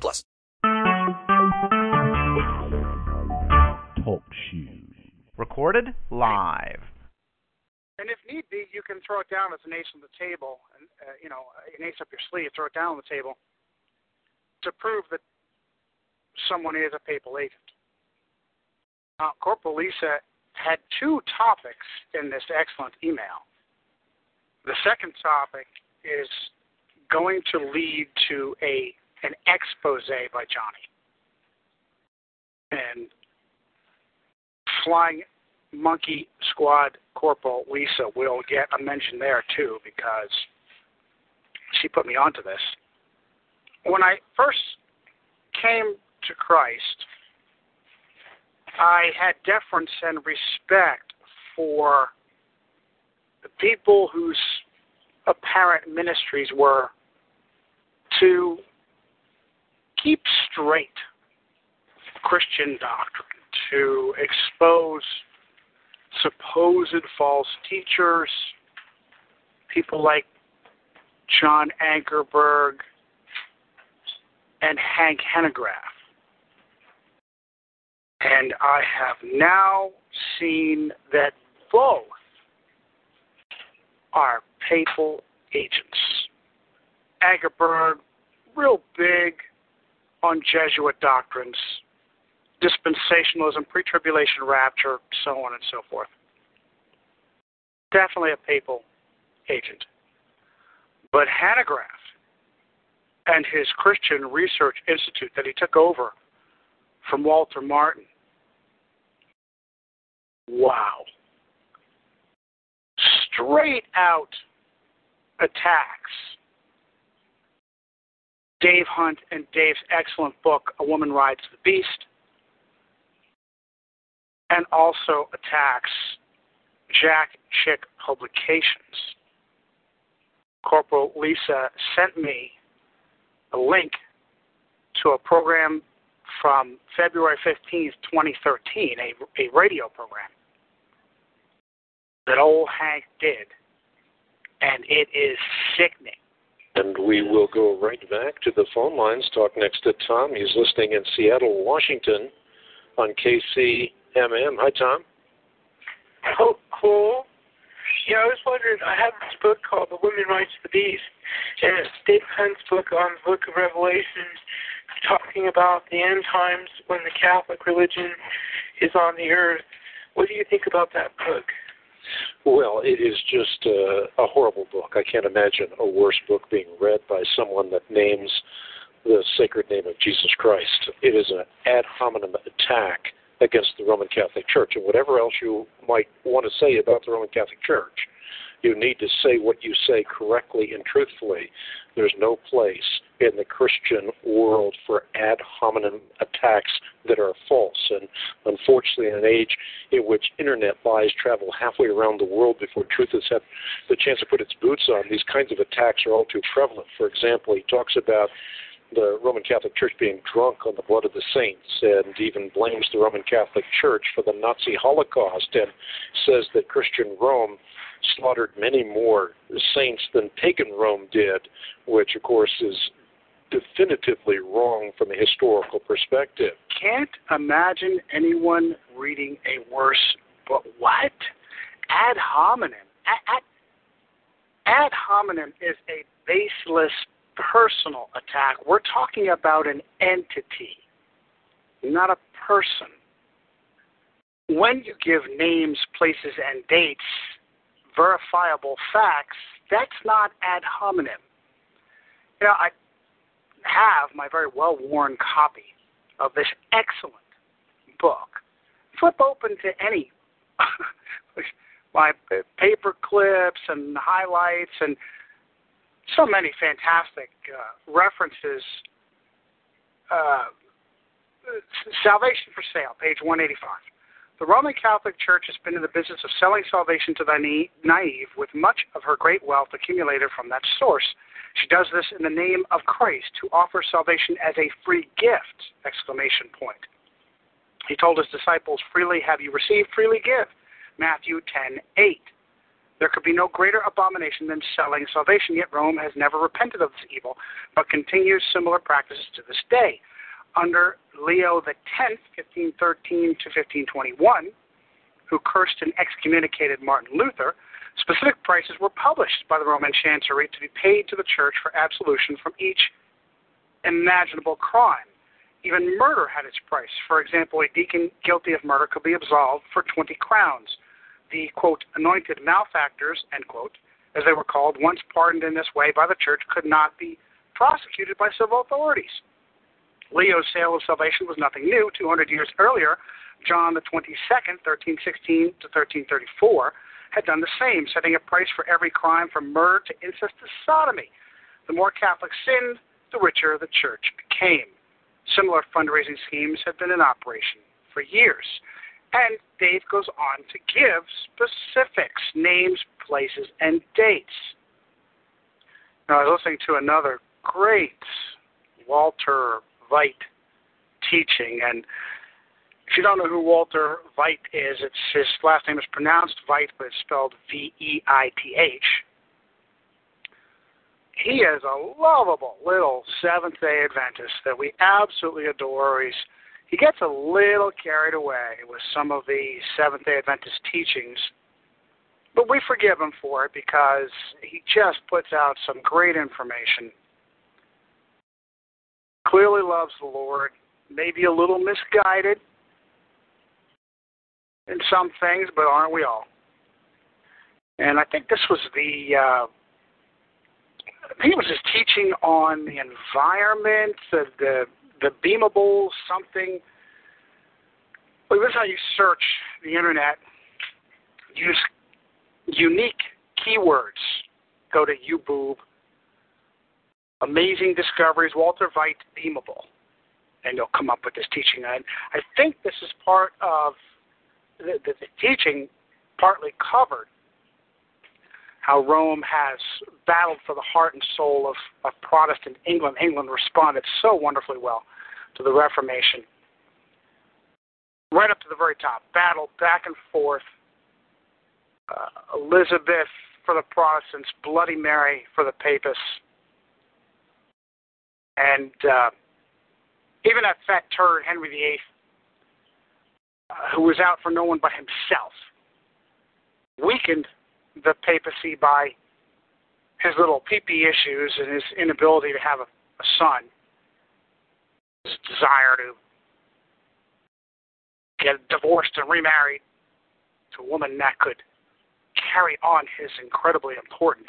plus. Talk shoes. Recorded live. And if need be, you can throw it down as an ace on the table, and uh, you know, an ace up your sleeve. Throw it down on the table to prove that someone is a papal agent. Now, Corporal Lisa had two topics in this excellent email. The second topic is going to lead to a an expose by Johnny. And Flying Monkey Squad Corporal Lisa will get a mention there too because she put me onto this. When I first came to Christ, I had deference and respect for the people whose apparent ministries were to keep straight Christian doctrine, to expose supposed false teachers, people like John Ankerberg and Hank Hanegraaff. And I have now seen that both are papal agents. Ankerberg, real big on Jesuit doctrines, dispensationalism, pre tribulation rapture, so on and so forth. Definitely a papal agent. But Hanegraaff and his Christian Research Institute that he took over from Walter Martin. Wow. Straight out attacks Dave Hunt and Dave's excellent book, A Woman Rides the Beast, and also attacks Jack Chick Publications. Corporal Lisa sent me a link to a program from February 15th, 2013, a, a radio program that old Hank did, and it is sickening. And we will go right back to the phone lines. Talk next to Tom. He's listening in Seattle, Washington on KCMM. Hi, Tom. Oh, cool. Yeah, I was wondering. I have this book called The Woman Rides of the Beast, and it's Dave Hunt's book on the Book of Revelation, talking about the end times when the Catholic religion is on the earth. What do you think about that book? Well, it is just a, a horrible book. I can't imagine a worse book being read by someone that names the sacred name of Jesus Christ. It is an ad hominem attack against the Roman Catholic Church. And whatever else you might want to say about the Roman Catholic Church, you need to say what you say correctly and truthfully. There's no place in the Christian world for ad hominem attacks that are false. And unfortunately, in an age in which internet lies travel halfway around the world before truth has had the chance to put its boots on, these kinds of attacks are all too prevalent. For example, he talks about the Roman Catholic Church being drunk on the blood of the saints and even blames the Roman Catholic Church for the Nazi Holocaust and says that Christian Rome slaughtered many more saints than pagan Rome did, which of course is definitively wrong from a historical perspective. Can't imagine anyone reading a worse book. What? Ad hominem. Ad, ad, ad hominem is a baseless personal attack. We're talking about an entity, not a person. When you give names, places, and dates, verifiable facts, that's not ad hominem. You know, I have my very well worn copy of this excellent book. Flip open to any my paper clips and highlights and so many fantastic uh, references uh, Salvation for Sale, page 185. The Roman Catholic Church has been in the business of selling salvation to the naive with much of her great wealth accumulated from that source. She does this in the name of Christ, who offers salvation as a free gift! Exclamation point. He told his disciples, Freely have you received, freely give. Matthew 10:8. There could be no greater abomination than selling salvation, yet Rome has never repented of this evil, but continues similar practices to this day. Under Leo X, 1513 to 1521, who cursed and excommunicated Martin Luther, specific prices were published by the Roman Chancery to be paid to the church for absolution from each imaginable crime. Even murder had its price. For example, a deacon guilty of murder could be absolved for 20 crowns. The, quote, anointed malefactors, end quote, as they were called, once pardoned in this way by the church, could not be prosecuted by civil authorities. Leo's sale of salvation was nothing new. 200 years earlier, John the 22nd, 1316 to 1334, had done the same, setting a price for every crime from murder to incest to sodomy. The more Catholics sinned, the richer the church became. Similar fundraising schemes have been in operation for years. And Dave goes on to give specifics, names, places, and dates. Now, I was listening to another great Walter Veith teaching, and if you don't know who Walter Veith is, it's his last name is pronounced Veith, but it's spelled V-E-I-T-H he is a lovable little Seventh Day Adventist that we absolutely adore. He's he gets a little carried away with some of the Seventh Day Adventist teachings, but we forgive him for it because he just puts out some great information. Clearly loves the Lord, maybe a little misguided in some things, but aren't we all? And I think this was the uh, I think it was just teaching on the environment, the the, the beamable something. Well, this is how you search the internet. Use unique keywords. Go to YouBoob. Amazing discoveries. Walter Veith beamable, and you'll come up with this teaching. And I think this is part of the, the, the teaching, partly covered how Rome has battled for the heart and soul of, of Protestant England. England responded so wonderfully well to the Reformation. Right up to the very top, battle back and forth. Uh, Elizabeth for the Protestants, Bloody Mary for the Papists, and uh, even that fat turd Henry VIII, uh, who was out for no one but himself, weakened the papacy by his little pee-pee issues and his inability to have a, a son, his desire to get divorced and remarried to a woman that could carry on his incredibly important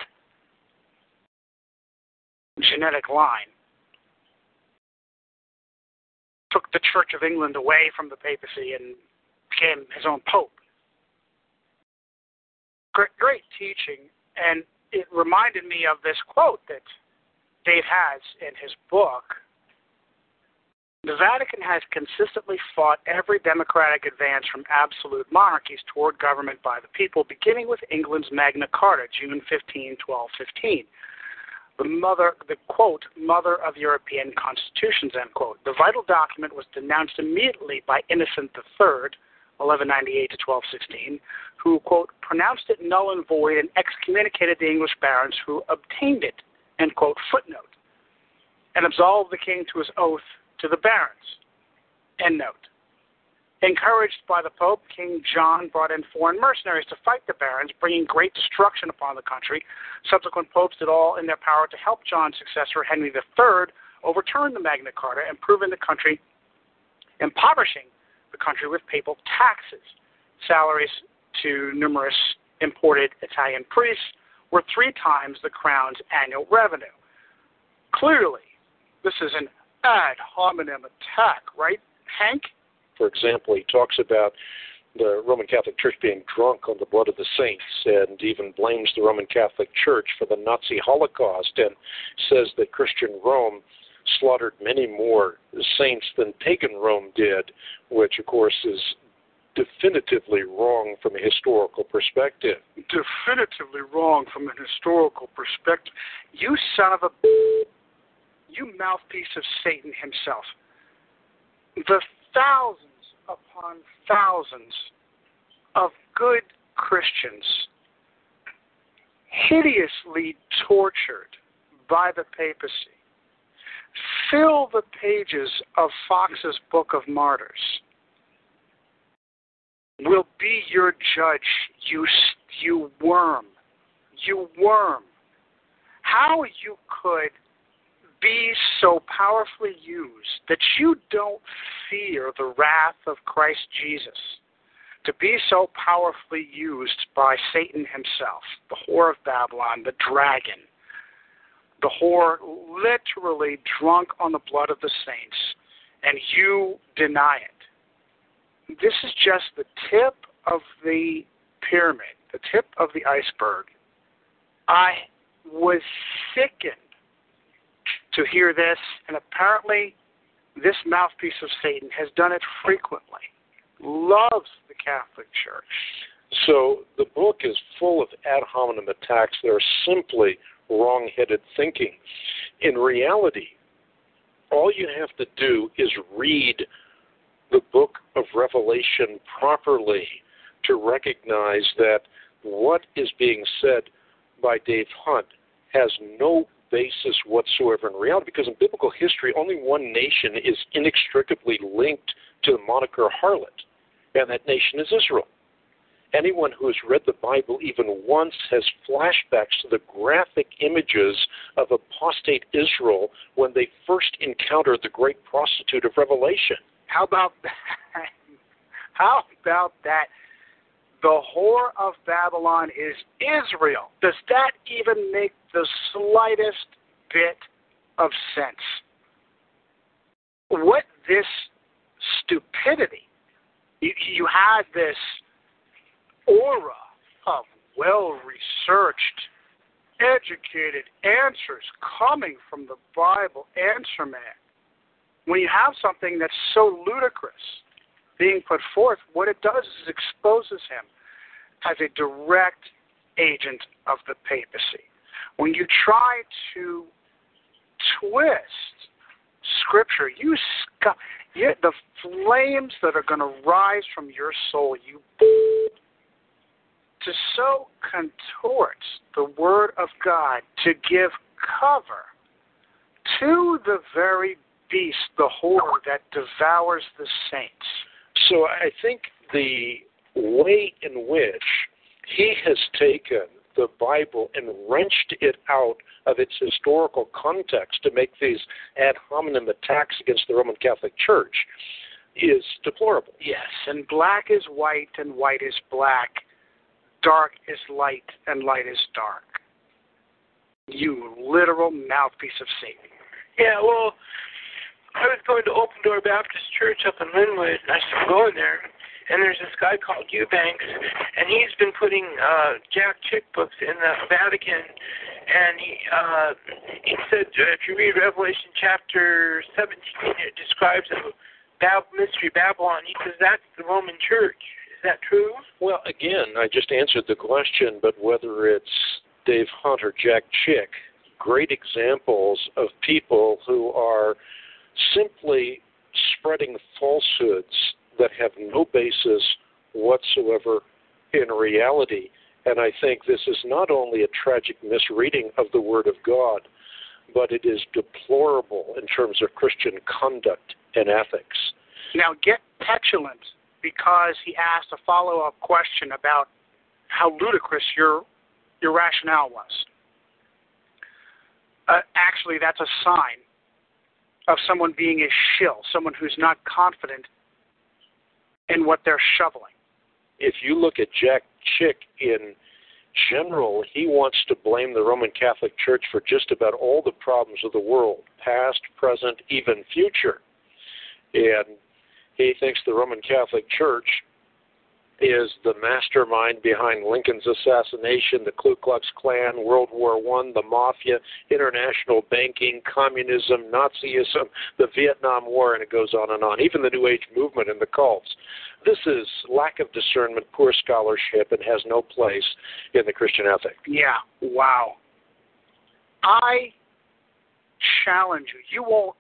genetic line. Took the Church of England away from the papacy and became his own pope great, great teaching, and it reminded me of this quote that Dave has in his book. The Vatican has consistently fought every democratic advance from absolute monarchies toward government by the people, beginning with England's Magna Carta, June 15, 1215. The mother, the quote, mother of European constitutions, end quote. The vital document was denounced immediately by Innocent III, 1198 to 1216, who, quote, pronounced it null and void and excommunicated the English barons who obtained it, end quote, footnote, and absolved the king to his oath to the barons, end note. Encouraged by the Pope, King John brought in foreign mercenaries to fight the barons, bringing great destruction upon the country. Subsequent popes did all in their power to help John's successor, Henry III, overturn the Magna Carta, and improving the country, impoverishing the country with papal taxes. Salaries to numerous imported Italian priests were three times the crown's annual revenue. Clearly, this is an ad hominem attack, right, Hank? For example, he talks about the Roman Catholic Church being drunk on the blood of the saints and even blames the Roman Catholic Church for the Nazi Holocaust and says that Christian Rome slaughtered many more saints than pagan Rome did, which, of course, is definitively wrong from a historical perspective. Definitively wrong from an historical perspective. You son of a. You mouthpiece of Satan himself. The thousands upon thousands of good Christians hideously tortured by the papacy fill the pages of Fox's Book of Martyrs will be your judge, you you worm, you worm. How you could be so powerfully used that you don't fear the wrath of Christ Jesus, to be so powerfully used by Satan himself, the whore of Babylon, the dragon, the whore literally drunk on the blood of the saints, and you deny it. This is just the tip of the pyramid, the tip of the iceberg. I was sickened to hear this, and apparently this mouthpiece of Satan has done it frequently. Loves the Catholic Church. So the book is full of ad hominem attacks that are simply wrong headed thinking. In reality, all you have to do is read the book of Revelation properly to recognize that what is being said by Dave Hunt has no basis whatsoever in reality because in biblical history, only one nation is inextricably linked to the moniker harlot, and that nation is Israel. Anyone who has read the Bible even once has flashbacks to the graphic images of apostate Israel when they first encountered the great prostitute of Revelation. How about that? How about that? The whore of Babylon is Israel. Does that even make the slightest bit of sense? What this stupidity, you, you had this aura of well researched, educated answers coming from the Bible answer man. When you have something that's so ludicrous being put forth, what it does is exposes him as a direct agent of the papacy. When you try to twist scripture, you, sc- you the flames that are going to rise from your soul, you to so contort the word of God to give cover to the very beast, the whore that devours the saints. So I think the way in which he has taken the Bible and wrenched it out of its historical context to make these ad hominem attacks against the Roman Catholic Church is deplorable. Yes, and black is white and white is black dark is light and light is dark. You literal mouthpiece of Satan. Yeah, well, I was going to Open Door Baptist Church up in Lynnwood, and I started going there. And there's this guy called Eubanks, and he's been putting uh, Jack Chick books in the Vatican. And he uh, he said, uh, if you read Revelation chapter 17, it describes a Bab- mystery Babylon. He says that's the Roman Church Is that true? Well, again, I just answered the question, but whether it's Dave Hunt or Jack Chick, great examples of people who are simply spreading falsehoods that have no basis whatsoever in reality. And I think this is not only a tragic misreading of the Word of God, but it is deplorable in terms of Christian conduct and ethics. Now, get petulant because he asked a follow up question about how ludicrous your your rationale was. Uh, actually, that's a sign of someone being a shill, someone who's not confident in what they're shoveling. If you look at Jack Chick in general, he wants to blame the Roman Catholic Church for just about all the problems of the world, past, present, even future. And he thinks the Roman Catholic Church is the mastermind behind Lincoln's assassination, the Ku Klux Klan, World War One, the mafia, international banking, communism, Nazism, the Vietnam War, and it goes on and on. Even the New Age movement and the cults. This is lack of discernment, poor scholarship, and has no place in the Christian ethic. Yeah. Wow. I challenge you. You won't.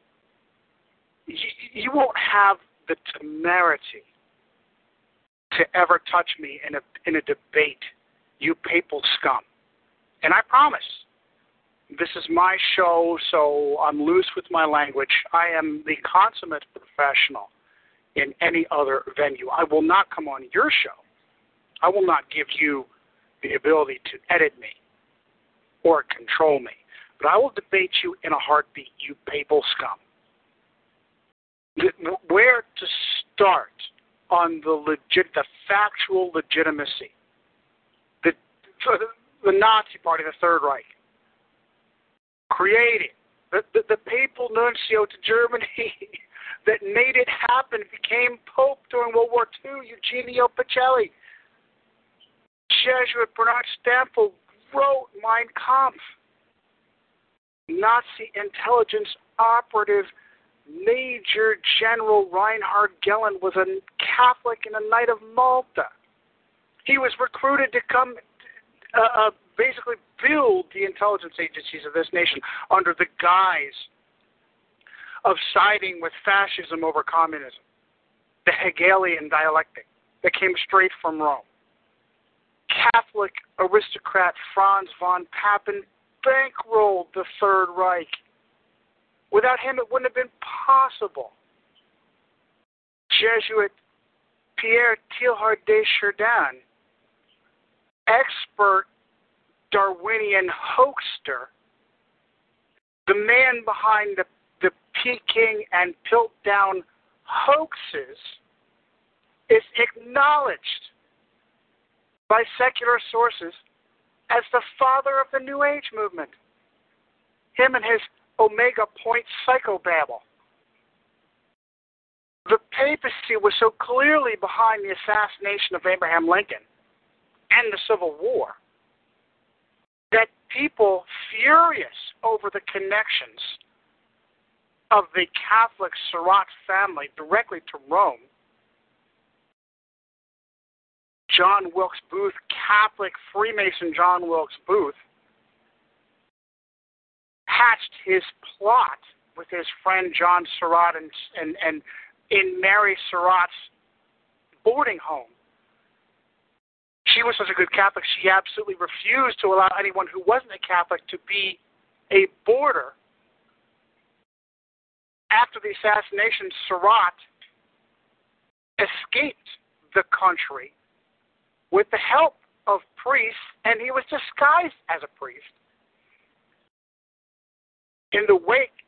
You, you won't have the temerity to ever touch me in a in a debate, you papal scum. And I promise, this is my show, so I'm loose with my language. I am the consummate professional in any other venue. I will not come on your show. I will not give you the ability to edit me or control me. But I will debate you in a heartbeat, you papal scum. Where to start on the legit, the factual legitimacy. The, the Nazi Party, the Third Reich, created the, the, the papal nuncio to Germany that made it happen, became Pope during World War II, Eugenio Pacelli. Jesuit Bernard Stempfle wrote Mein Kampf. Nazi intelligence operative Major General Reinhard Gehlen was a Catholic and a Knight of Malta. He was recruited to come uh, uh, basically build the intelligence agencies of this nation under the guise of siding with fascism over communism, the Hegelian dialectic that came straight from Rome. Catholic aristocrat Franz von Papen bankrolled the Third Reich Without him, it wouldn't have been possible. Jesuit Pierre Teilhard de Chardin, expert Darwinian hoaxer, the man behind the, the Peking and Piltdown hoaxes, is acknowledged by secular sources as the father of the New Age movement. Him and his Omega Point psychobabble. The papacy was so clearly behind the assassination of Abraham Lincoln and the Civil War that people furious over the connections of the Catholic Surratt family directly to Rome, John Wilkes Booth, Catholic Freemason John Wilkes Booth, hatched his plot with his friend John Surratt and, and, and in Mary Surratt's boarding home. She was such a good Catholic, she absolutely refused to allow anyone who wasn't a Catholic to be a boarder. After the assassination, Surratt escaped the country with the help of priests, and he was disguised as a priest in the wake,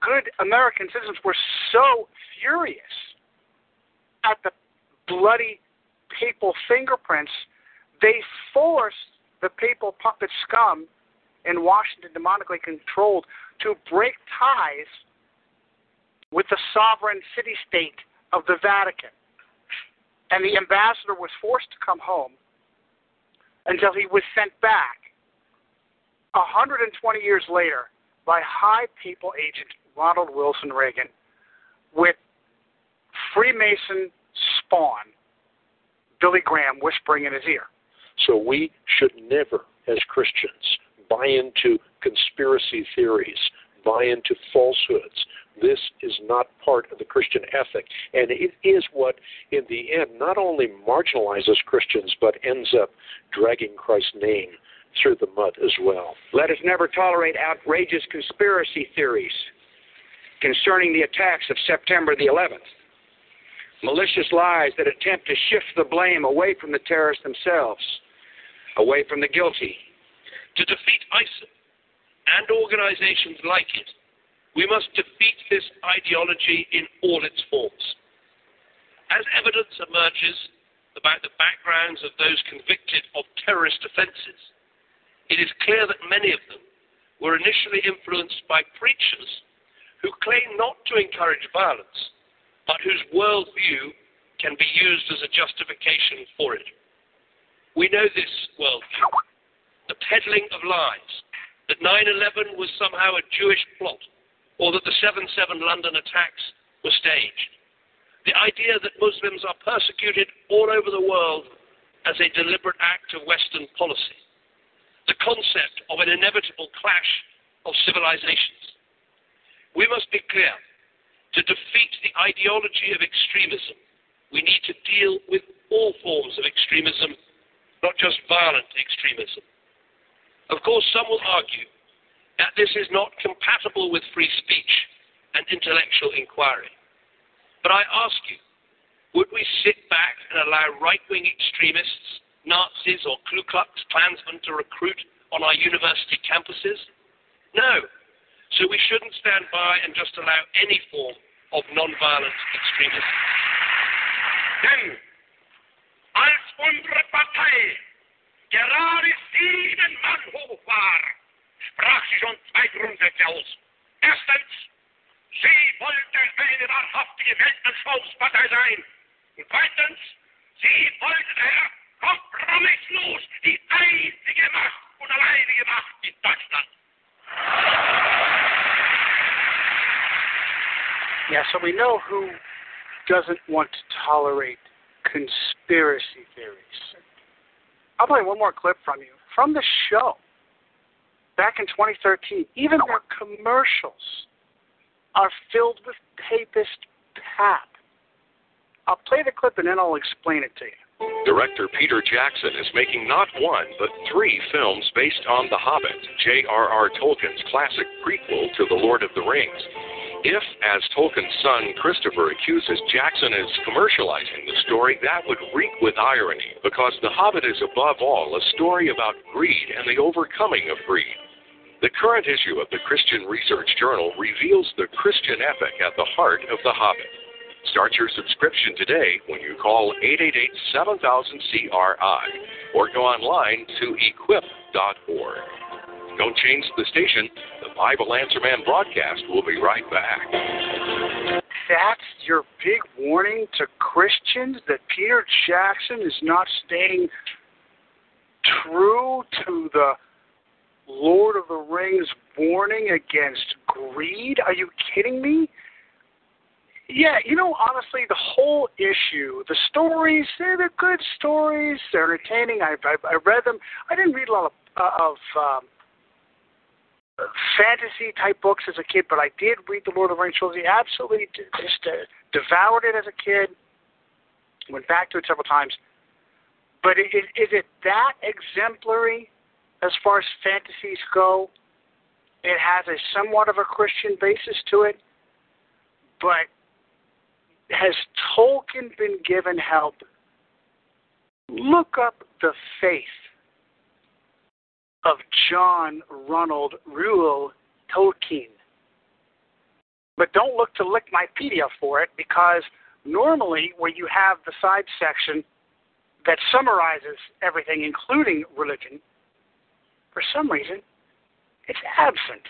good American citizens were so furious at the bloody papal fingerprints, they forced the papal puppet scum in Washington, demonically controlled, to break ties with the sovereign city state of the Vatican. And the ambassador was forced to come home until he was sent back. 120 years later, by High people Agent Ronald Wilson Reagan with Freemason spawn Billy Graham whispering in his ear. So we should never, as Christians, buy into conspiracy theories, buy into falsehoods. This is not part of the Christian ethic. And it is what, in the end, not only marginalizes Christians, but ends up dragging Christ's name through the mud as well. Let us never tolerate outrageous conspiracy theories concerning the attacks of September the 11th. Malicious lies that attempt to shift the blame away from the terrorists themselves, away from the guilty. To defeat ISIL and organizations like it, we must defeat this ideology in all its forms. As evidence emerges about the backgrounds of those convicted of terrorist offenses, it is clear that many of them were initially influenced by preachers who claim not to encourage violence, but whose worldview can be used as a justification for it. We know this worldview, the peddling of lies, that 9-11 was somehow a Jewish plot, or that the 7-7 London attacks were staged. The idea that Muslims are persecuted all over the world as a deliberate act of Western policy. The concept of an inevitable clash of civilizations. We must be clear. To defeat the ideology of extremism, we need to deal with all forms of extremism, not just violent extremism. Of course, some will argue that this is not compatible with free speech and intellectual inquiry. But I ask you, would we sit back and allow right wing extremists, Nazis, or Ku Klux Klansmen to recruit on our university campuses? No. So we shouldn't stand by and just allow any form of non-violent extremism. Denn als unsere Partei gerade sieben Mann hoch war, sprach sie schon zwei Grundsätze aus. Erstens, sie wollte eine wahrhaftige Weltanschauungspartei sein. Und zweitens, sie wollte daher kompromisslos die einzige Macht und alleinige Macht in Deutschland. Yeah, so we know who doesn't want to tolerate conspiracy theories. I'll play one more clip from you. From the show, back in 2013, even their commercials are filled with papist pap. I'll play the clip and then I'll explain it to you. Director Peter Jackson is making not one, but three films based on The Hobbit, J.R.R. Tolkien's classic prequel to The Lord of the Rings. If, as Tolkien's son Christopher accuses Jackson is commercializing the story, that would reek with irony, because The Hobbit is above all a story about greed and the overcoming of greed. The current issue of the Christian Research Journal reveals the Christian epic at the heart of The Hobbit. Start your subscription today when you call 888-7000-CRI or go online to equip.org. Don't change the station. The Bible Answer Man broadcast will be right back. That's your big warning to Christians that Peter Jackson is not staying true to the Lord of the Rings warning against greed? Are you kidding me? Yeah, you know, honestly, the whole issue, the stories, they're, they're good stories. They're entertaining. I, I, I read them. I didn't read a lot of, uh, of um, fantasy type books as a kid, but I did read the Lord of the Rings trilogy. Absolutely, just uh, devoured it as a kid. Went back to it several times. But is, is it that exemplary as far as fantasies go? It has a somewhat of a Christian basis to it, but has Tolkien been given help? Look up the faith of John Ronald Reuel Tolkien. But don't look to Wikipedia for it because normally where you have the side section that summarizes everything, including religion, for some reason, it's absent.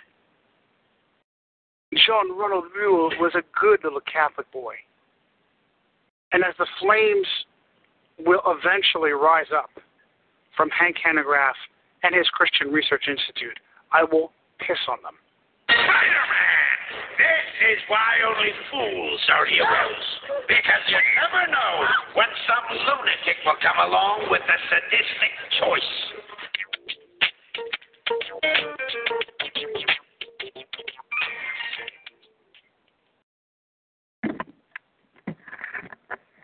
John Ronald Reuel was a good little Catholic boy. And as the flames will eventually rise up from Hank Hanegraaff and his Christian Research Institute, I will piss on them. Spider-Man! This is why only fools are heroes. Because you never know when some lunatic will come along with a sadistic choice.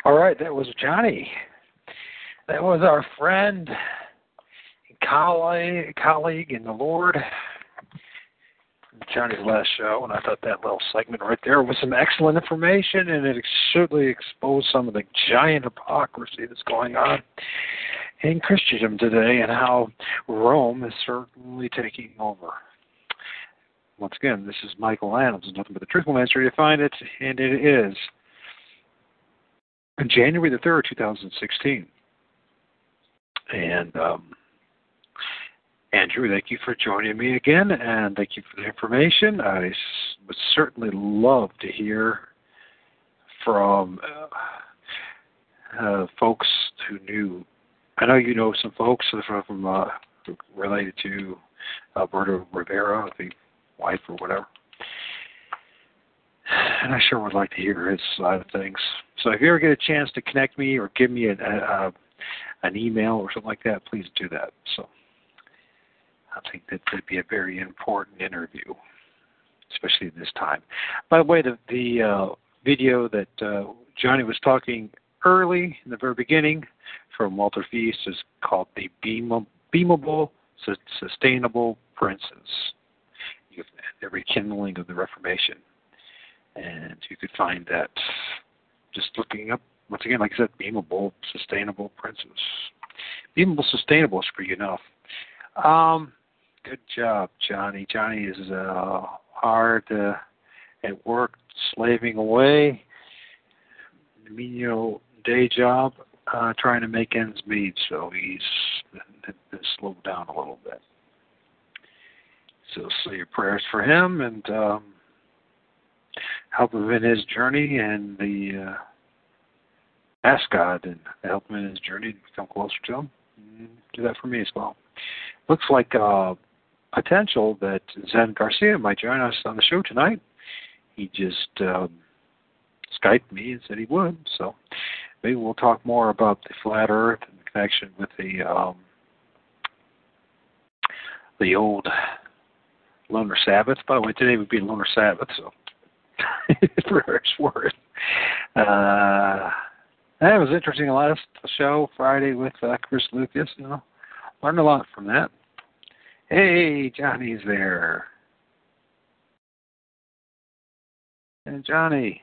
All right, that was Johnny. That was our friend, colleague, colleague in the Lord, Johnny's last show, and I thought that little segment right there was some excellent information, and it certainly exposed some of the giant hypocrisy that's going on in Christendom today, and how Rome is certainly taking over. Once again, this is Michael Adams, nothing but the truthful answer. You find it, and it is January the 3rd, 2016. And um, Andrew, thank you for joining me again, and thank you for the information. I would certainly love to hear from uh, uh, folks who knew. I know you know some folks from, from uh, related to Alberto Rivera, the wife or whatever. And I sure would like to hear his side of things. So if you ever get a chance to connect me or give me an, a, an email or something like that, please do that. So I think that would be a very important interview, especially at this time. By the way, the, the uh, video that uh, Johnny was talking early in the very beginning from Walter Veith is called the Beam, Beamable Sustainable Princes, the rekindling of the Reformation. And you could find that just looking up, once again, like I said, Beamable Sustainable Princes. Beamable Sustainable is pretty enough. Um, good job, Johnny. Johnny is uh, hard uh, at work, slaving away, menial day job, uh, trying to make ends meet. So he's been slowed down a little bit. So say your prayers for him and um, help him in his journey, and the uh, ask God and help him in his journey to come closer to Him. Do that for me as well. Looks like uh, potential that Zen Garcia might join us on the show tonight. He just um, Skyped me and said he would. So maybe we'll talk more about the flat Earth and the connection with the um, the old lunar Sabbath. By the way, today would be lunar Sabbath, so for what it's worth. Uh, that was interesting. Last show Friday with uh, Chris Lucas. You know, learned a lot from that. Hey, Johnny's there. And Johnny.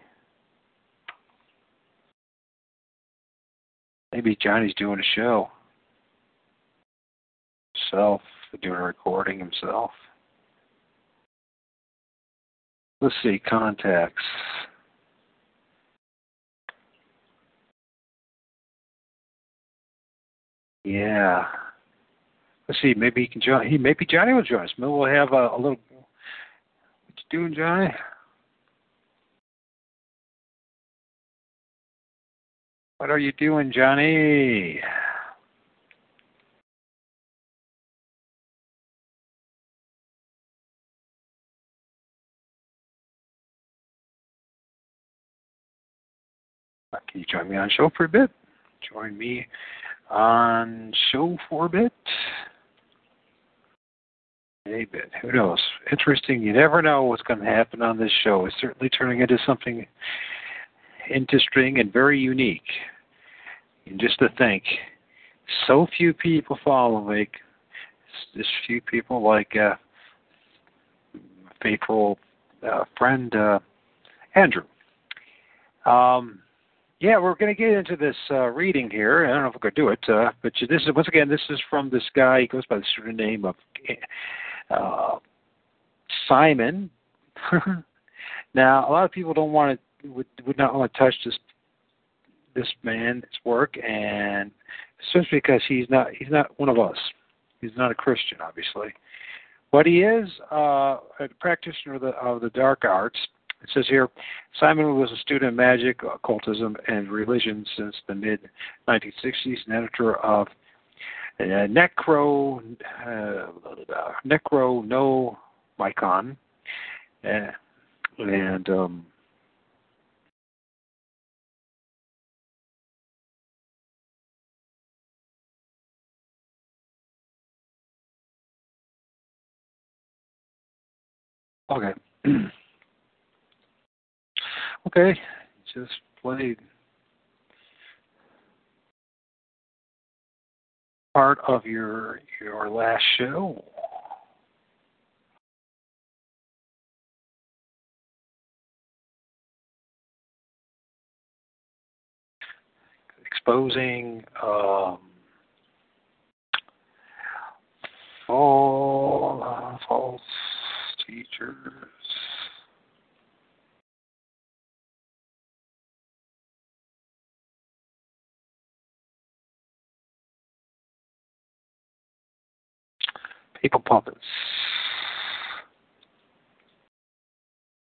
Maybe Johnny's doing a show. Self doing a recording himself. Let's see, contacts. Yeah. Let's see, maybe he can join. He maybe Johnny will join us. Maybe we'll have a, a little. What you doing, Johnny? What are you doing, Johnny? Can you join me on show for a bit? Join me on show for a bit. A bit. Who knows? Interesting. You never know what's going to happen on this show. It's certainly turning into something interesting and very unique. And just to think, so few people follow me. Just few people like uh, faithful uh, friend uh, Andrew. Um, yeah, we're going to get into this uh, reading here. I don't know if going to do it, uh, but this is once again this is from this guy. He goes by the pseudonym of uh, Simon. now, a lot of people don't want to would would not want to touch this this man's work, and especially because he's not he's not one of us. He's not a Christian, obviously, but he is uh, a practitioner of the of the dark arts. It says here, Simon was a student of magic, occultism, and religion since the mid 1960s, and editor of uh, Necro uh, Necro No Mycon, uh, and um, Okay. okay. Just played part of your your last show. Exposing um, false, false teachers. People puppets.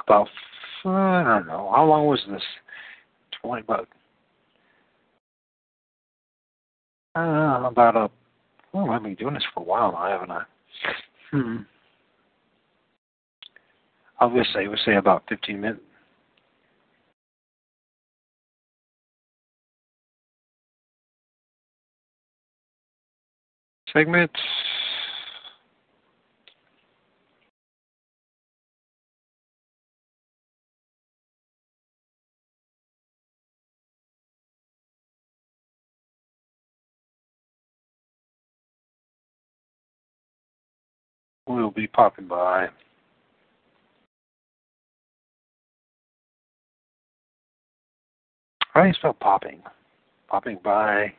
About I don't know how long was this? Twenty about Uh, about a well, I've been doing this for a while now, haven't I? Hmm. I would say, would say about 15 minutes. Segments. Will be popping by. How do you spell popping? Popping by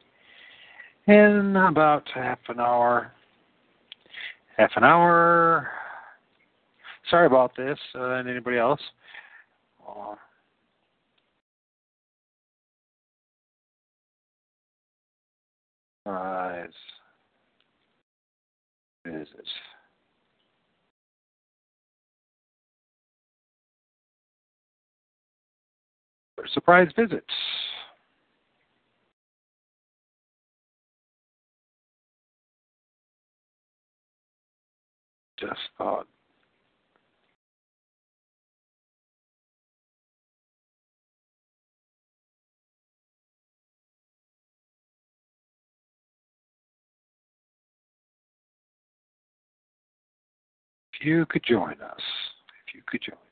in about half an hour. Half an hour. Sorry about this. Uh, and anybody else? Uh, Rise. Visits. Surprise visits. Just thought. If you could join us, if you could join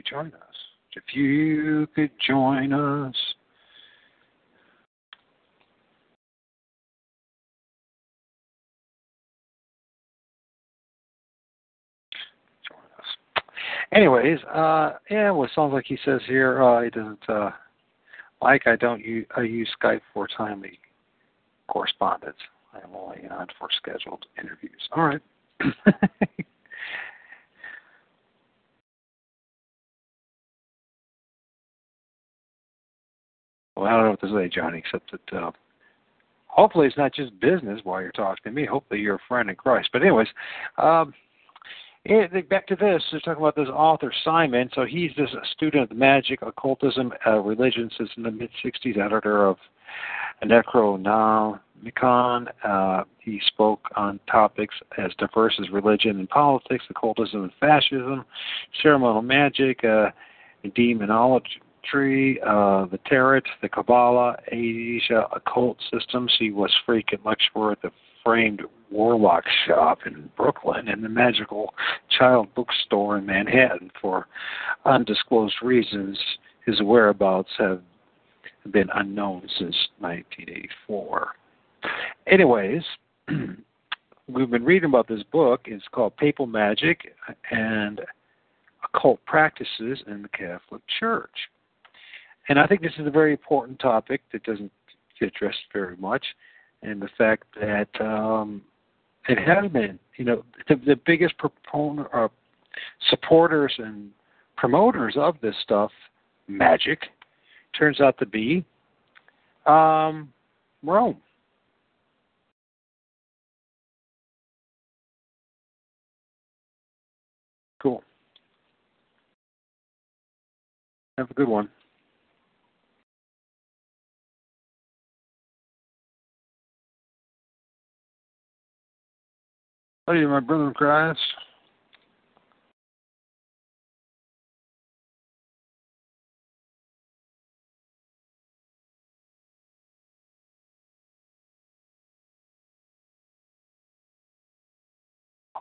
could join us. If you could join us. Join us. Anyways, uh, yeah, well, it sounds like he says here uh, he doesn't uh, like I don't use, I use Skype for timely correspondence. I'm only on for scheduled interviews. All right. Well, I don't know what to say, Johnny, except that uh, hopefully it's not just business while you're talking to me. Hopefully you're a friend in Christ. But anyways, um, it, back to this. They're talking about this author Simon. So he's this student of magic, occultism, uh, religion since in the mid '60s, editor of Necronomicon. Uh, he spoke on topics as diverse as religion and politics, occultism and fascism, ceremonial magic, uh, demonology Tree, uh, the Tarot, the Kabbalah, Asia occult systems. He was freaking much for the framed warlock shop in Brooklyn and the Magickal Childe bookstore in Manhattan for undisclosed reasons. His whereabouts have been unknown since 1984. Anyways, we've been reading about this book. It's called Papal Magic and Occult Practices in the Catholic Church. And I think this is a very important topic that doesn't get addressed very much, and the fact that um, it has been, you know, the, the biggest proponent, uh, supporters and promoters of this stuff, magic, turns out to be um, Rome. Cool. Have a good one. Hey, my brother in Christ.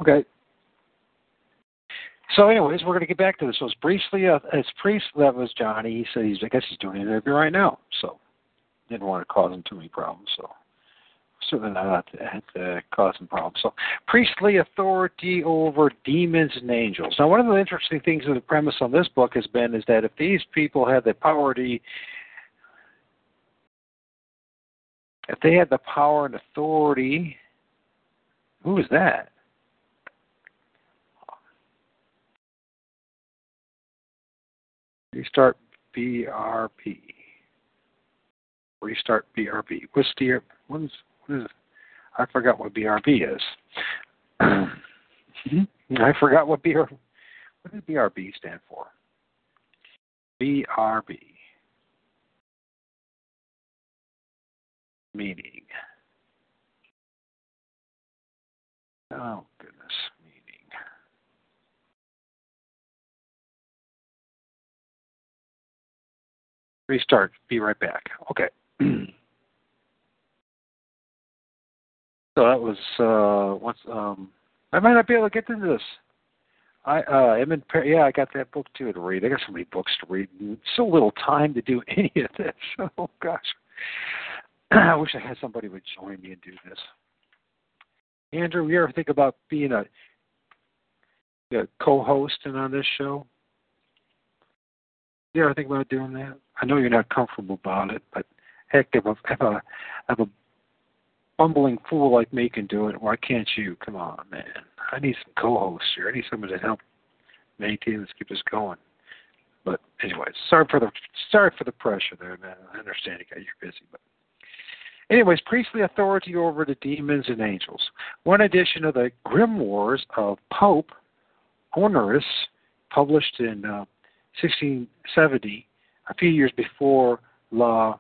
Okay. So, anyways, we're going to get back to this. So it's briefly, uh, it's priest that was Johnny. He said he's, I guess he's doing an interview right now. So, didn't want to cause him too many problems. So, certainly not uh, causing problems. So, priestly authority over demons and angels. Now, one of the interesting things of the premise on this book has been is that if these people had the power to, if they had the power and authority, who is that? Restart BRB. Restart BRB. What's the what is I forgot what BRB is. Hmm. I forgot what BR. What does BRB stand for? BRB. meaning. Oh, goodness. Meaning. Restart. Be right back. Okay. so that was uh what's um I might not be able to get into this. I uh am in yeah, I got that book too to read. I got so many books to read. and So little time to do any of this. Oh gosh. I wish I had somebody would join me and do this. Andrew, you ever think about being a, a co-host and on this show? You ever think about doing that? I know you're not comfortable about it, but heck, if a, if a, if a bumbling fool like me can do it, why can't you? Come on, man. I need some co-hosts here. I need somebody to help maintain this, keep us going. But anyway, sorry for the sorry for the pressure there, man. I understand you you're busy, but anyways, priestly authority over the demons and angels. One edition of the Grimoires of Pope Honorius, published in uh, 1670, a few years before La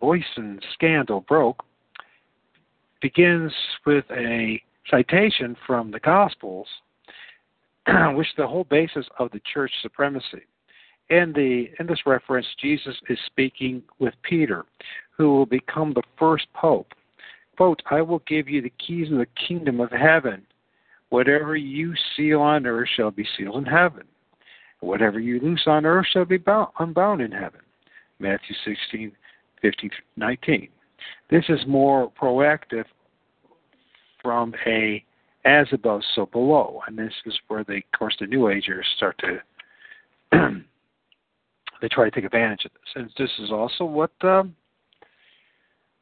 Voisin scandal broke, begins with a citation from the Gospels, which is the whole basis of the church supremacy. In the in this reference, Jesus is speaking with Peter, who will become the first pope. Quote, I will give you the keys of the kingdom of heaven. Whatever you seal on earth shall be sealed in heaven. Whatever you loose on earth shall be bound, unbound in heaven. Matthew 16, 15, 19. This is more proactive from a as above, so below. And this is where the, of course, the New Agers start to they try to take advantage of this. And this is also what um,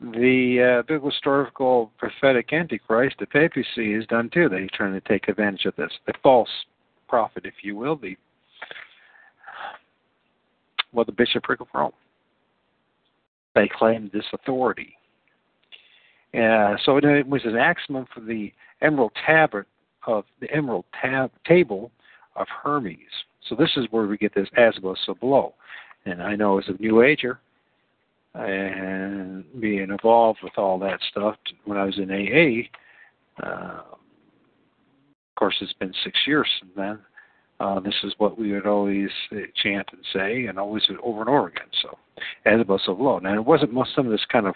the uh, biblical historical prophetic antichrist, the papacy, has done too. They're trying to take advantage of this. The false prophet, if you will, the well, the bishopric of Rome. They claimed this authority. Uh, so it was an axiom for the emerald tablet of the emerald tab table of Hermes. So this is where we get this as above, so below. And I know as a New Ager, and being involved with all that stuff when I was in AA, uh, of course, it's been six years since then. Uh, this is what we would always chant and say, and always over and over again. So, as above, so below. Now, it wasn't most some of this kind of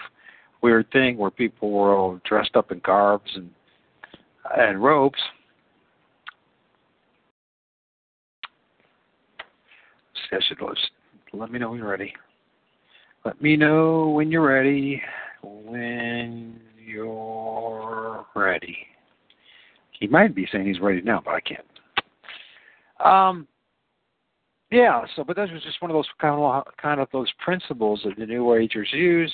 weird thing where people were all dressed up in garbs and and robes. I should let me know when you're ready. Let me know when you're ready. When you're ready. He might be saying he's ready now, but I can't. Um, yeah. So, but that was just one of those kind of kind of those principles that the New Agers use,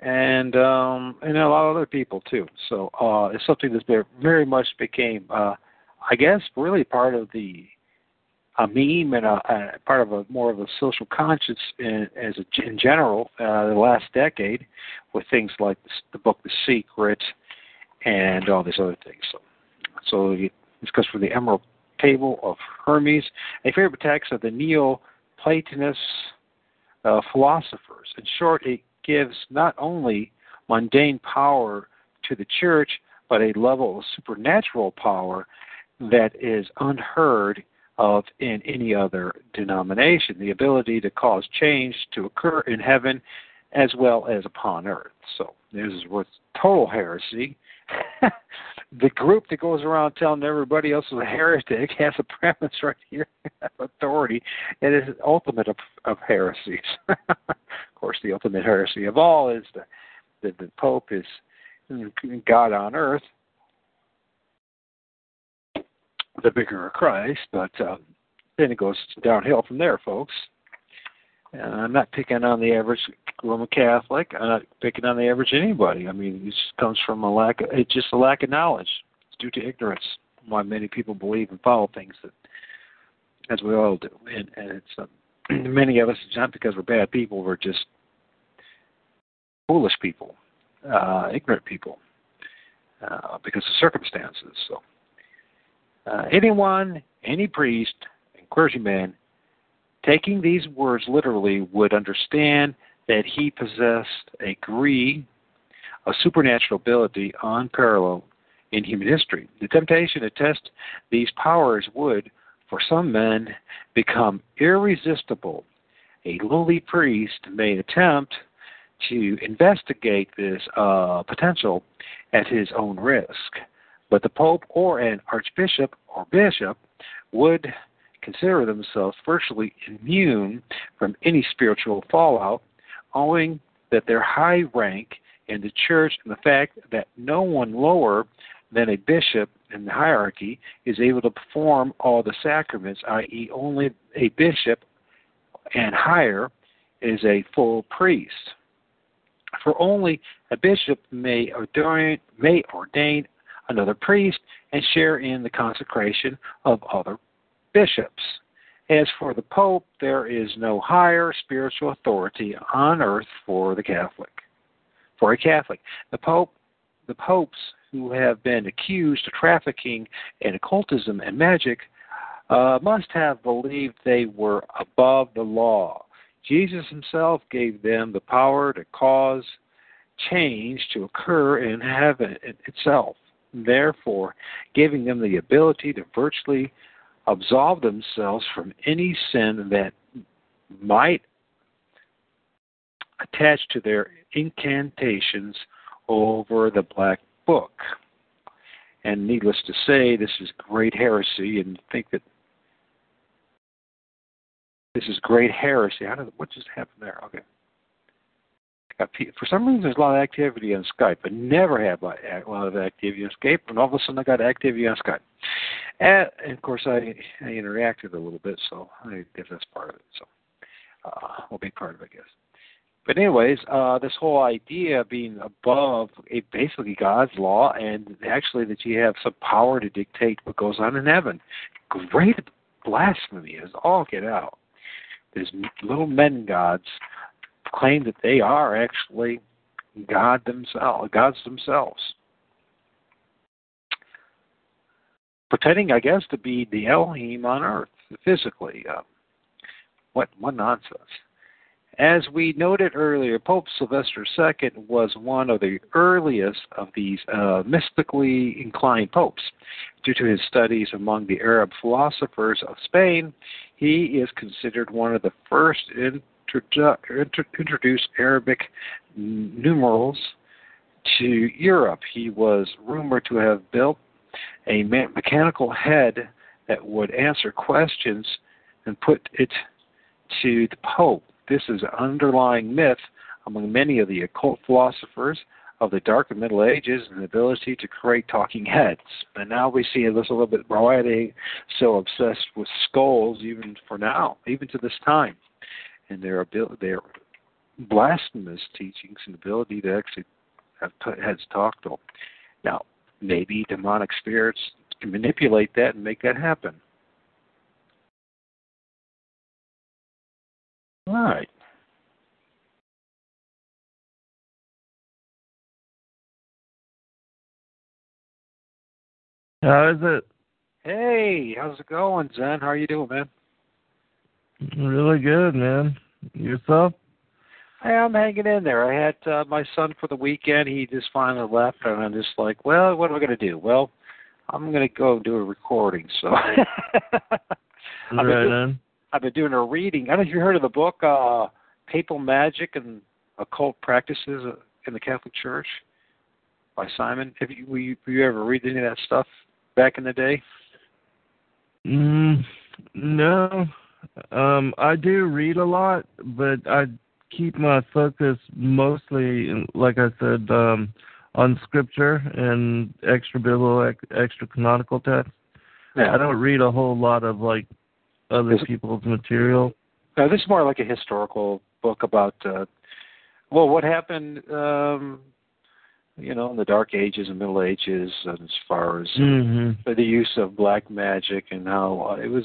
and um, and a lot of other people too. So uh, it's something that very much became, uh, I guess, really part of the a meme and a, a part of a more of a social conscience in, as a, in general uh, the last decade with things like the book The Secret and all these other things. So, so this comes from the Emerald Table of Hermes, a favorite text of the Neo-Platonist uh, philosophers. In short, it gives not only mundane power to the church, but a level of supernatural power that is unheard of in any other denomination, the ability to cause change to occur in heaven as well as upon earth. So this is what's total heresy. the group that goes around telling everybody else is a heretic has a premise right here authority. It is the ultimate of, of heresies. of course, the ultimate heresy of all is that the, the Pope is God on earth, the vicar of Christ, but uh, then it goes downhill from there, folks. And I'm not picking on the average Roman Catholic. I'm not picking on the average anybody. I mean, it just comes from a lack. Of, it's just a lack of knowledge. It's due to ignorance. Why many people believe and follow things that, as we all do, and, and it's uh, many of us. It's not because we're bad people. We're just foolish people, uh, ignorant people, uh, because of circumstances. So uh, anyone, any priest, and clergyman taking these words literally would understand that he possessed a degree a supernatural ability unparalleled in human history. The temptation to test these powers would, for some men, become irresistible. A lowly priest may attempt to investigate this uh, potential at his own risk, but the Pope or an archbishop or bishop would consider themselves virtually immune from any spiritual fallout, owing that their high rank in the church and the fact that no one lower than a bishop in the hierarchy is able to perform all the sacraments, i.e., only a bishop and higher is a full priest. For only a bishop may ordain, may ordain another priest and share in the consecration of other bishops. As for the Pope, there is no higher spiritual authority on earth for the Catholic. For a Catholic, the Pope, the popes who have been accused of trafficking in occultism and magic uh, must have believed they were above the law. Jesus himself gave them the power to cause change to occur in heaven itself, therefore, giving them the ability to virtually absolve themselves from any sin that might attach to their incantations over the black book. And needless to say, this is great heresy, and think that this is great heresy. How did what just happened there? Okay. For some reason, there's a lot of activity on Skype. I never had a lot of activity on Skype, and all of a sudden, I got activity on Skype. And, and of course, I, I interacted a little bit, so I guess that's part of it. So, uh, will be part of it, I guess. But anyways, uh, this whole idea of being above a, basically God's law, and actually that you have some power to dictate what goes on in heaven, great blasphemy is all get out. These little men gods claim that they are actually God themselves, gods themselves. Pretending, I guess, to be the Elohim on earth, physically. Uh, what, what nonsense. As we noted earlier, Pope Sylvester II was one of the earliest of these uh, mystically inclined popes. Due to his studies among the Arab philosophers of Spain, he is considered one of the first introdu- introduce Arabic numerals to Europe. He was rumored to have built a mechanical head that would answer questions and put it to the Pope. This is an underlying myth among many of the occult philosophers of the Dark and Middle Ages and the ability to create talking heads. And now we see this a little bit why they so obsessed with skulls even for now, even to this time and their ability, their blasphemous teachings and ability to actually have heads talk to them. Now, maybe demonic spirits can manipulate that and make that happen. All right. How is it? Hey, how's it going, Zen? How are you doing, man? Really good, man. Yourself? I'm hanging in there. I had uh, my son for the weekend. He just finally left, and I'm just like, well, what am I going to do? Well, I'm going to go do a recording. So I've, been right doing, I've been doing a reading. I don't know if you heard of the book uh, Papal Magic and Occult Practices in the Catholic Church by Simon. Have you, were you, were you ever read any of that stuff back in the day? Mm, no. Um, I do read a lot, but I keep my focus mostly, like I said, um, on scripture and extra biblical, extra canonical texts. Yeah. I don't read a whole lot of like other people's material. No, this is more like a historical book about uh well what happened um you know in the dark ages and middle ages and as far as mm-hmm. the use of black magic and how uh, it was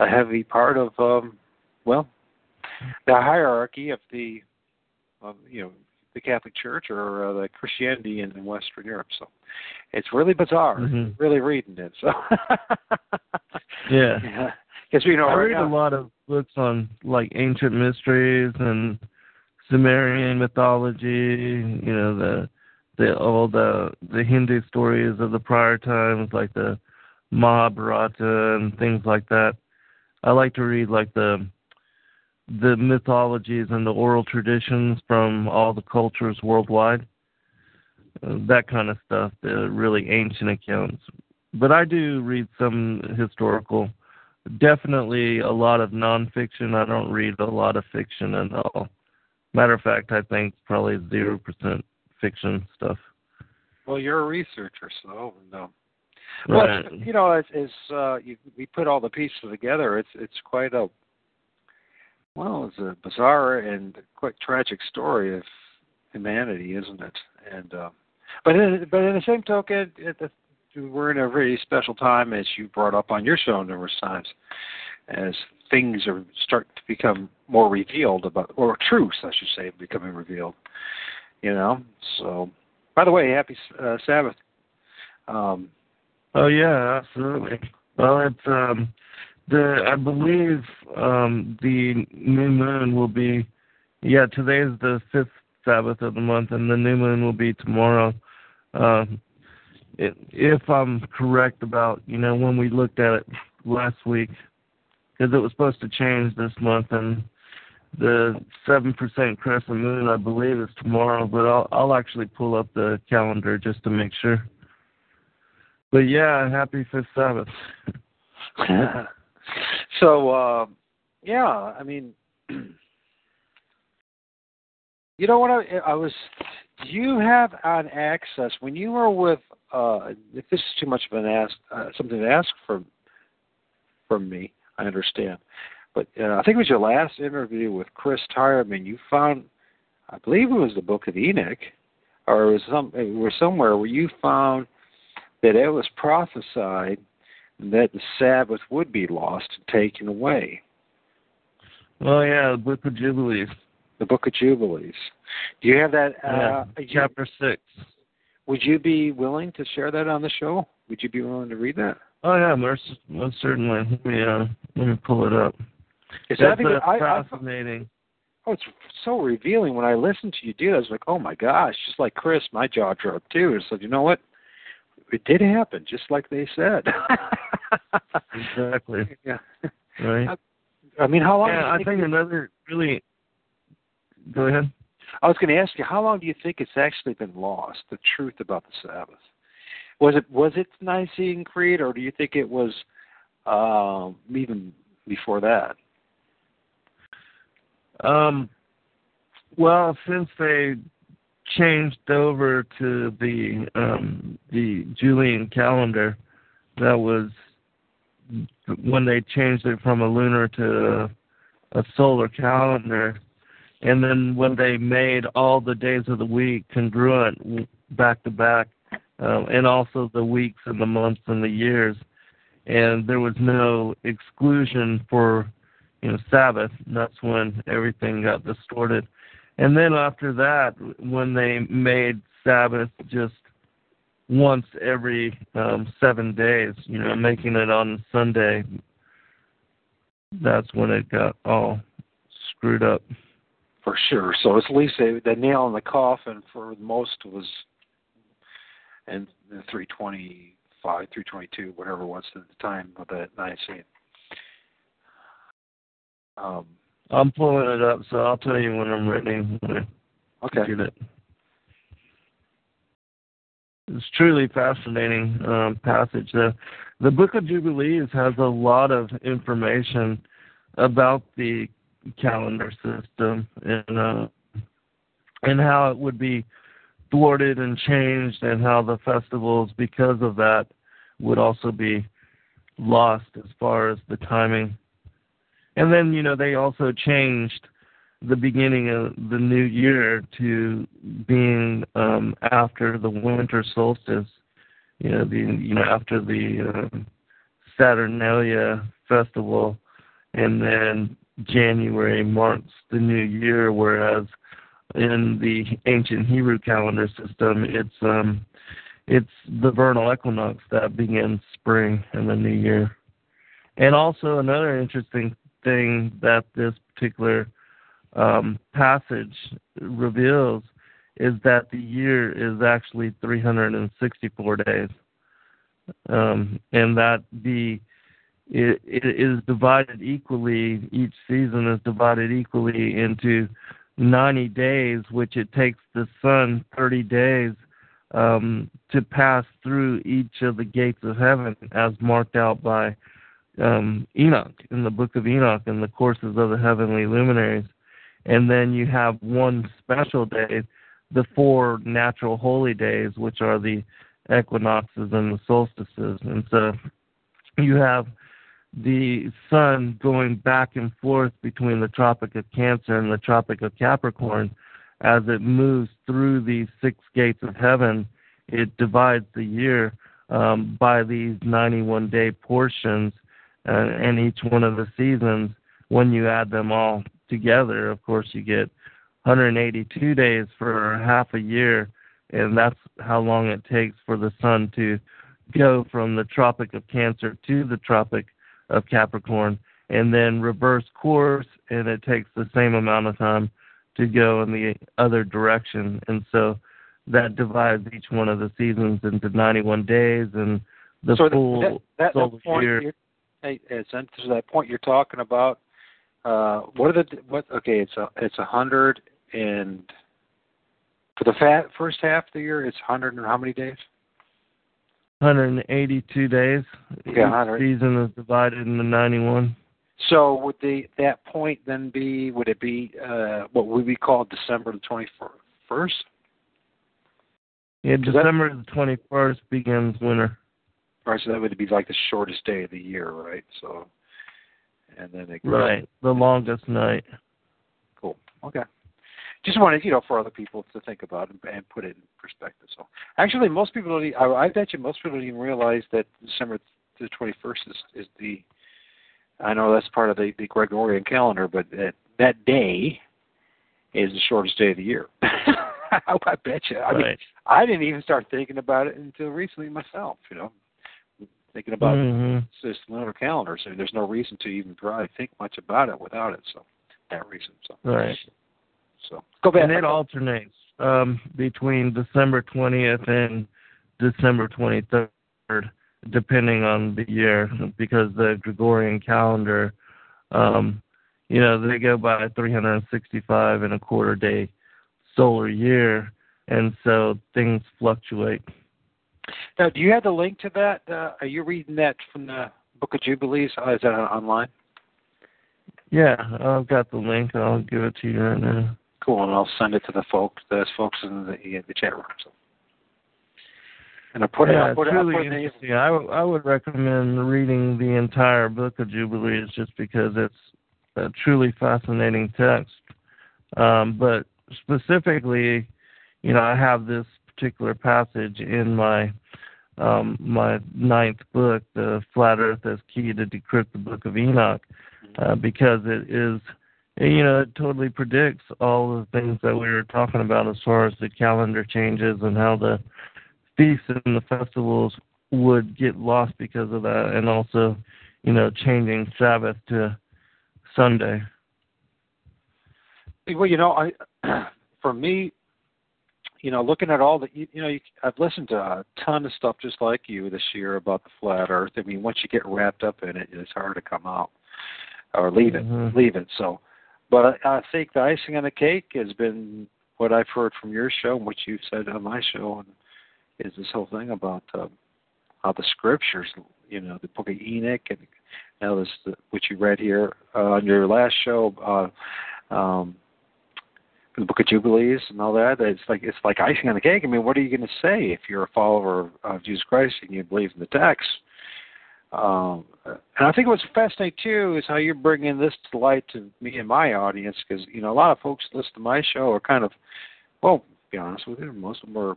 a heavy part of um well the hierarchy of the of you know the Catholic Church or uh, the Christianity in, in Western Europe. So it's really bizarre. Mm-hmm. Really reading it. So yeah, yeah. Because you know, I right read now, a lot of books on like ancient mysteries and Sumerian mythology. You know the the all the the Hindu stories of the prior times, like the Mahabharata and things like that. I like to read like the the mythologies and the oral traditions from all the cultures worldwide. Uh, that kind of stuff, the really ancient accounts. But I do read some historical. Definitely a lot of nonfiction. I don't read a lot of fiction at all. Matter of fact, I think probably zero percent fiction stuff. Well, you're a researcher, so no. Right. Well, you know, as, as uh, you, we put all the pieces together, it's it's quite a well, it's a bizarre and quite tragic story of humanity, isn't it? And uh, but in, but in the same token, it, it, we're in a very special time, as you brought up on your show numerous times, as things are start to become more revealed about, or truths, I should say, becoming revealed. You know, so. By the way, happy uh, Sabbath. Um, Oh yeah, absolutely. Well, it's um the I believe um the new moon will be yeah today is the fifth Sabbath of the month and the new moon will be tomorrow. Um, it, if I'm correct about you know when we looked at it last week because it was supposed to change this month and the seven percent crescent moon I believe is tomorrow, but I'll I'll actually pull up the calendar just to make sure. But yeah, happy fifth Sabbath. so uh, yeah, I mean, you know what I, I was. Do you have on access when you were with? Uh, if this is too much of an ask, uh, something to ask from from me, I understand. But uh, I think it was your last interview with Chris Tyerman. You found, I believe it was the Book of Enoch, or it was some, it was somewhere where you found that it was prophesied that the Sabbath would be lost and taken away. Oh yeah, the Book of Jubilees. The Book of Jubilees. Do you have that? Yeah, uh, you- chapter six. Would you be willing to share that on the show? Would you be willing to read that? Oh yeah, most, most certainly. Let me uh, let me pull it up. Is That's that because uh, I, I, fascinating. oh, it's so revealing when I listen to you do. it. I was like, oh my gosh, just like Chris, my jaw dropped too. It's like, you know what? It did happen, just like they said. exactly. Yeah. Right. I mean, how long? Yeah, I think think another really. Go ahead. I was going to ask you, how long do you think it's actually been lost? The truth about the Sabbath. Was it was it Nicene Creed, or do you think it was um, even before that? Um, well, since they changed over to the um, the Julian calendar, that was when they changed it from a lunar to a, solar calendar, and then when they made all the days of the week congruent back to back, um, and also the weeks and the months and the years, and there was no exclusion for you know Sabbath. That's when everything got distorted. And then after that, when they made Sabbath just once every um, seven days, you know, making it on Sunday, that's when it got all screwed up. For sure. So it's at least the, the nail in the coffin for most was, and the 325, 322, whatever it was at the time of that Nicene. Um, I'm pulling it up, so I'll tell you when I'm ready. When I Okay. Get it. It's truly fascinating um, passage. The the Book of Jubilees has a lot of information about the calendar system and uh, and how it would be thwarted and changed, and how the festivals, because of that, would also be lost as far as the timing. And then you know they also changed the beginning of the new year to being um, after the winter solstice. You know, the you know after the uh, Saturnalia festival, and then January marks the new year, whereas in the ancient Hebrew calendar system, it's um, it's the vernal equinox that begins spring and the new year. And also another interesting thing that this particular um, passage reveals is that the year is actually 364 days, um, and that the it, it is divided equally. Each season is divided equally into 90 days, which it takes the sun 30 days um, to pass through each of the gates of heaven, as marked out by um, Enoch in the book of Enoch and the courses of the heavenly luminaries. And then you have one special day, the four natural holy days, which are the equinoxes and the solstices. And so you have the sun going back and forth between the Tropic of Cancer and the Tropic of Capricorn as it moves through these six gates of heaven. It divides the year um, by these 91 day portions, uh, and each one of the seasons, when you add them all together, of course, you get 182 days for half a year, and that's how long it takes for the sun to go from the Tropic of Cancer to the Tropic of Capricorn, and then reverse course, and it takes the same amount of time to go in the other direction. And so that divides each one of the seasons into 91 days, and the so full that, that, solar year. You're- Hey, hey, so to that point you're talking about, uh, what are the what? Okay, it's a it's a hundred and for the fat, first half of the year, it's hundred and how many days? 182 days. Yeah, Each 100. season is divided into 91. So would the that point then be? Would it be uh, what would we call December the twenty first? Yeah, Does that- December the 21st begins winter. Right, so that would be like the shortest day of the year, right? So, and then it Right, the longest night. Cool. Okay. Just wanted, you know, for other people to think about and, and put it in perspective. So, actually, most people don't. I, I bet you most people don't even realize that December the twenty first is is the. I know that's part of the, the Gregorian calendar, but that that day is the shortest day of the year. I bet you. I mean, Right. I didn't even start thinking about it until recently myself. You know, thinking about Mhm. this lunar calendar. So there's no reason to even try to think much about it without it. So that reason. So Right. so go back. And it alternates um, between December 20th and December 23rd, depending on the year, because the Gregorian calendar, um, you know, they go by 365 and a quarter day solar year, and so things fluctuate. Now, do you have the link to that? Uh, are you reading that from the Book of Jubilees? Uh, is that online? Yeah, I've got the link. I'll give it to you right now. Cool, and I'll send it to the folks, the folks in the the chat room. So. And I put it. yeah, I'll put it's it. Really it interesting. I, w- I would recommend reading the entire book of Jubilees just because it's a truly fascinating text. Um, but specifically, you know, I have this particular passage in my um, my ninth book, the Flat Earth as Key to Decrypt the Book of Enoch, uh, because it is, you know, it totally predicts all the things that we were talking about as far as the calendar changes and how the feasts and the festivals would get lost because of that, and also, you know, changing Sabbath to Sunday. Well, you know, I for me, you know, looking at all the, you, you know, you, I've listened to a ton of stuff just like you this year about the flat Earth. I mean, once you get wrapped up in it, it's hard to come out or leave it, Mhm. leave it. So, but I, I think the icing on the cake has been what I've heard from your show and what you've said on my show, and is this whole thing about uh, how the scriptures, you know, the Book of Enoch, and now this, the, what you read here uh, on your last show. Uh, um, the Book of Jubilees and all that. It's like it's like icing on the cake. I mean, what are you going to say if you're a follower of, Jesus Christ and you believe in the text? Um, and I think what's fascinating too is how you're bringing this to light to me and my audience because you know a lot of folks that listen to my show are kind of, well, to be honest with you, most of them are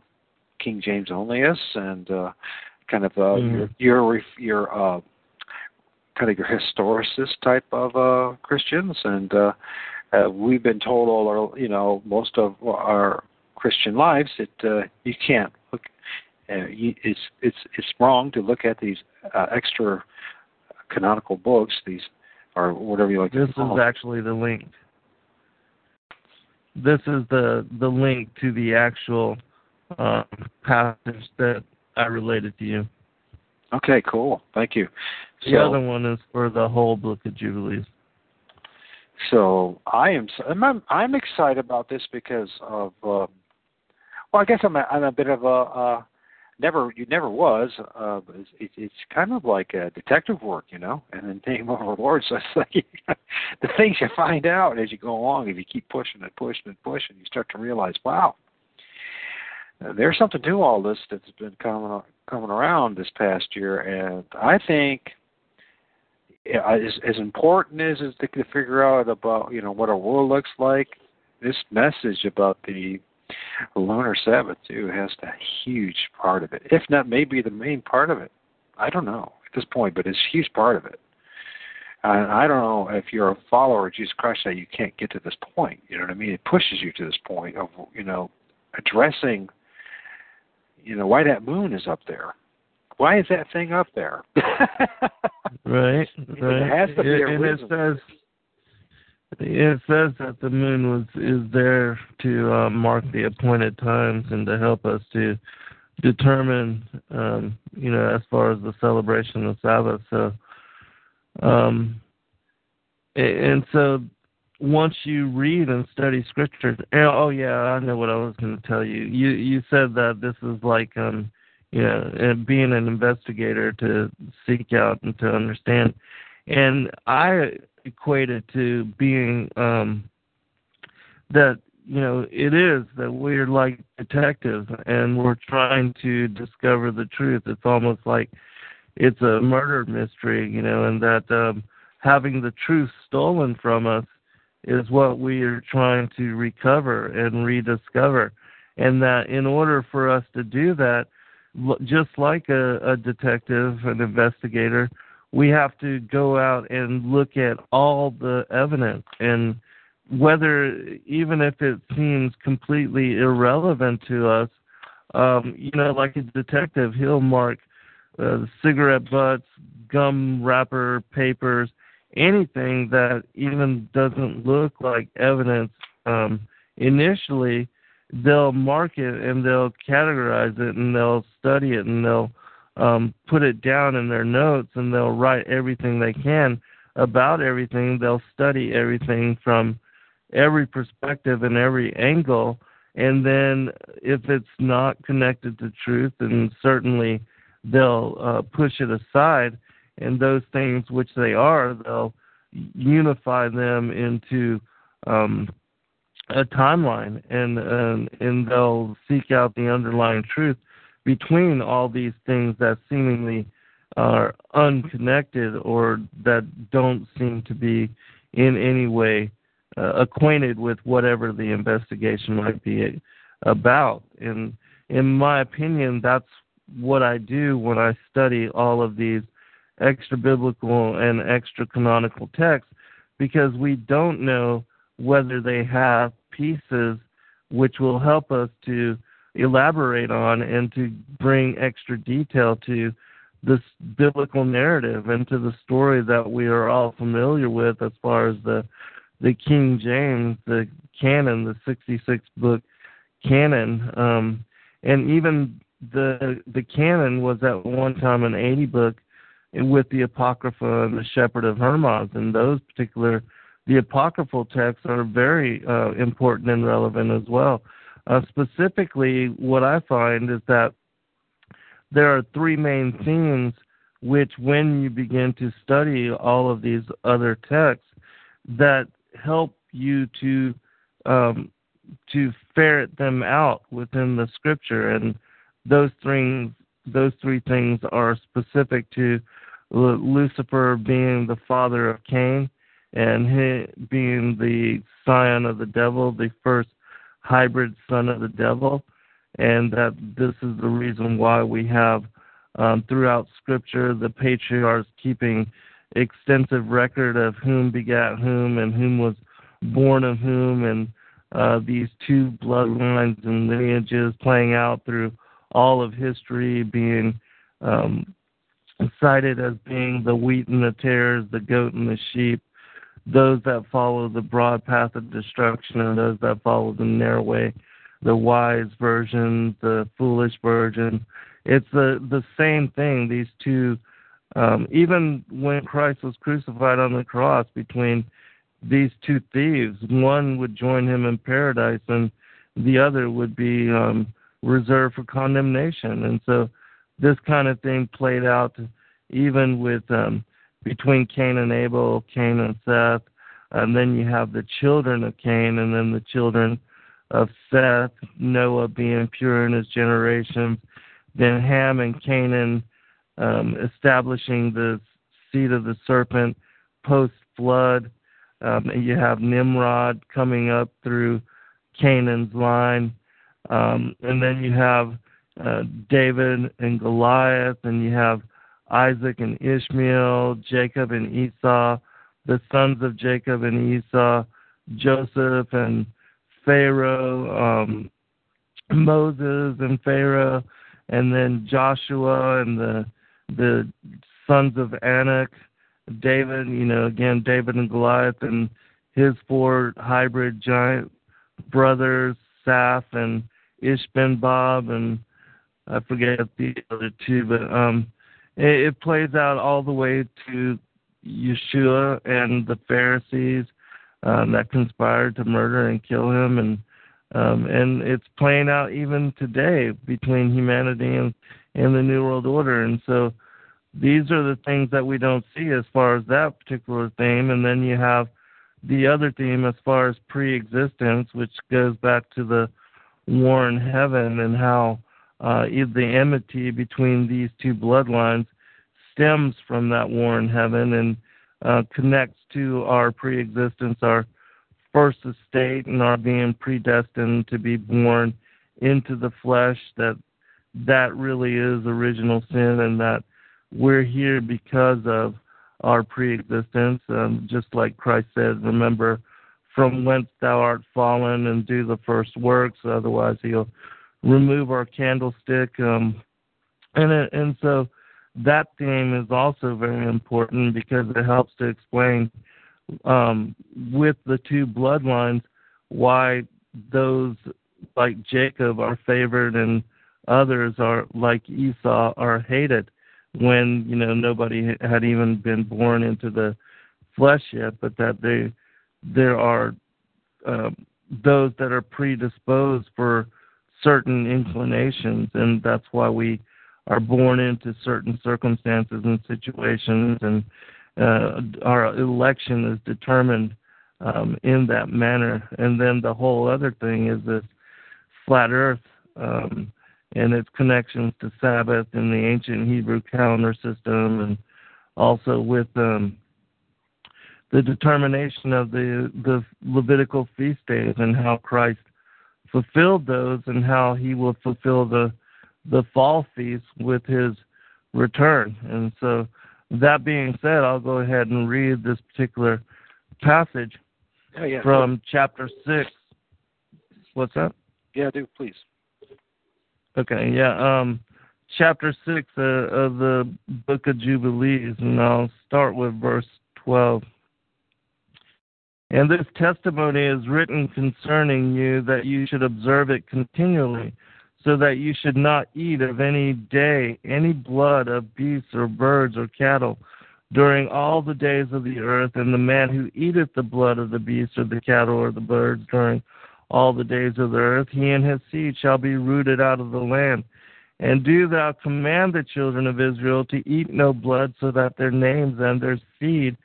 King James onlyists and uh, kind of uh, Mhm. your your your uh, kind of your historicist type of uh, Christians and. uh uh, we've been told all our, you know, most of our Christian lives that uh, you can't look. Uh, you, it's it's it's wrong to look at these uh, extra canonical books, these or whatever you like This to call is them. actually the link. this is the the link to the actual uh, passage that I related to you. Okay, cool. Thank you. The So- other one is for the whole book of Jubilees. So I am I'm I'm excited about this because of uh, well I guess I'm a, I'm a bit of a uh, never you never was uh, it's, it's kind of like a detective work you know? And in the name of our Lord so it's like the things you find out as you go along if you keep pushing and pushing and pushing you start to realize wow uh, there's something to all this that's been coming coming around this past year. And I think as as important as is to, to figure out about you know what our world looks like, this message about the lunar Sabbath too has a huge part of it. If not, maybe the main part of it. I don't know at this point, but it's a huge part of it. And I don't know if you're a follower of Jesus Christ that you can't get to this point. You know what I mean? It pushes you to this point of you know addressing you know why that moon is up there. Why is that thing up there? Right, right. It has to be a and it says it says that the moon was is there to uh, mark the appointed times and to help us to determine, um, you know, as far as the celebration of Sabbath. So, um, and so once you read and study scriptures, and, oh yeah, I know what I was going to tell you. You you said that this is like um you know, and being an investigator to seek out and to understand. And I equate it to being um that you know it is that we're like detectives and we're trying to discover the truth. It's almost like it's a murder mystery, you know, and that um having the truth stolen from us is what we are trying to recover and rediscover. And that in order for us to do that, just like a, a detective, an investigator, we have to go out and look at all the evidence. And whether even if it seems completely irrelevant to us, um, you know, like a detective, he'll mark uh, cigarette butts, gum wrapper, papers, anything that even doesn't look like evidence. Um, initially, they'll mark it and they'll categorize it and they'll study it and they'll um, put it down in their notes and they'll write everything they can about everything. They'll study everything from every perspective and every angle. And then if it's not connected to truth, then certainly they'll uh, push it aside. And those things which they are, they'll unify them into um, a timeline, and and they'll seek out the underlying truth between all these things that seemingly are unconnected or that don't seem to be in any way uh, acquainted with whatever the investigation might be about. And in my opinion, that's what I do when I study all of these extra biblical and extra canonical texts because we don't know whether they have pieces which will help us to elaborate on and to bring extra detail to this biblical narrative and to the story that we are all familiar with as far as the the King James, the canon, the 66 book canon, um, and even the the canon was at one time an 80 book with the Apocrypha and the Shepherd of Hermas, and those particular the apocryphal texts are very uh, important and relevant as well. Uh, specifically, what I find is that there are three main themes which, when you begin to study all of these other texts, that help you to um, to ferret them out within the scripture, and those three those three things are specific to Lucifer being the father of Cain, and he being the scion of the devil, the first hybrid son of the devil, and that this is the reason why we have um, throughout Scripture the patriarchs keeping extensive record of whom begat whom and whom was born of whom, and uh, these two bloodlines and lineages playing out through all of history, being um, cited as being the wheat and the tares, the goat and the sheep, those that follow the broad path of destruction and those that follow the narrow way, the wise version, the foolish version. It's the the same thing. These two, um, even when Christ was crucified on the cross, between these two thieves, one would join him in paradise, and the other would be um, reserved for condemnation. And so, this kind of thing played out even with um, between Cain and Abel, Cain and Seth, and then you have the children of Cain, and then the children of Seth, Noah being pure in his generation, then Ham and Canaan um, establishing the seed of the serpent post flood. Um, you have Nimrod coming up through Canaan's line, um, and then you have uh, David and Goliath, and you have Isaac and Ishmael, Jacob and Esau, the sons of Jacob and Esau, Joseph and Pharaoh, um, Moses and Pharaoh, and then Joshua and the the sons of Anak, David, you know, again David and Goliath and his four hybrid giant brothers, Saph and Ishbibenob and I forget the other two, but um it, it plays out all the way to Yeshua and the Pharisees um, that conspired to murder and kill him, and um, and it's playing out even today between humanity and and the New World Order, and so these are the things that we don't see as far as that particular theme, and then you have the other theme as far as pre-existence, which goes back to the war in heaven and how uh, the enmity between these two bloodlines stems from that war in heaven and uh, connects to our pre-existence, our first estate, and our being predestined to be born into the flesh. That that really is original sin, and that we're here because of our pre-existence. Um, just like Christ said, remember from whence thou art fallen, and do the first works. Otherwise, he'll remove our candlestick. Um, and and so that theme is also very important because it helps to explain um, with the two bloodlines why those like Jacob are favored and others are like Esau are hated when you know nobody had even been born into the flesh yet, but that they there are uh, those that are predisposed for certain inclinations, and that's why we are born into certain circumstances and situations, and uh, our election is determined um, in that manner. And then the whole other thing is this flat Earth um, and its connections to Sabbath and the ancient Hebrew calendar system, and also with um, the determination of the the Levitical feast days and how Christ fulfilled those and how he will fulfill the the fall feast with his return. And so that being said, I'll go ahead and read this particular passage oh, yeah, from chapter six. What's that? Yeah, do please. Okay, yeah. Um, chapter six uh, of the book of Jubilees, and I'll start with verse twelve. And this testimony is written concerning you that you should observe it continually, so that you should not eat of any day any blood of beasts or birds or cattle during all the days of the earth, and the man who eateth the blood of the beasts or the cattle or the birds during all the days of the earth, he and his seed shall be rooted out of the land. And do thou command the children of Israel to eat no blood, so that their names and their seed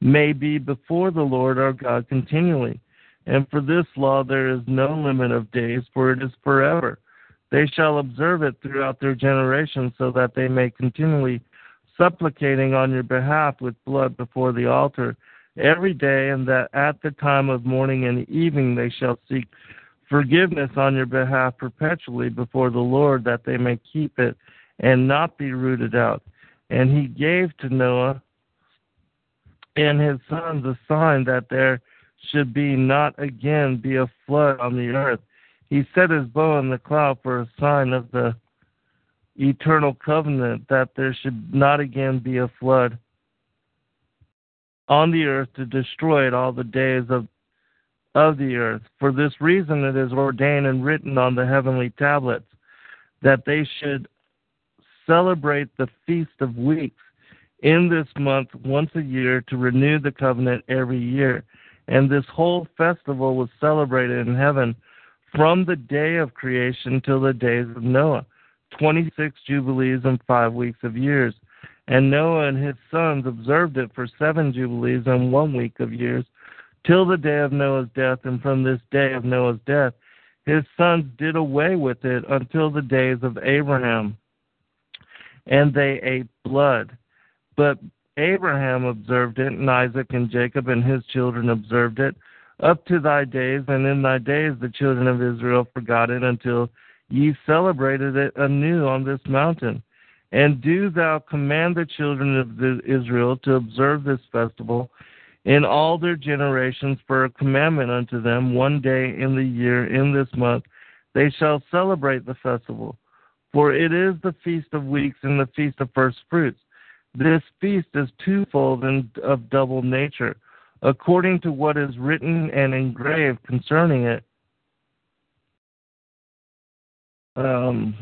may be before the Lord our God continually. And for this law there is no limit of days, for it is forever. They shall observe it throughout their generations, so that they may continually supplicating on your behalf with blood before the altar every day, and that at the time of morning and evening they shall seek forgiveness on your behalf perpetually before the Lord, that they may keep it and not be rooted out. And he gave to Noah and his sons a sign that there should be not again be a flood on the earth. He set his bow in the cloud for a sign of the eternal covenant that there should not again be a flood on the earth to destroy it all the days of of the earth. For this reason it is ordained and written on the heavenly tablets that they should celebrate the feast of weeks in this month once a year to renew the covenant every year. And this whole festival was celebrated in heaven from the day of creation till the days of Noah, 26 jubilees and five weeks of years. And Noah and his sons observed it for seven jubilees and one week of years, till the day of Noah's death. And from this day of Noah's death, his sons did away with it until the days of Abraham. And they ate blood. But Abraham observed it, and Isaac and Jacob and his children observed it, up to thy days, and in thy days the children of Israel forgot it until ye celebrated it anew on this mountain. And do thou command the children of Israel to observe this festival in all their generations for a commandment unto them. One day in the year in this month they shall celebrate the festival. For it is the feast of weeks and the feast of first fruits this feast is twofold and of double nature according to what is written and engraved concerning it. Um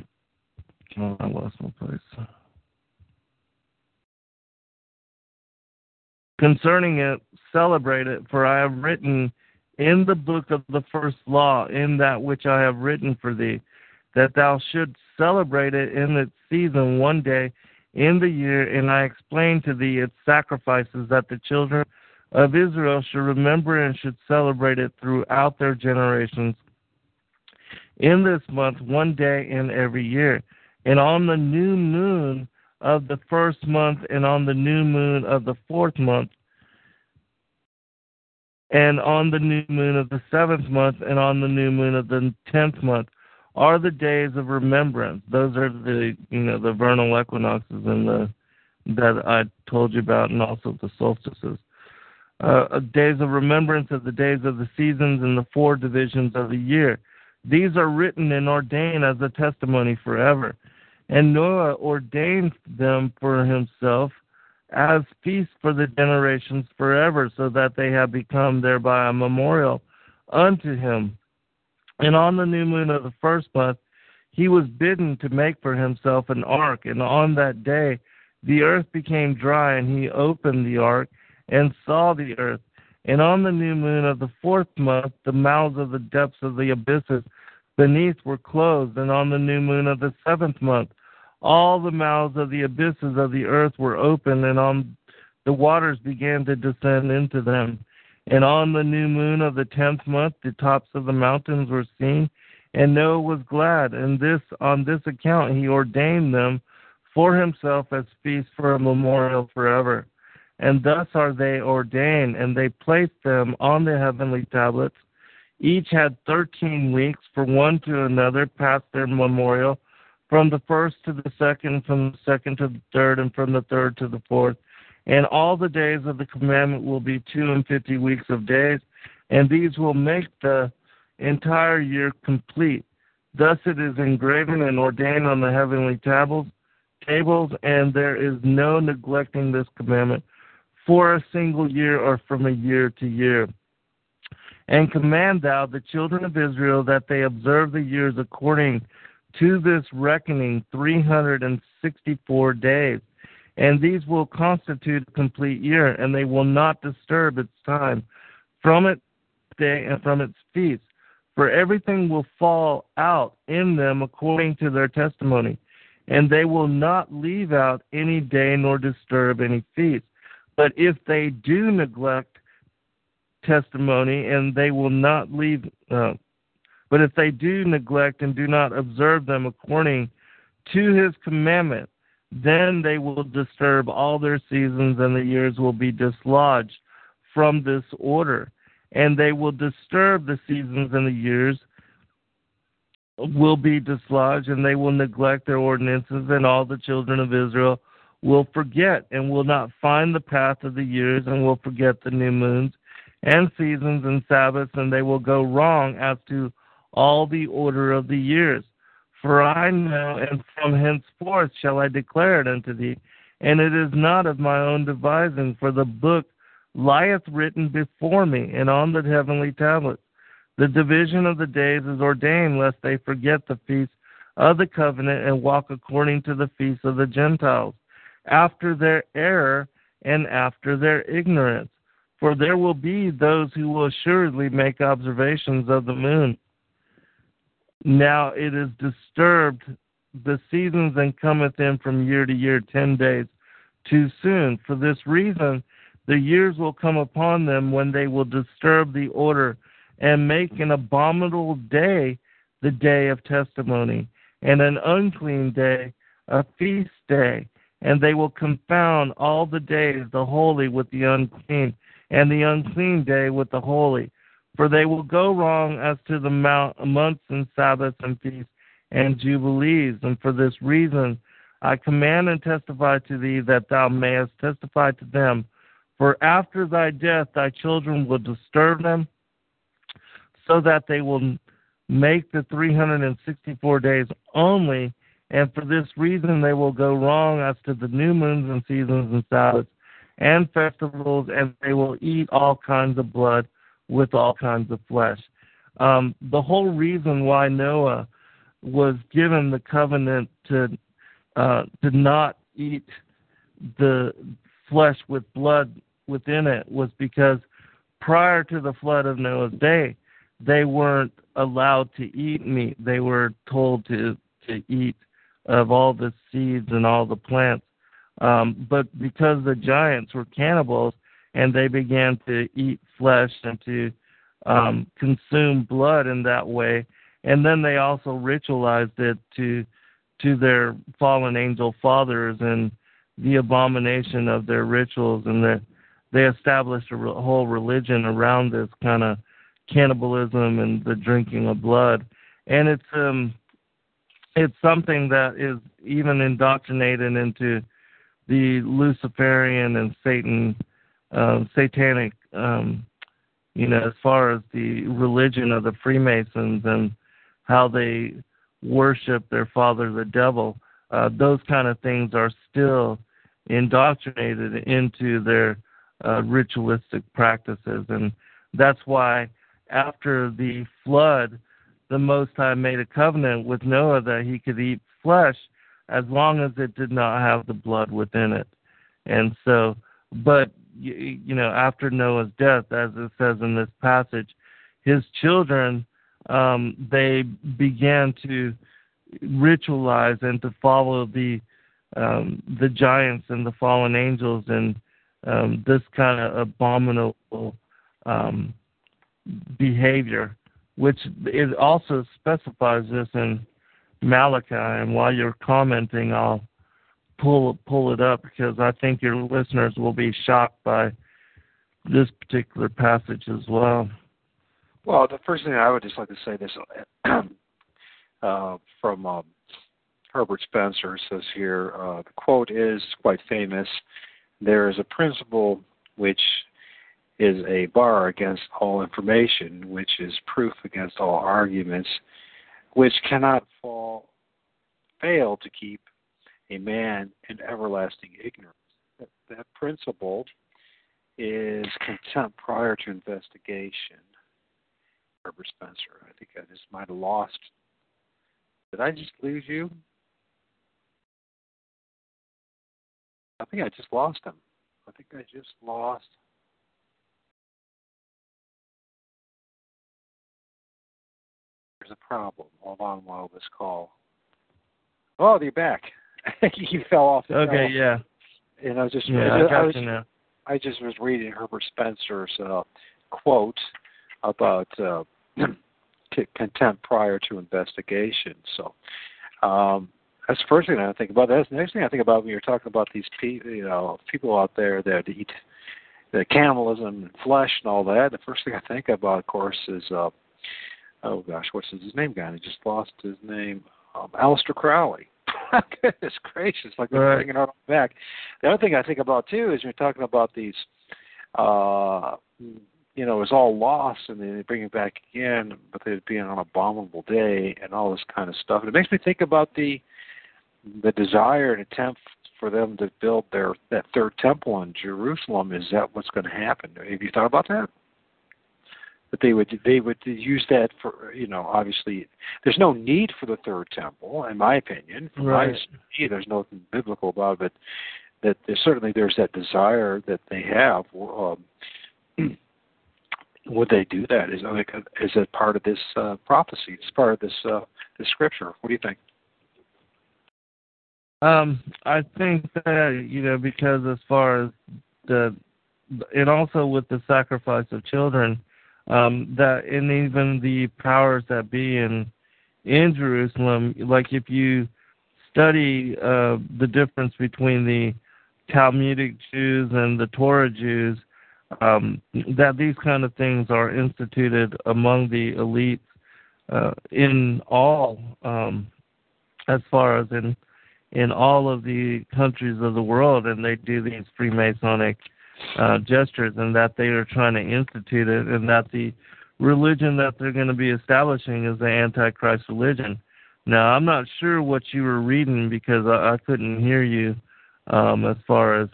oh, I lost my place. Concerning it, celebrate it, for I have written in the book of the first law, in that which I have written for thee, that thou shouldst celebrate it in its season one day in the year, and I explain to thee its uh, sacrifices, that the children of Israel should remember and should celebrate it throughout their generations. In this month, one day in every year, and on the new moon of the first month and on the new moon of the fourth month and on the new moon of the seventh month and on the new moon of the tenth month are the days of remembrance. Those are the you know the vernal equinoxes and the that I told you about, and also the solstices. Uh, days of remembrance of the days of the seasons and the four divisions of the year. These are written and ordained as a testimony forever. And Noah ordained them for himself as feasts for the generations forever, so that they have become thereby a memorial unto him. And on the new moon of the first month, he was bidden to make for himself an ark. And on that day, the earth became dry, and he opened the ark and saw the earth. And on the new moon of the fourth month, the mouths of the depths of the abysses beneath were closed, and on the new moon of the seventh month, all the mouths of the abysses of the earth were opened, and on the waters began to descend into them. And on the new moon of the tenth month, the tops of the mountains were seen, and Noah was glad. And this, on this account, he ordained them for himself as feasts for a memorial forever. And thus are they ordained, and they placed them on the heavenly tablets each had thirteen weeks, for one to another past their memorial, from the first to the second, from the second to the third, and from the third to the fourth. And all the days of the commandment will be two and fifty weeks of days, and these will make the entire year complete. Thus it is engraven and ordained on the heavenly tables, tables, and there is no neglecting this commandment for a single year or from a year to year. And command thou the children of Israel that they observe the years according to this reckoning 364 days. And these will constitute a complete year, and they will not disturb its time from its day and from its feast. For everything will fall out in them according to their testimony, and they will not leave out any day nor disturb any feast. But if they do neglect testimony, and they will not leave. Uh, but if they do neglect and do not observe them according to his commandment, then they will disturb all their seasons, and the years will be dislodged from this order. And they will disturb the seasons and the years will be dislodged, and they will neglect their ordinances, and all the children of Israel will forget and will not find the path of the years, and will forget the new moons and seasons and Sabbaths, and they will go wrong as to all the order of the years. For I know, and from henceforth shall I declare it unto thee, and it is not of my own devising, for the book lieth written before me and on the heavenly tablets. The division of the days is ordained lest they forget the feast of the covenant and walk according to the feast of the Gentiles, after their error and after their ignorance. For there will be those who will assuredly make observations of the moon. Now it is disturbed the seasons and cometh in from year to year ten days too soon. For this reason, the years will come upon them when they will disturb the order and make an abominable day the day of testimony, and an unclean day a feast day. And they will confound all the days, the holy with the unclean, and the unclean day with the holy. For they will go wrong as to the months and Sabbaths and feasts and jubilees. And for this reason, I command and testify to thee that thou mayest testify to them. For after thy death, thy children will disturb them, so that they will make the 364 days only. And for this reason, they will go wrong as to the new moons and seasons and Sabbaths and festivals, and they will eat all kinds of blood with all kinds of flesh. Um, the whole reason why Noah was given the covenant to uh, to not eat the flesh with blood within it was because prior to the flood of Noah's day, they weren't allowed to eat meat. They were told to to eat of all the seeds and all the plants. Um, but because the giants were cannibals and they began to eat flesh and to um, consume blood in that way, and then they also ritualized it to to their fallen angel fathers and the abomination of their rituals. And the, they established a re- whole religion around this kind of cannibalism and the drinking of blood. And it's um it's something that is even indoctrinated into the luciferian and satan um satanic um you know as far as the religion of the freemasons and how they worship their father, the devil. Uh, those kind of things are still indoctrinated into their uh, ritualistic practices. And that's why after the flood, the Most High made a covenant with Noah that he could eat flesh as long as it did not have the blood within it. And so, but, you, know, after Noah's death, as it says in this passage, his children um, they began to ritualize and to follow the um, the giants and the fallen angels and um, this kind of abominable um, behavior, which it also specifies this in Malachi. And while you're commenting, I'll pull pull it up because I think your listeners will be shocked by this particular passage as well. Well, the first thing I would just like to say this uh, from um, Herbert Spencer says here uh, the quote is quite famous. There is a principle which is a bar against all information, which is proof against all arguments, which cannot fall fail to keep a man in everlasting ignorance. That, that principle is contempt prior to investigation. Herbert Spencer. I think I just might have lost. Did I just lose you? I think I just lost him. I think I just lost. There's a problem. Hold on while this call. Oh, you're back. you fell off. The okay, yeah. And I was just, yeah, I, I, got was. I just was reading Herbert Spencer's uh, quote about uh, contempt prior to investigation. So um, that's the first thing I think about. That's the next thing I think about when you're talking about these people, you know, people out there that eat the cannibalism and flesh and all that. The first thing I think about, of course, is uh, oh gosh, what's his name? Guy, I just lost his name. Um, Aleister Crowley. Goodness gracious, like they're right. bringing it back. The other thing I think about too is you're talking about these uh you know, it was all lost and then they bring it back again, but they'd be on an abominable day and all this kind of stuff. And it makes me think about the the desire and attempt for them to build their that third temple in Jerusalem. Is that what's going to happen? Have you thought about that? That they would they would use that for you know obviously there's no need for the third temple in my opinion. From Right. my there's nothing biblical about it, but that there's, certainly there's that desire that they have. Um, would they do that? Is like is it part of this uh, prophecy? It's part of this uh, this scripture. What do you think? Um, I think that you know because as far as the and also with the sacrifice of children, um, that and even the powers that be in in Jerusalem, like if you study uh, the difference between the Talmudic Jews and the Torah Jews, um, that these kind of things are instituted among the elites uh, in all, um, as far as in in all of the countries of the world, and they do these Freemasonic uh, gestures, and that they are trying to institute it, and that the religion that they're going to be establishing is the Antichrist religion. Now, I'm not sure what you were reading because I, I couldn't hear you um, as far as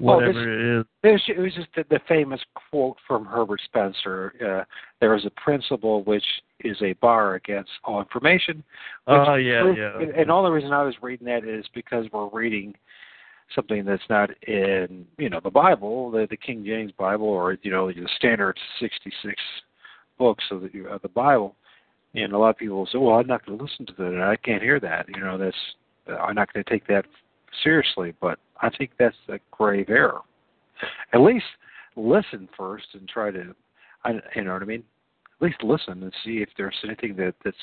Well, this- whatever it is. It was, just the, the famous quote from Herbert Spencer. Uh, there is a principle which is a bar against all information. Oh, yeah, proves- yeah. And, and all the reason I was reading that is because we're reading something that's not in you know the Bible, the, the King James Bible, or you know the standard sixty six books of the of the Bible. And a lot of people say, "Well, I'm not going to listen to that. I can't hear that. You know, that's I'm not going to take that seriously." But I think that's a grave error. At least listen first and try to, I, you know what I mean. At least listen and see if there's anything that that's,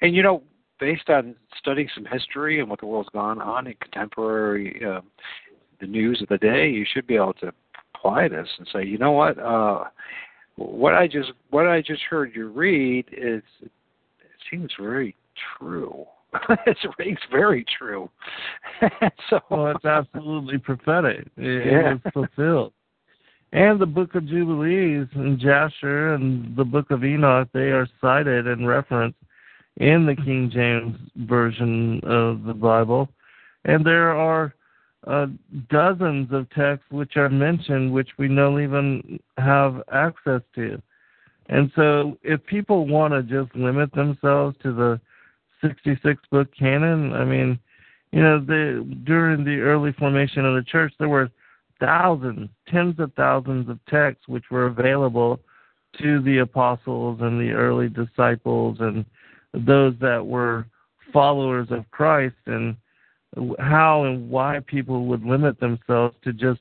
and you know, based on studying some history and what the world's gone on in contemporary, uh, the news of the day, you should be able to apply this and say, you know what, uh, what I just what I just heard you read is it seems very true. it rings very true. so Well, it's absolutely prophetic. It, Yeah. it was fulfilled. And the book of Jubilees and Jasher and the book of Enoch, they are cited and referenced in the King James version of the Bible. And there are uh, dozens of texts which are mentioned which we don't even have access to. And so if people want to just limit themselves to the 66 book canon, I mean, you know, the during the early formation of the church, there were thousands, tens of thousands of texts which were available to the apostles and the early disciples and those that were followers of Christ, and how and why people would limit themselves to just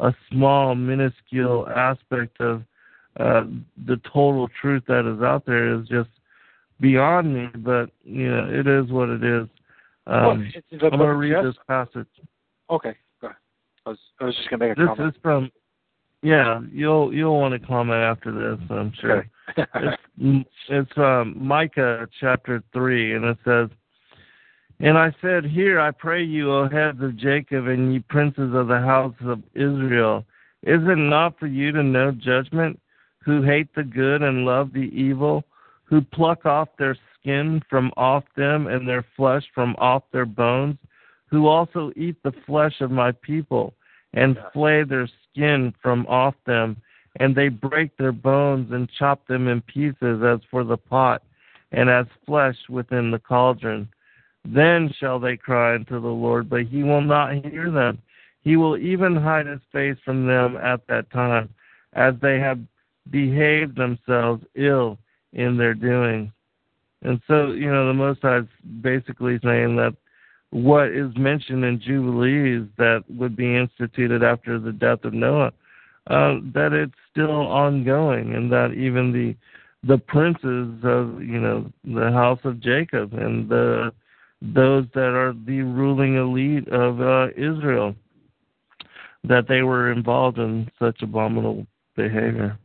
a small, minuscule aspect of uh, the total truth that is out there is just beyond me. But you know, it is what it is. Well, Um, a I'm going to read just- this passage. Okay, go ahead. I was I was just going to make a This comment. This is from. Yeah, you'll you'll want to comment after this, I'm sure. Okay. it's it's um, Micah chapter three, and it says, "And I said, Here I pray you, O heads of Jacob, and ye princes of the house of Israel, is it not for you to know judgment, who hate the good and love the evil, who pluck off their skin from off them, and their flesh from off their bones, who also eat the flesh of my people, and flay their skin from off them?" and they break their bones and chop them in pieces as for the pot, and as flesh within the cauldron. Then shall they cry unto the Lord, but he will not hear them. He will even hide his face from them at that time, as they have behaved themselves ill in their doing. And so, you know, the Most High is basically saying that what is mentioned in Jubilees that would be instituted after the death of Noah uh, that it's still ongoing, and that even the the princes of you know the house of Jacob and the those that are the ruling elite of uh, Israel that they were involved in such abominable behavior.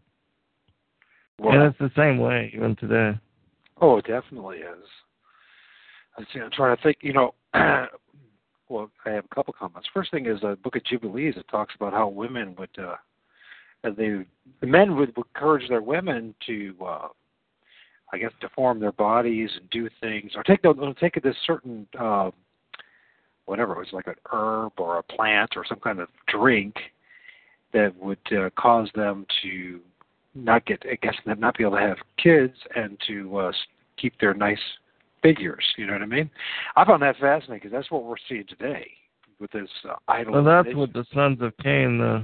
And it's the same way even today. Oh, it definitely is. I see, I'm trying to think. You know, well, I have a couple comments. First thing is the Book of Jubilees. It talks about how women would, uh, uh, they, the men would encourage their women to, uh, I guess, deform their bodies and do things, or take no, take this certain, uh, whatever it was, like an herb or a plant or some kind of drink that would uh, cause them to not get, I guess, not be able to have kids and to uh, keep their nice figures. You know what I mean? I found that fascinating because that's what we're seeing today with this uh, idol. Well, that's what the sons of Cain. Uh,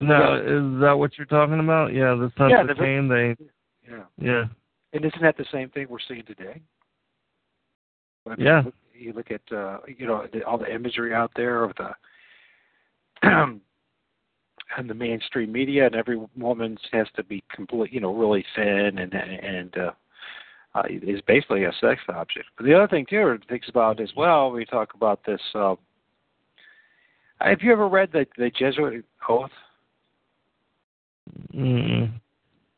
no, is that what you're talking about? Yeah, the sons Yeah, of the- Cain. They, Yeah. yeah, And isn't that the same thing we're seeing today? I mean, Yeah. look- You look at uh, you know the, all the imagery out there of the and the mainstream media, and every woman has to be complete, you know, really thin and and uh, uh, is basically a sex object. But the other thing too, it thinks about as well. We talk about this. Uh, have you ever read the the Jesuit Oath? mm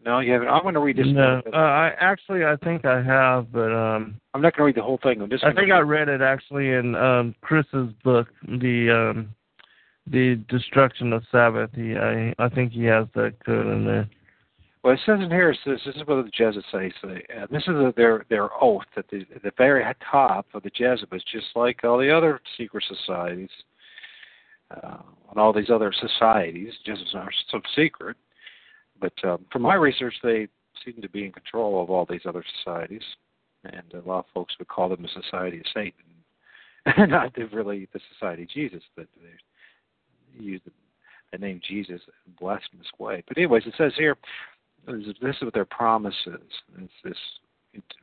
No, you haven't. I'm going to read this. no. Uh, I actually, I think I have, but um, I'm not going to read the whole thing. I'm just. I think I read it actually in um Chris's book, the um, the destruction of Sabbath. He, I, I think he has that code in there. Well, it says in here, it says, this is what the Jesuits say. say uh, this is a, their their oath at the, the very top of the Jesuits, just like all the other secret societies uh, and all these other societies. Jesuits are so secret, but um, from my research, they seem to be in control of all these other societies, and a lot of folks would call them the Society of Satan, not really the Society of Jesus, but they use the, the name Jesus in blasphemous way. But anyways, it says here this is what their promise is. It's this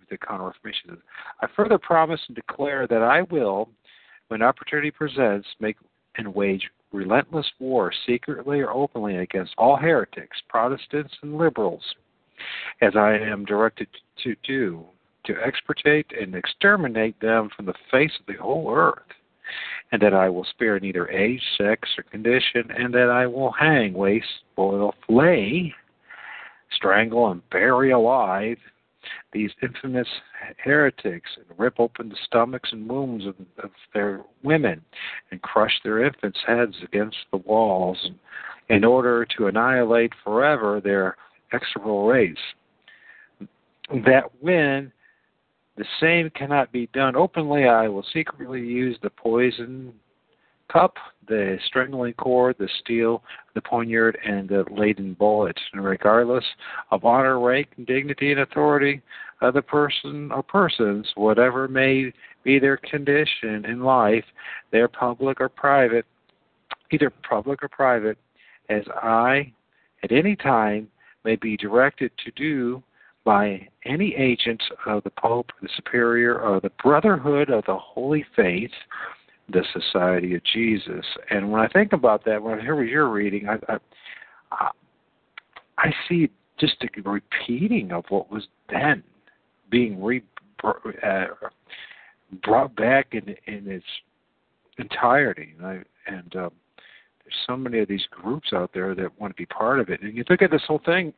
the counter reformation. I further promise and declare that I will, when opportunity presents, make and wage relentless war, secretly or openly, against all heretics, Protestants and liberals, as I am directed to do, to extirpate and exterminate them from the face of the whole earth, and that I will spare neither age, sex, or condition, and that I will hang, waste, boil, flay, strangle, and bury alive these infamous heretics and rip open the stomachs and wombs of, of their women and crush their infants' heads against the walls in order to annihilate forever their execrable race. That when the same cannot be done openly, I will secretly use the poison cup, the strangling cord, the steel, the poniard, and the laden bullet. And regardless of honor, rank, dignity, and authority of the person or persons, whatever may be their condition in life, their public or private, either public or private, as I at any time may be directed to do by any agent of the Pope, the Superior, or the Brotherhood of the Holy Faith, the Society of Jesus. And when I think about that, when I hear what you're reading, I I, I see just a repeating of what was then being re, uh, brought back in in its entirety. And, I, and um, there's so many of these groups out there that want to be part of it. And you look at this whole thing,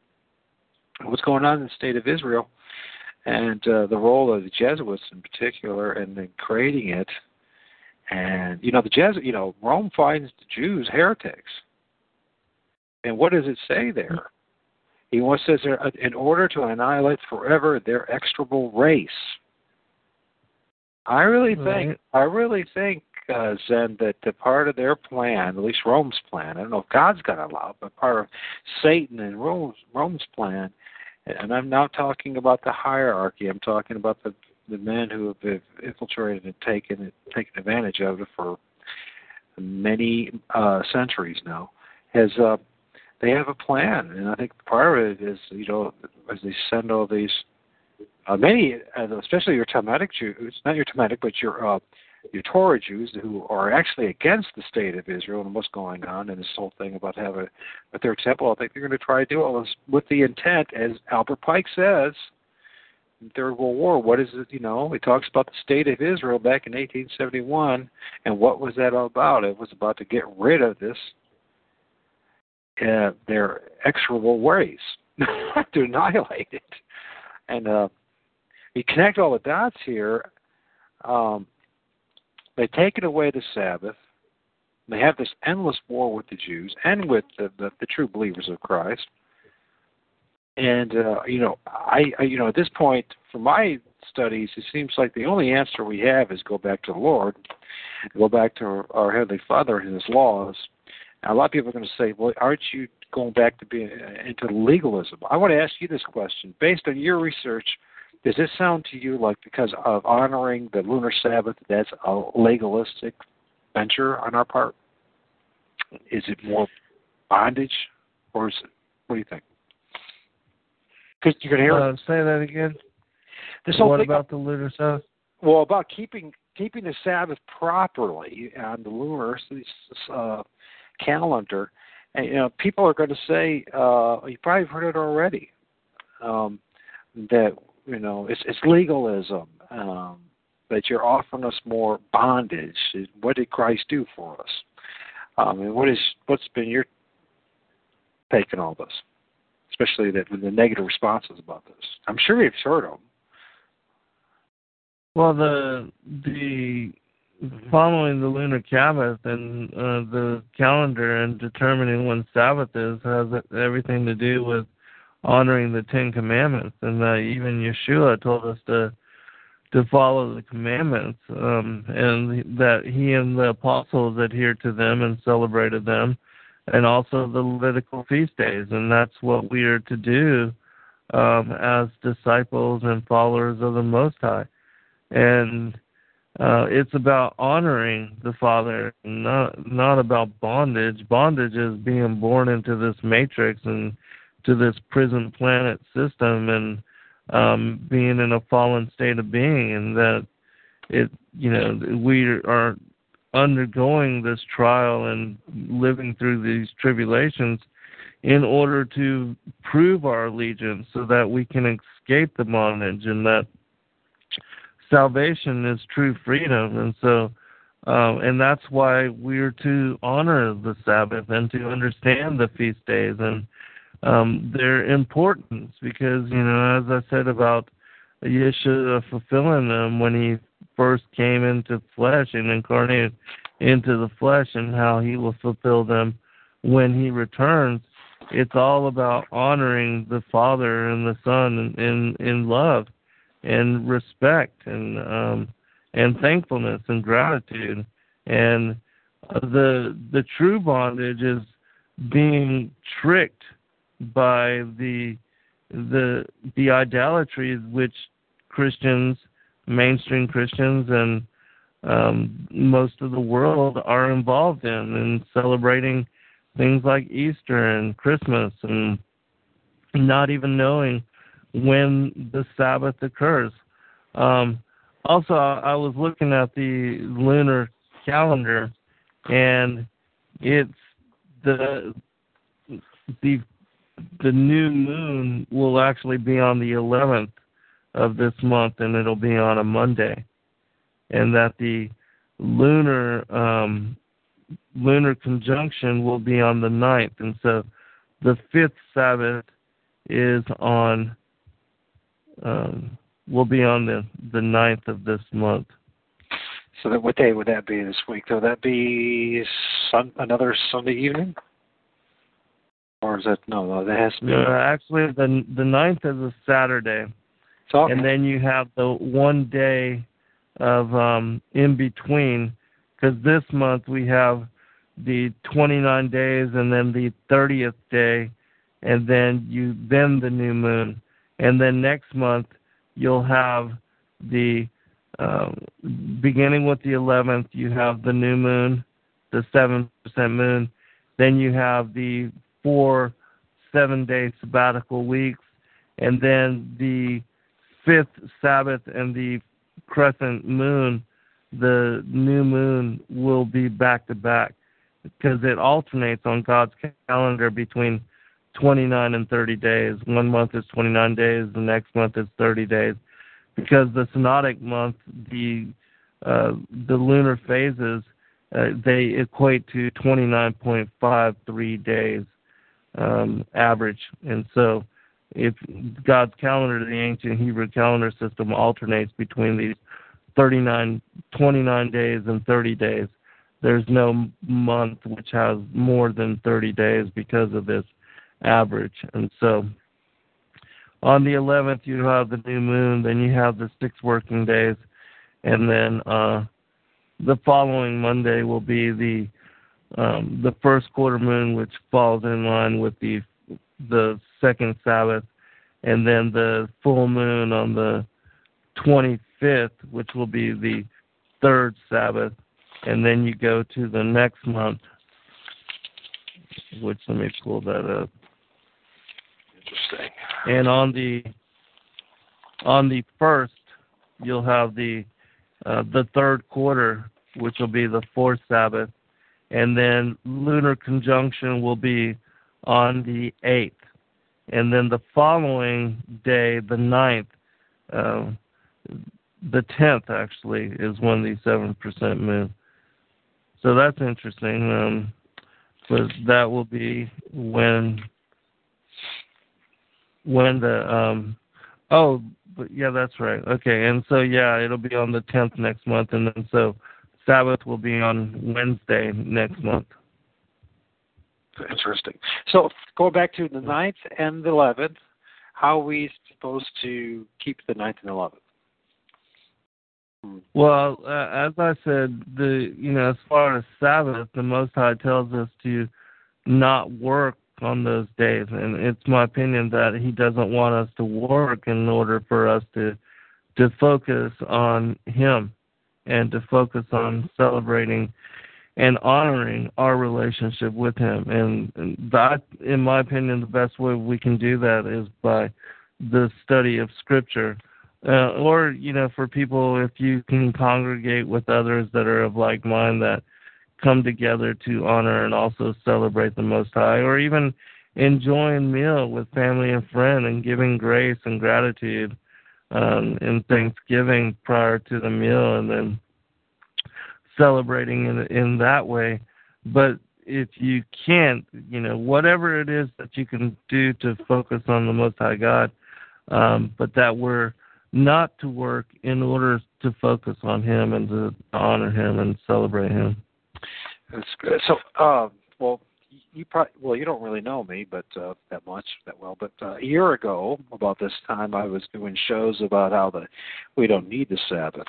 what's going on in the state of Israel, and uh, the role of the Jesuits in particular, and in creating it. And you know, the Jesuit, you know, Rome finds the Jews heretics. And what does it say there? He wants says there, in order to annihilate forever their execrable race. I really think, Right. I really think, uh, Zen, that the part of their plan, at least Rome's plan, I don't know if God's going to allow, it, but part of Satan and Rome's, Rome's plan, and I'm not talking about the hierarchy. I'm talking about the the men who have infiltrated and taken taken advantage of it for many uh, centuries now. Has uh, they have a plan, and I think part of it is you know as they send all these uh, many, uh, especially your Talmudic Jews, not your Talmudic, but your uh, your Torah Jews who are actually against the state of Israel and what's going on, and this whole thing about having a third temple. I think they're going to try to do all this with the intent, as Albert Pike says, in Third World War. What is it? You know, he talks about the state of Israel back in 1871, and what was that all about? It was about to get rid of this uh, their execrable race, to annihilate it, and uh, you connect all the dots here. Um, they've taken away the Sabbath. They have this endless war with the Jews and with the, the, the true believers of Christ. And uh, you know, I, I you know at this point, from my studies, it seems like the only answer we have is go back to the Lord, go back to our, our Heavenly Father and His laws. Now, a lot of people are going to say, "Well, aren't you going back to being into legalism?" I want to ask you this question: based on your research, does this sound to you like because of honoring the lunar Sabbath, that's a legalistic venture on our part? Is it more bondage, or is it? What do you think? Because going to hear. Uh, say that again. This whole what thing about the lunar Sabbath? well about keeping keeping the Sabbath properly on the lunar uh, calendar, and you know people are going to say uh, you probably heard it already um, that you know it's it's legalism um, that you're offering us more bondage. What did Christ do for us? Um, and what is what's been your take on all this, especially that the negative responses about this? I'm sure you've heard them. Well, the the following the lunar Sabbath and uh, the calendar and determining when Sabbath is has everything to do with honoring the Ten Commandments, and uh, even Yeshua told us to to follow the commandments, um, and that he and the apostles adhered to them and celebrated them, and also the Levitical feast days, and that's what we are to do um, as disciples and followers of the Most High, and uh, it's about honoring the Father, not not about bondage. Bondage is being born into this matrix and to this prison planet system and um, being in a fallen state of being, and that it, you know, we are undergoing this trial and living through these tribulations in order to prove our allegiance so that we can escape the bondage and that salvation is true freedom. And so um, and that's why we're to honor the sabbath and to understand the feast days and um, their importance because you know, as I said about Yeshua fulfilling them when he first came into flesh and incarnated into the flesh, and how he will fulfill them when he returns. It's all about honoring the Father and the Son in in, in love and respect and um, and thankfulness and gratitude and the the true bondage is being tricked by the the the idolatry which Christians, mainstream Christians, and um, most of the world are involved in, in celebrating things like Easter and Christmas, and not even knowing when the Sabbath occurs. Um, also, I was looking at the lunar calendar, and it's the the the new moon will actually be on the 11th of this month, and it'll be on a Monday, and that the lunar um, lunar conjunction will be on the 9th, and so the fifth Sabbath is on um, will be on the the 9th of this month. So that what day would that be this week? Would that be sun, another Sunday evening? Or is that no? No, that has to be. No, actually, the the ninth is a Saturday, okay. and then you have the one day of um in between, because this month we have the 29 days and then the 30th day, and then you then the new moon, and then next month you'll have the um, beginning with the 11th you have the new moon, the seven percent moon, then you have the four seven day sabbatical weeks, and then the fifth Sabbath and the crescent moon, the new moon will be back to back because it alternates on God's calendar between 29 and 30 days. One month is 29 days, the next month is 30 days. Because the synodic month, the uh, the lunar phases, uh, they equate to 29.53 days um, average. And so, if God's calendar, the ancient Hebrew calendar system, alternates between these 39, 29 days and 30 days, there's no month which has more than 30 days because of this average. And so, on the 11th you have the new moon. Then you have the six working days, and then uh, the following Monday will be the um, the first quarter moon, which falls in line with the the second Sabbath, and then the full moon on the 25th, which will be the third Sabbath, and then you go to the next month, which let me pull that up. Interesting. And on the on the first, you'll have the uh, the third quarter, which will be the fourth Sabbath, and then lunar conjunction will be on the eighth, and then the following day, the ninth, uh, the tenth actually is when the seven percent moon. So that's interesting. Um, but that will be when when the um oh but yeah that's right okay and so yeah it'll be on the 10th next month and then so sabbath will be on wednesday next month Interesting. So going back to the ninth and the eleventh, how are we supposed to keep the ninth and eleventh? well uh, as i said the you know as far as sabbath the most high tells us to not work on those days and it's my opinion that he doesn't want us to work in order for us to to focus on him and to focus on celebrating and honoring our relationship with him. And, that in my opinion the best way we can do that is by the study of scripture. Uh, or you know for people if you can congregate with others that are of like mind that come together to honor and also celebrate the most high or even enjoying meal with family and friend and giving grace and gratitude um and thanksgiving prior to the meal and then celebrating in in that way but if you can't you know whatever it is that you can do to focus on the most high god um but that we're not to work in order to focus on him and to honor him and celebrate him That's good. So, uh, well, you probably well, you don't really know me, but uh, that much that well. But uh, a year ago, about this time, I was doing shows about how the we don't need the Sabbath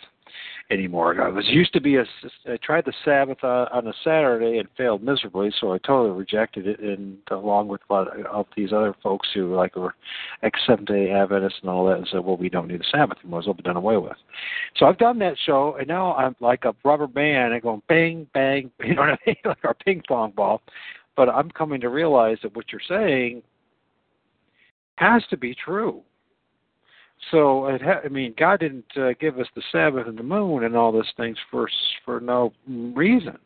anymore. I was used to be a. I tried the Sabbath uh, on a Saturday and failed miserably, so I totally rejected it. And along with a lot of these other folks who like were ex Seventh Day Adventists and all that, and said, "Well, we don't need the Sabbath anymore; it's all been done away with." So I've done that show, and now I'm like a rubber band and going bang, bang, you know what I mean, like our ping pong ball. But I'm coming to realize that what you're saying has to be true. So it ha- I mean, God didn't uh, give us the Sabbath and the moon and all those things for for no reason.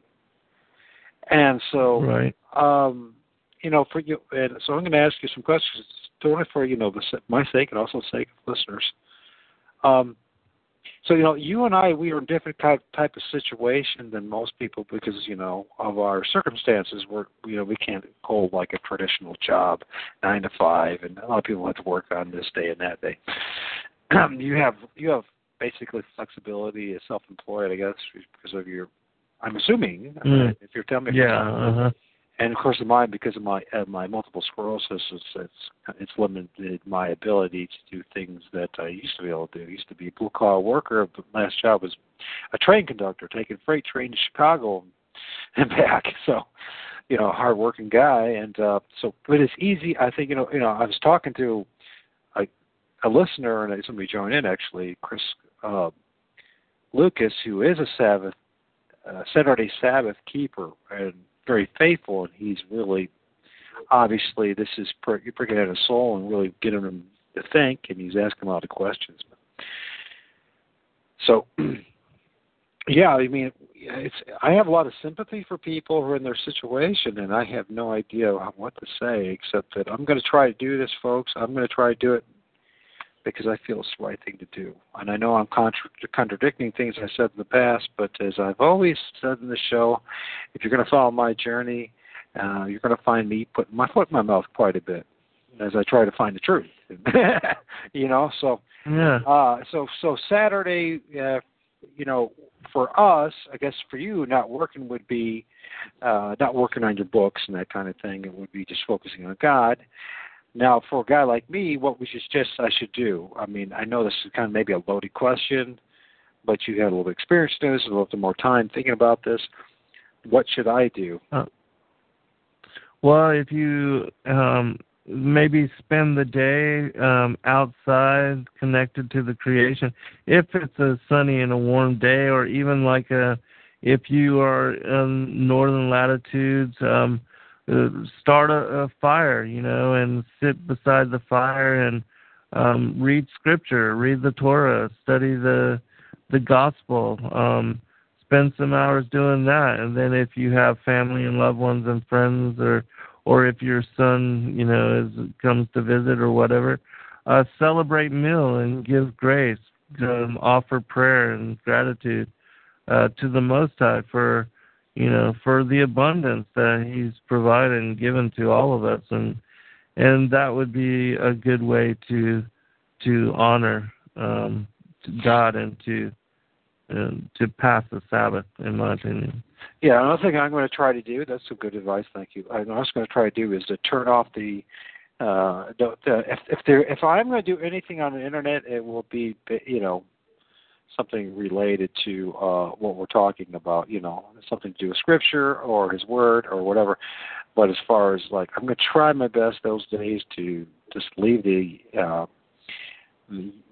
And so, right um, you know, for you, and so I'm going to ask you some questions, only for you know the, my sake and also the sake of listeners. Um, so you know, you and I, we are in different type type of situation than most people because you know of our circumstances. We're you know we can't hold like a traditional job, nine to five, and a lot of people have to work on this day and that day. Um, you have you have basically flexibility as self-employed, I guess, because of your. I'm assuming Mm. uh, if you're telling me yeah uh-huh and of course mine because of my uh, my multiple sclerosis it's it's it's limited my ability to do things that I used to be able to do. I used to be a blue collar worker. The last job was a train conductor, taking freight train to Chicago and back. So, you know, a hard working guy and uh so but it's easy I think, you know, you know, I was talking to a a listener and somebody joined in actually, Chris uh Lucas, who is a Sabbath uh, Saturday Sabbath keeper and very faithful, and he's really obviously this is you're pricking at his soul and really getting him to think, and he's asking a lot of questions. So, yeah, I mean, it's I have a lot of sympathy for people who are in their situation, and I have no idea what to say except that I'm going to try to do this, folks. I'm going to try to do it because I feel it's the right thing to do. And I know I'm contra- contradicting things I said in the past, but as I've always said in the show, if you're going to follow my journey, uh, you're going to find me putting my foot in my mouth quite a bit as I try to find the truth. you know, so yeah uh, so so Saturday, uh, you know, for us, I guess for you, not working would be uh, not working on your books and that kind of thing. It would be just focusing on God. Now, for a guy like me, what we should just I should do? I mean, I know this is kind of maybe a loaded question, but you had a little experience in this, a little bit more time thinking about this. What should I do? Uh, well, if you um, maybe spend the day um, outside, connected to the creation, if it's a sunny and a warm day, or even like a if you are in northern latitudes, um, uh, start a, a fire, you know, and sit beside the fire and um, read scripture, read the Torah, study the the gospel. Um, spend some hours doing that, and then if you have family and loved ones and friends, or or if your son, you know, is comes to visit or whatever, uh, celebrate meal and give grace, um, offer prayer and gratitude uh, to the Most High for you know for the abundance that He's provided and given to all of us, and and that would be a good way to to honor um, God and to uh, to pass the Sabbath, in my opinion. Yeah, another thing I'm going to try to do. That's some good advice. Thank you. I'm also going to try to do is to turn off the. Uh, the if if there if I'm going to do anything on the internet, it will be you know something related to uh, what we're talking about, you know, something to do with scripture or his word or whatever. But as far as like, I'm going to try my best those days to just leave the, uh,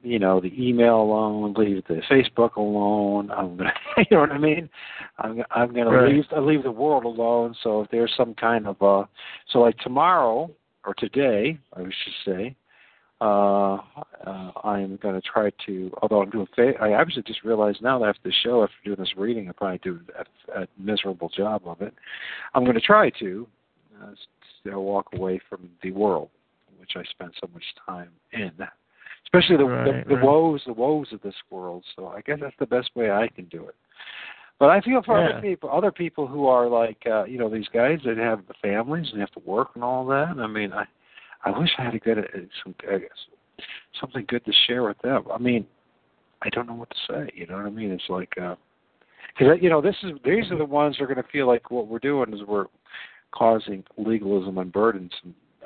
you know, the email alone, leave the Facebook alone. I'm gonna, you know what I mean? I'm I'm going right. to leave I leave the world alone. So if there's some kind of uh, so like tomorrow or today, I should say, uh, uh, I'm going to try to, although I'm doing, fa- I actually just realized now that after the show, after doing this reading, I probably do a, a miserable job of it. I'm going to try to uh, still walk away from the world, which I spend so much time in, especially the, right, the, the right. woes, the woes of this world. So I guess that's the best way I can do it. But I feel for Yeah. other people, other people who are like, uh, you know, these guys that have the families and have to work and all that. I mean, I, I wish I had a good uh, some uh, something good to share with them. I mean, I don't know what to say. You know what I mean? It's like because you know this is these are the ones who are going to feel like what we're doing is we're causing legalism and burdens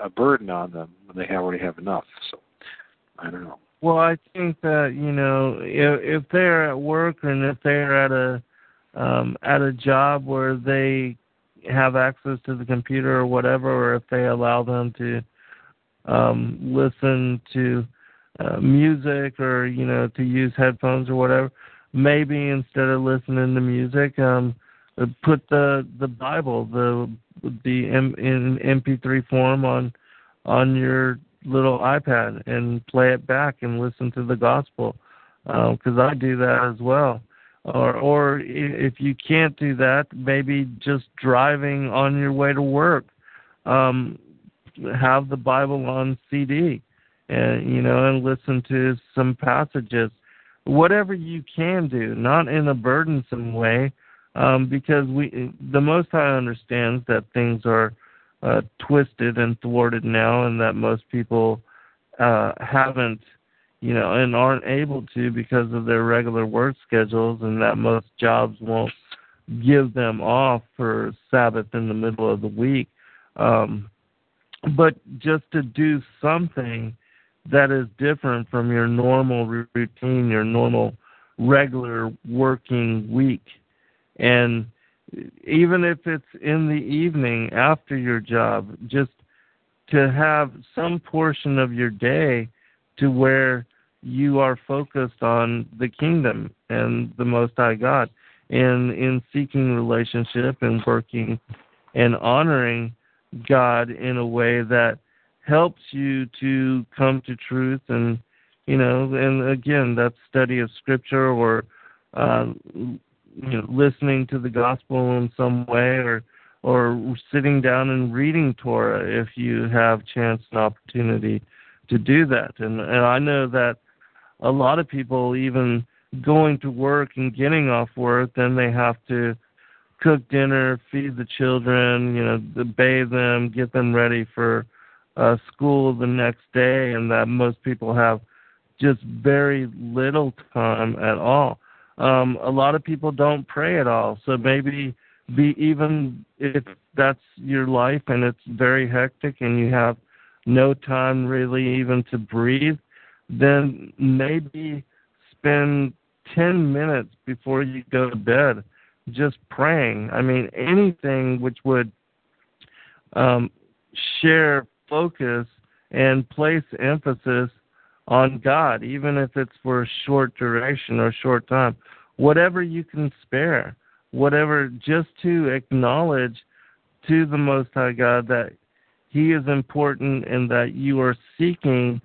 a burden on them when they already have enough. So I don't know. Well, I think that you know if if they're at work and if they're at a um, at a job where they have access to the computer or whatever, or if they allow them to um, listen to uh, music or you know to use headphones or whatever, maybe instead of listening to music, um, put the the Bible the the M, in MP3 form on on your little iPad and play it back and listen to the gospel because I do that as well. Or, or if you can't do that, maybe just driving on your way to work, um, have the Bible on CD, and you know, and listen to some passages. Whatever you can do, not in a burdensome way, um, because we, the Most High understands that things are uh, twisted and thwarted now, and that most people uh, haven't, you know, and aren't able to because of their regular work schedules, and that most jobs won't give them off for Sabbath in the middle of the week. Um, but just to do something that is different from your normal routine, your normal regular working week. And even if it's in the evening after your job, just to have some portion of your day to where you are focused on the kingdom and the Most High God, and in seeking relationship and working and honoring God in a way that helps you to come to truth and you know and again that study of scripture or uh, you know listening to the gospel in some way or or sitting down and reading Torah if you have chance and opportunity to do that. And and I know that a lot of people even going to work and getting off work then they have to cook dinner, feed the children, you know, bathe them, get them ready for uh, school the next day, and that most people have just very little time at all. Um, a lot of people don't pray at all, so maybe be even if that's your life and it's very hectic and you have no time really even to breathe, then maybe spend 10 minutes before you go to bed just praying. I mean, anything which would um, share focus and place emphasis on God, even if it's for a short duration or short time. Whatever you can spare, whatever, just to acknowledge to the Most High God that He is important and that you are seeking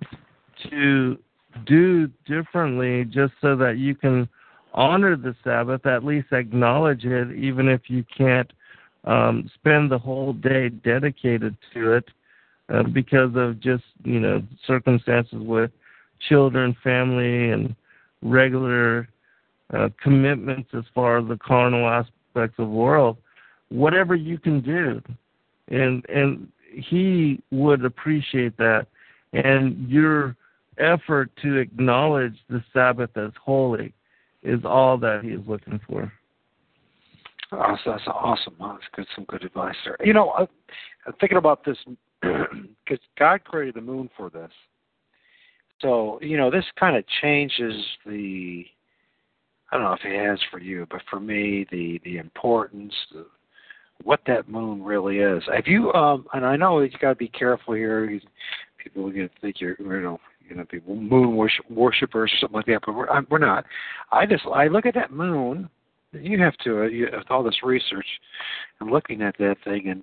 to do differently just so that you can honor the Sabbath, at least acknowledge it, even if you can't um, spend the whole day dedicated to it uh, because of just, you know, circumstances with children, family, and regular uh, commitments as far as the carnal aspects of the world. Whatever you can do, and and he would appreciate that, and your effort to acknowledge the Sabbath as holy is all that he is looking for. Oh, so that's awesome. That's good. Some good advice there. You know, I'm thinking about this because God created the moon for this. So you know, this kind of changes the. I don't know if it has for you, but for me, the the importance, the, what that moon really is. Have you? Um, and I know you got to be careful here. People are going to think you're, you know, you know, be moon worship, worshippers or something like that, but we're we're not. I just I look at that moon. You have to uh, you, with all this research and looking at that thing and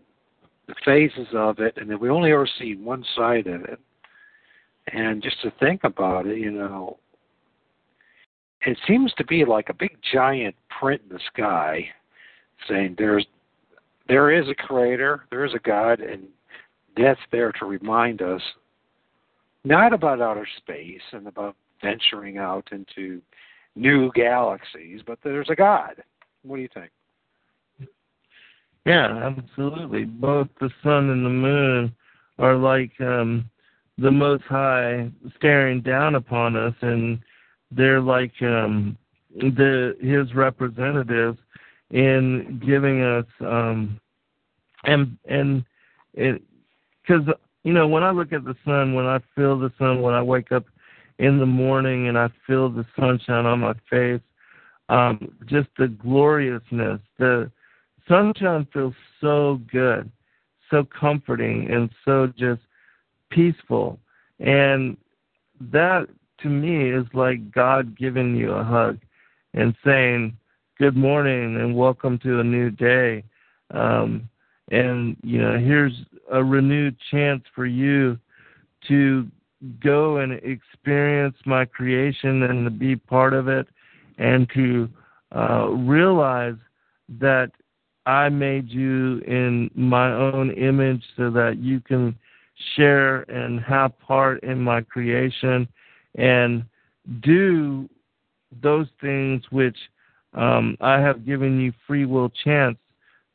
the phases of it, and then we only ever see one side of it. And just to think about it, you know, it seems to be like a big giant print in the sky saying there's there is a creator, there is a God, and that's there to remind us not about outer space and about venturing out into new galaxies, but there's a God. What do you think? Yeah, absolutely. Both the sun and the moon are like um the most high staring down upon us and they're like um the his representatives in giving us um and and it because you know, when I look at the sun, when I feel the sun, when I wake up in the morning and I feel the sunshine on my face, um, just the gloriousness, the sunshine feels so good, so comforting, and so just peaceful. And that to me is like God giving you a hug and saying, Good morning and welcome to a new day. Um, and you know here's a renewed chance for you to go and experience my creation and to be part of it and to uh, realize that I made you in my own image so that you can share and have part in my creation and do those things which um, I have given you free will chance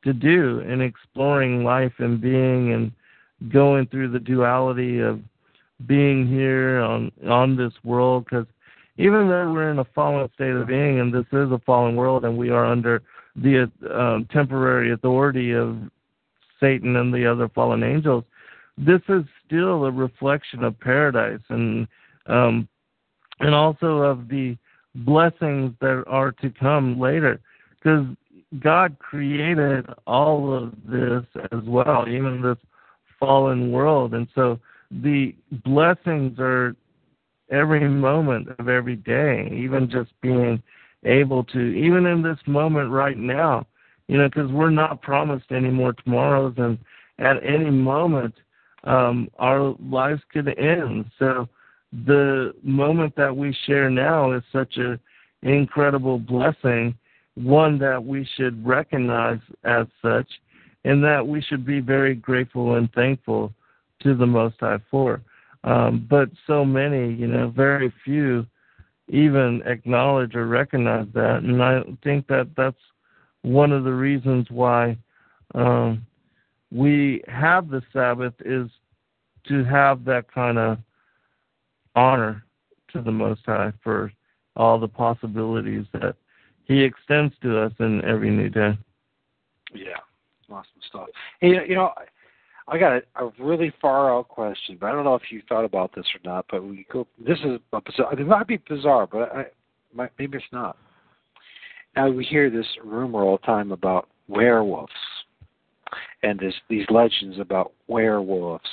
to do in exploring life and being and going through the duality of being here on on this world. Because even though we're in a fallen state of being and this is a fallen world and we are under the um, temporary authority of Satan and the other fallen angels, this is still a reflection of paradise and um, and also of the blessings that are to come later. Because God created all of this as well, even this fallen world. And so the blessings are every moment of every day, even just being able to, even in this moment right now, you know, because we're not promised any more tomorrows, and at any moment, um, our lives could end. So the moment that we share now is such an incredible blessing one that we should recognize as such, and that we should be very grateful and thankful to the Most High for. Um, but so many, you know, very few even acknowledge or recognize that, and I think that that's one of the reasons why um, we have the Sabbath is to have that kind of honor to the Most High for all the possibilities that he extends to us in every new day. Yeah, awesome stuff. Hey, you know, I got a, a really far out question, but I don't know if you thought about this or not. But we go. This is a bizarre. It might be bizarre, but I, might, maybe it's not. Now we hear this rumor all the time about werewolves, and there's these legends about werewolves,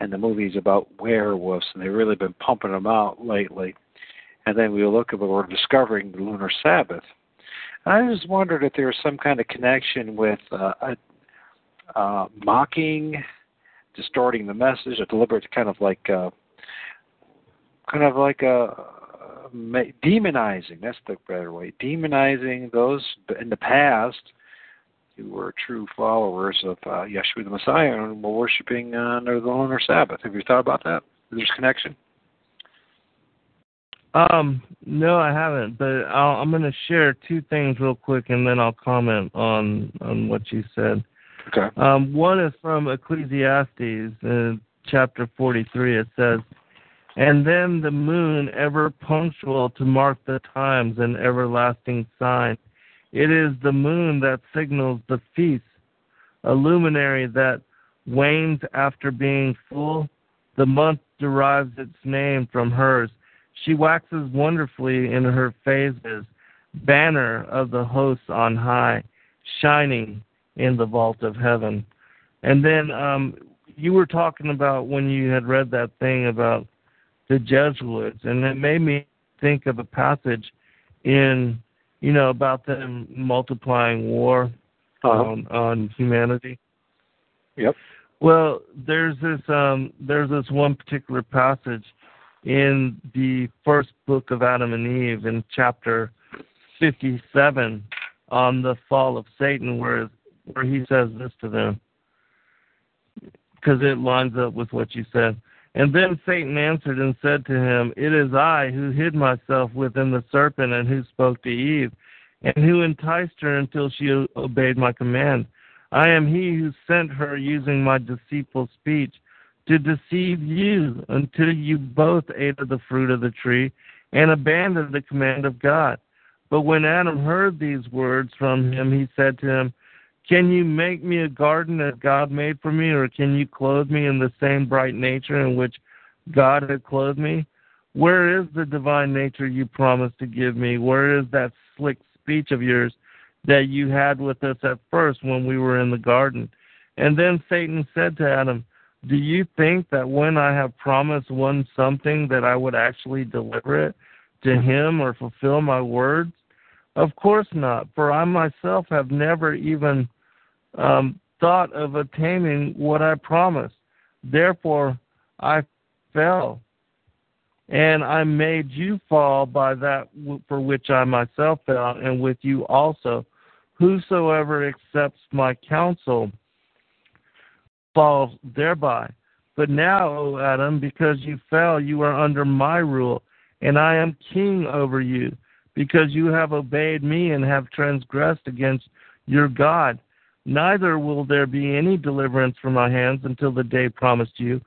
and the movies about werewolves, and they've really been pumping them out lately. And then we look at we're discovering the lunar Sabbath. And I just wondered if there was some kind of connection with uh, a uh, mocking, distorting the message, a deliberate kind of like, uh, kind of like a demonizing. That's the better way. Demonizing those in the past who were true followers of uh, Yeshua the Messiah and were worshiping under the lunar Sabbath. Have you thought about that? There's connection. Um, no, I haven't, but I'll, I'm going to share two things real quick, and then I'll comment on on what you said. Okay. Um, one is from Ecclesiasticus, uh, chapter 43. It says, "And then the moon, ever punctual to mark the times, an everlasting sign. It is the moon that signals the feast, a luminary that wanes after being full. The month derives its name from hers." She waxes wonderfully in her phases, banner of the hosts on high, shining in the vault of heaven. And then um, you were talking about when you had read that thing about the Jesuits, and it made me think of a passage in, you know, about them multiplying war uh-huh. on, on humanity. Yep. Well, there's this um, there's this one particular passage in the first book of Adam and Eve in chapter 57 on the fall of Satan, where where he says this to them, because it lines up with what you said. And then Satan answered and said to him, It is I who hid myself within the serpent and who spoke to Eve, and who enticed her until she obeyed my command. I am he who sent her using my deceitful speech to deceive you until you both ate of the fruit of the tree and abandoned the command of God. But when Adam heard these words from him, he said to him, Can you make me a garden as God made for me, or can you clothe me in the same bright nature in which God had clothed me? Where is the divine nature you promised to give me? Where is that slick speech of yours that you had with us at first when we were in the garden? And then Satan said to Adam, do you think that when I have promised one something that I would actually deliver it to him or fulfill my words? Of course not, for I myself have never even um, thought of attaining what I promised. Therefore, I fell, and I made you fall by that for which I myself fell, and with you also. Whosoever accepts my counsel falls thereby. But now, O Adam, because you fell, you are under my rule, and I am king over you, because you have obeyed me and have transgressed against your God. Neither will there be any deliverance from my hands until the day promised you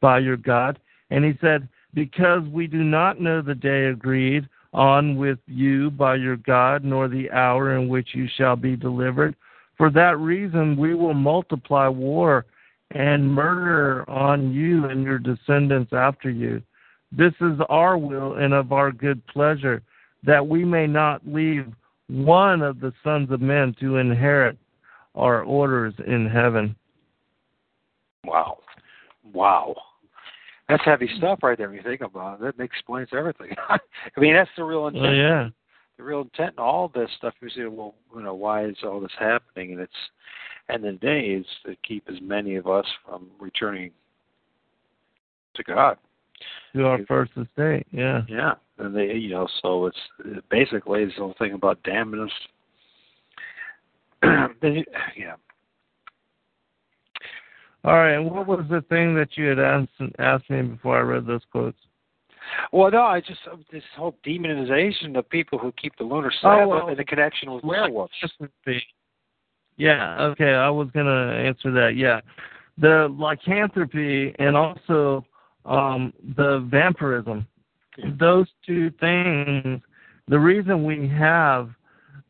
by your God. And he said, Because we do not know the day agreed on with you by your God, nor the hour in which you shall be delivered, for that reason, we will multiply war and murder on you and your descendants after you. This is our will and of our good pleasure, that we may not leave one of the sons of men to inherit our orders in heaven. Wow. Wow. That's heavy stuff right there when you think about it. That explains everything. I mean, that's the real intent. Oh, yeah the real intent in all this stuff is well, you know, why is all this happening? And it's and the day is to keep as many of us from returning to God. To our first estate, yeah. Yeah. And they you know, so it's basically this whole thing about damning us yeah. All right, and what was the thing that you had asked asked me before I read those quotes? Well, no, I just uh, this whole demonization of people who keep the lunar Sabbath oh, well, and the connection with werewolves. Just the yeah, okay, I was gonna answer that. Yeah, the lycanthropy and also um, the vampirism. Those two things. The reason we have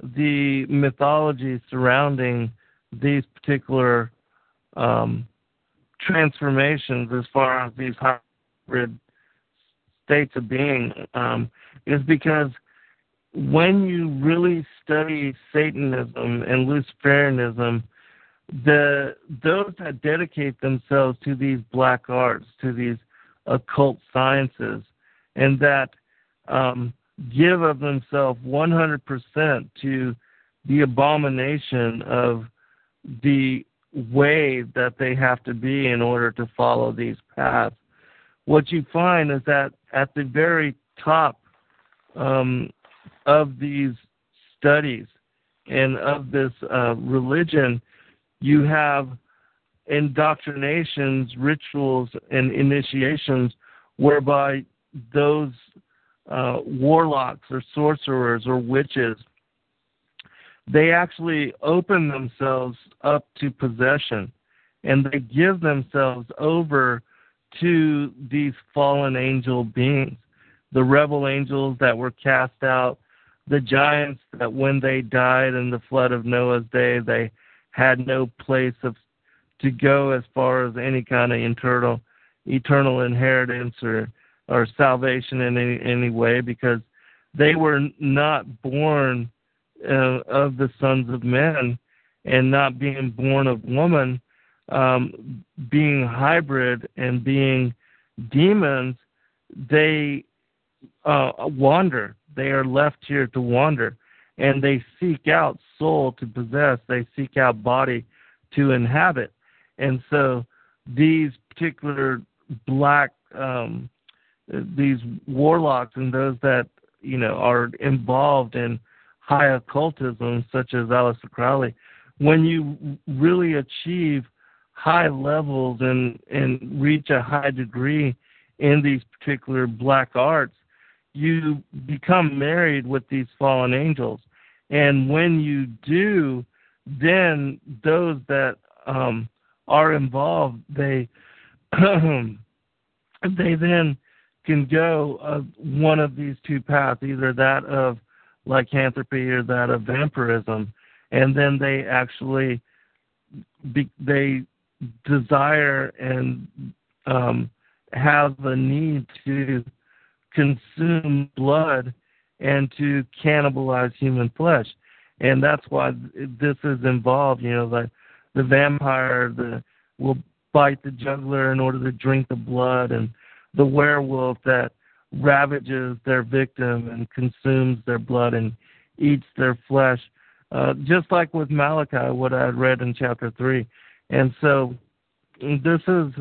the mythology surrounding these particular um, transformations as far as these hybrid states of being um, is because when you really study Satanism and Luciferianism, the those that dedicate themselves to these black arts, to these occult sciences, and that um, give of themselves 100% to the abomination of the way that they have to be in order to follow these paths. What you find is that at the very top um, of these studies and of this uh, religion, you have indoctrinations, rituals, and initiations whereby those uh, warlocks or sorcerers or witches they actually open themselves up to possession and they give themselves over to these fallen angel beings the rebel angels that were cast out the giants that when they died in the flood of noah's day they had no place of to go as far as any kind of eternal eternal inheritance or or salvation in any any way because they were not born uh, of the sons of men and not being born of woman, um, being hybrid and being demons, they uh, wander. They are left here to wander. And they seek out soul to possess, they seek out body to inhabit. And so these particular black, um, these warlocks and those that, you know, are involved in high occultism, such as Aleister Crowley, when you really achieve high levels and and reach a high degree in these particular black arts, you become married with these fallen angels. And when you do, then those that um, are involved, they they then can go uh, one of these two paths, either that of lycanthropy or that of vampirism, and then they actually be, they desire and um, have the need to consume blood and to cannibalize human flesh, and that's why this is involved. You know, the the vampire the will bite the jugular in order to drink the blood, and the werewolf that ravages their victim and consumes their blood and eats their flesh, uh, just like with Malachi, what I read in chapter three. And so, this is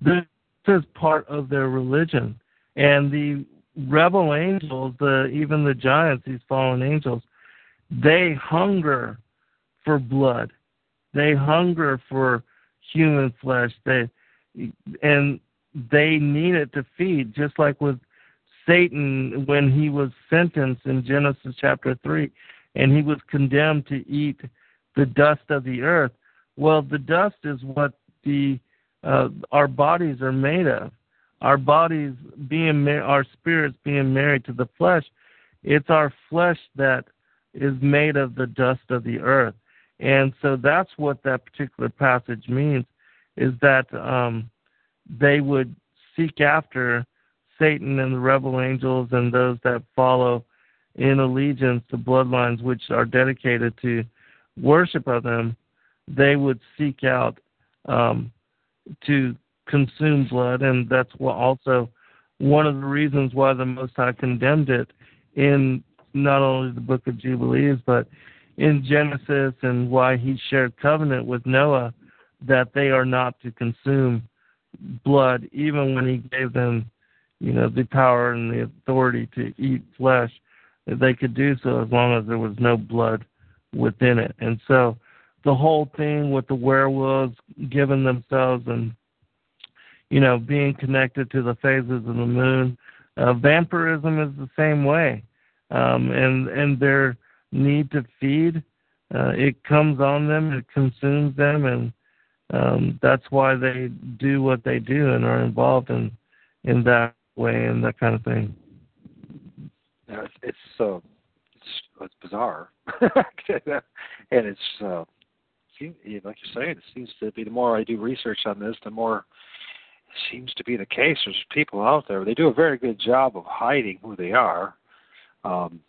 this is part of their religion, and the rebel angels, the even the giants, these fallen angels, they hunger for blood, they hunger for human flesh. They and they needed to feed, just like with Satan when he was sentenced in Genesis chapter 3 and he was condemned to eat the dust of the earth. Well, the dust is what the uh, our bodies are made of. Our bodies being ma- our spirits being married to the flesh, it's our flesh that is made of the dust of the earth. And so that's what that particular passage means is that um, they would seek after Satan and the rebel angels and those that follow in allegiance to bloodlines which are dedicated to worship of them, they would seek out um, to consume blood, and that's also one of the reasons why the Most High condemned it in not only the Book of Jubilees but in Genesis, and why He shared covenant with Noah that they are not to consume blood, even when he gave them, you know, the power and the authority to eat flesh, they could do so as long as there was no blood within it. And so the whole thing with the werewolves giving themselves and you know being connected to the phases of the moon, uh, vampirism is the same way, um, and and their need to feed, uh, it comes on them, it consumes them, and um, that's why they do what they do and are involved in in that way and that kind of thing. Yeah, it's it's, uh, it's, it's bizarre, and it's uh, seems, like you're saying, it seems to be the more I do research on this, the more it seems to be the case. There's people out there. They do a very good job of hiding who they are. Um,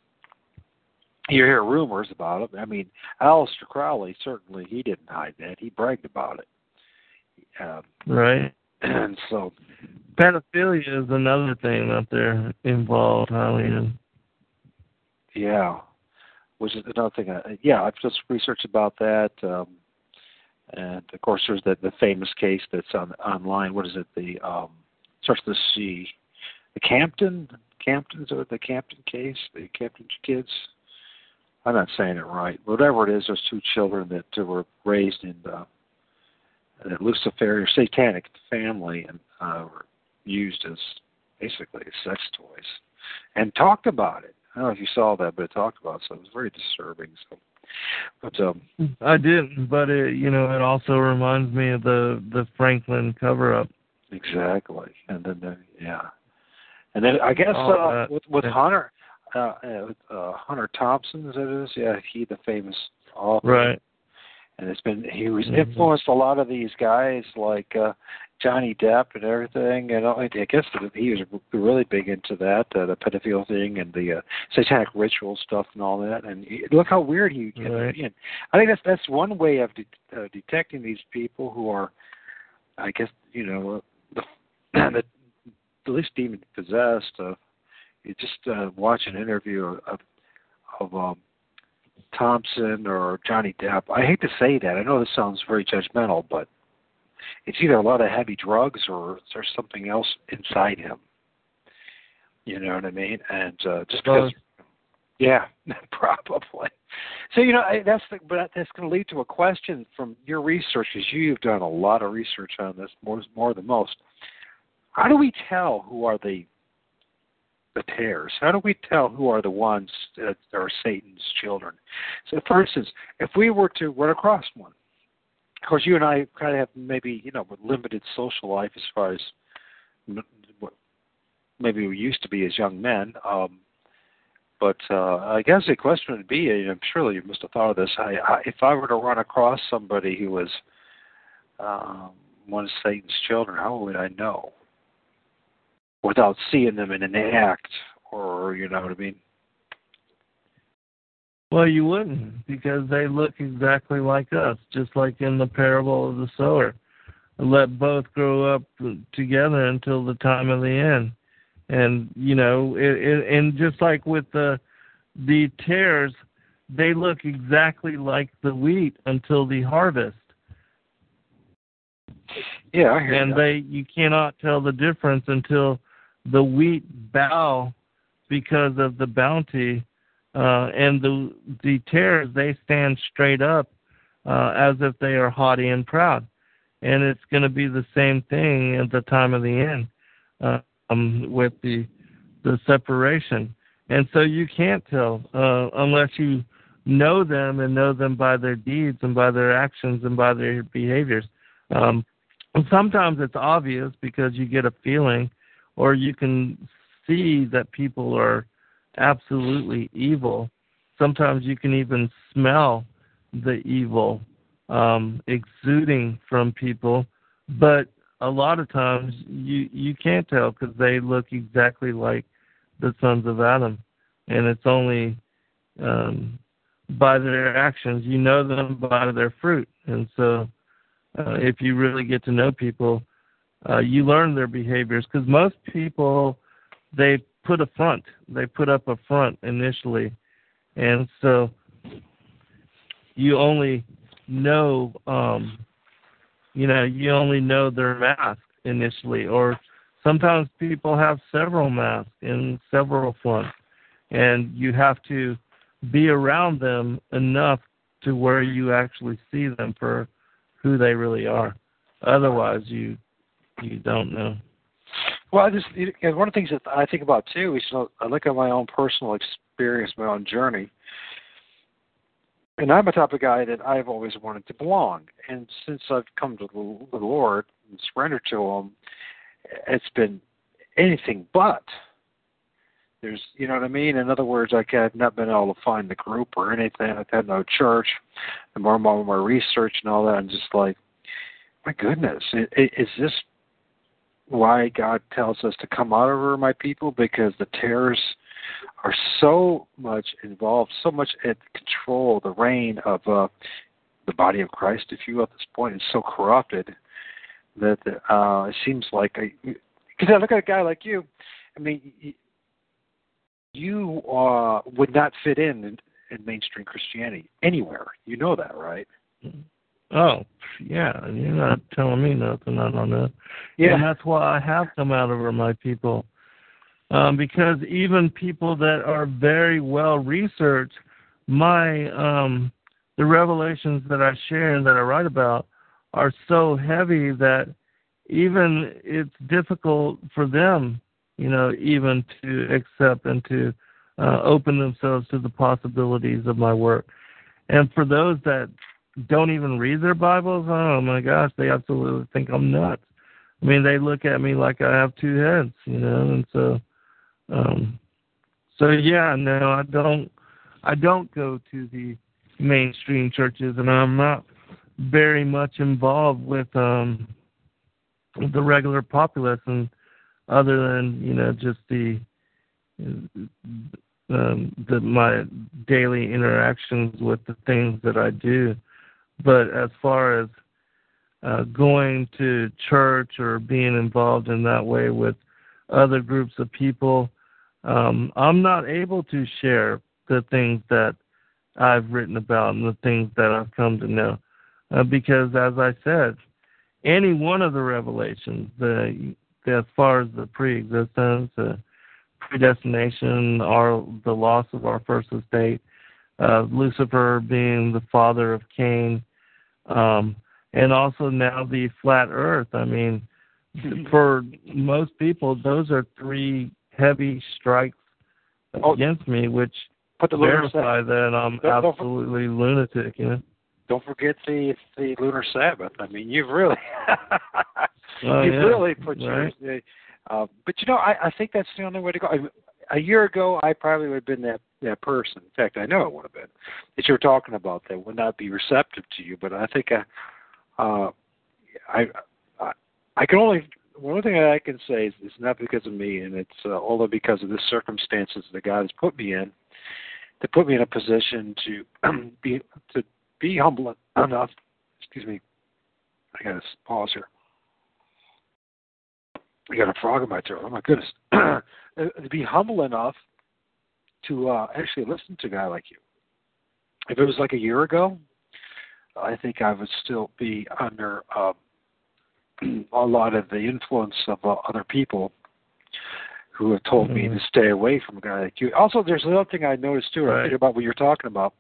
you hear rumors about it. I mean, Aleister Crowley certainly he didn't hide that. He bragged about it. Um, right. And so, pedophilia is another thing that they're involved highly in. Yeah, which is another thing. I, yeah, I've just researched about that. Um, and of course, there's the, the famous case that's on online. What is it? The um, starts with the C, the Campton Camptons or the Campton case, the Campton kids. I'm not saying it right. Whatever it is, there's two children that were raised in the, the Luciferian satanic family and uh, were used as basically sex toys, and talked about it. I don't know if you saw that, but it talked about it, so it was very disturbing. So, but um, I didn't, but it you know it also reminds me of the the Franklin cover up. Exactly, and then the, yeah, and then I guess uh, with with Hunter, uh, uh, uh, Hunter Thompson, is it is? Yeah, he the famous author. Right. And it's been he was Mhm. influenced a lot of these guys like uh Johnny Depp and everything. And I I guess that he was really big into that, uh, the pedophile thing and the uh, satanic ritual stuff and all that. And he- look how weird he Right. And I think that's that's one way of de- uh, detecting these people who are, I guess you know, the, the at least demon possessed. Uh, you just uh, watch an interview of of, of um, Thompson or Johnny Depp. I hate to say that. I know this sounds very judgmental, but it's either a lot of heavy drugs or there's something else inside him. You know what I mean? And uh, just because, yeah, probably. So you know I, that's the, but that's going to lead to a question from your research, because you've done a lot of research on this, more more than most. How do we tell who are the the tares? How do we tell who are the ones that are Satan's children? So, for instance, if we were to run across one, of course, you and I kind of have maybe you know limited social life as far as what maybe we used to be as young men. Um, but uh, I guess the question would be, and I'm sure you must have thought of this. I, I, if I were to run across somebody who was um, one of Satan's children, how would I know? Without seeing them in an act, or you know what I mean? Well, you wouldn't because they look exactly like us, just like in the parable of the sower. Let both grow up together until the time of the end, and you know, it, it, and just like with the the tares, they look exactly like the wheat until the harvest. Yeah, I hear and you. they you cannot tell the difference until the wheat bow because of the bounty uh and the the tares they stand straight up uh as if they are haughty and proud. And it's going to be the same thing at the time of the end uh, um with the the separation. And so you can't tell uh unless you know them and know them by their deeds and by their actions and by their behaviors. Um sometimes it's obvious because you get a feeling or you can see that people are absolutely evil. Sometimes you can even smell the evil um, exuding from people, but a lot of times you you can't tell because they look exactly like the sons of Adam, and it's only um, by their actions. You know them by their fruit, and so uh, if you really get to know people, uh, you learn their behaviors. Because most people they put a front, they put up a front initially, and so you only know, um, you know, you only know their mask initially, or sometimes people have several masks and several fronts, and you have to be around them enough to where you actually see them for who they really are. Otherwise, you you don't know. Well, I just you know, one of the things that I think about too is you know, I look at my own personal experience, my own journey, and I'm a type of guy that I've always wanted to belong. And since I've come to the Lord and surrendered to Him, it's been anything but. There's, you know what I mean. In other words, like I've not been able to find the group or anything. I've had no church. The more and more my research and all that, I'm just like, my goodness, is this why God tells us to come out of her, my people? Because the tares are so much involved, so much at control, the reign of uh, the body of Christ, if you will, at this point, is so corrupted that uh, it seems like because I look at a guy like you. I mean, you uh, would not fit in, in in mainstream Christianity anywhere. You know that, right? Oh, yeah, you're not telling me nothing. I don't know. Yeah. And that's why I have come out over my people. Um, because even people that are very well researched, my um the revelations that I share and that I write about are so heavy that even it's difficult for them, you know, even to accept and to uh, open themselves to the possibilities of my work. And for those that don't even read their Bibles, oh my gosh, they absolutely think I'm nuts. I mean, they look at me like I have two heads, you know, and so, um, so yeah, no, I don't, I don't go to the mainstream churches, and I'm not very much involved with um the regular populace, and other than you know just the um, the my daily interactions with the things that I do. But as far as uh, going to church or being involved in that way with other groups of people, um, I'm not able to share the things that I've written about and the things that I've come to know. Uh, because, as I said, any one of the revelations, the, the as far as the pre-existence, uh, predestination, our the loss of our first estate, uh, Lucifer being the father of Cain, um, and also now the flat Earth. I mean, for most people, those are three heavy strikes against me, which Put the verify that I'm Don't- don't absolutely lunatic. You know. Don't forget the the lunar Sabbath. I mean, you've really Oh, you've yeah. really put Right. your. Uh, but you know, I, I think that's the only way to go. I, a year ago, I probably would have been that that person. In fact, I know it would have been that you were talking about that would not be receptive to you. But I think I, uh, I, I, I can only one thing I can say is it's not because of me, and it's uh, although because of the circumstances that God has put me in, to put me in a position to be to be humble enough. Excuse me. I got to pause here. I got a frog in my throat. Oh my goodness. to be humble enough to uh, actually listen to a guy like you. If it was like a year ago, I think I would still be under uh, a lot of the influence of uh, other people who have told me to stay away from a guy like you. Also, there's another thing I noticed too. I think about what you're talking about,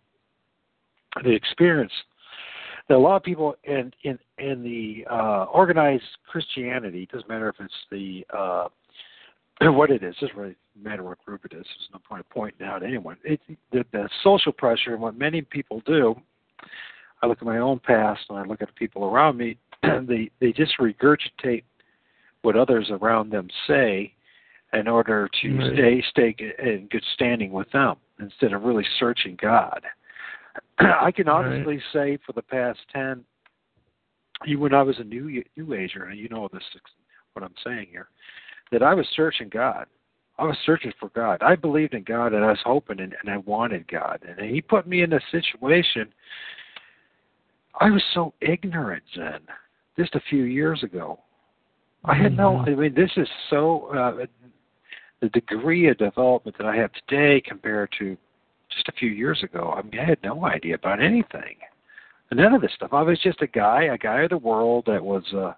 the experience. A lot of people in in in the uh, organized Christianity doesn't matter if it's the uh, what it is. Doesn't really matter what group it is. There's no point of pointing out anyone. It's the, the social pressure and what many people do. I look at my own past and I look at the people around me. And they they just regurgitate what others around them say in order to Right. stay stay in good standing with them instead of really searching God. I can honestly say for the past ten, even when I was a new new ager, and you know this what I'm saying here, that I was searching God. I was searching for God. I believed in God, and I was hoping, and, and I wanted God. And He put me in a situation. I was so ignorant then, just a few years ago. I had no. I mean, this is so. Uh, the degree of development that I have today compared to just a few years ago. I mean, I had no idea about anything. None of this stuff. I was just a guy, a guy of the world that was, uh,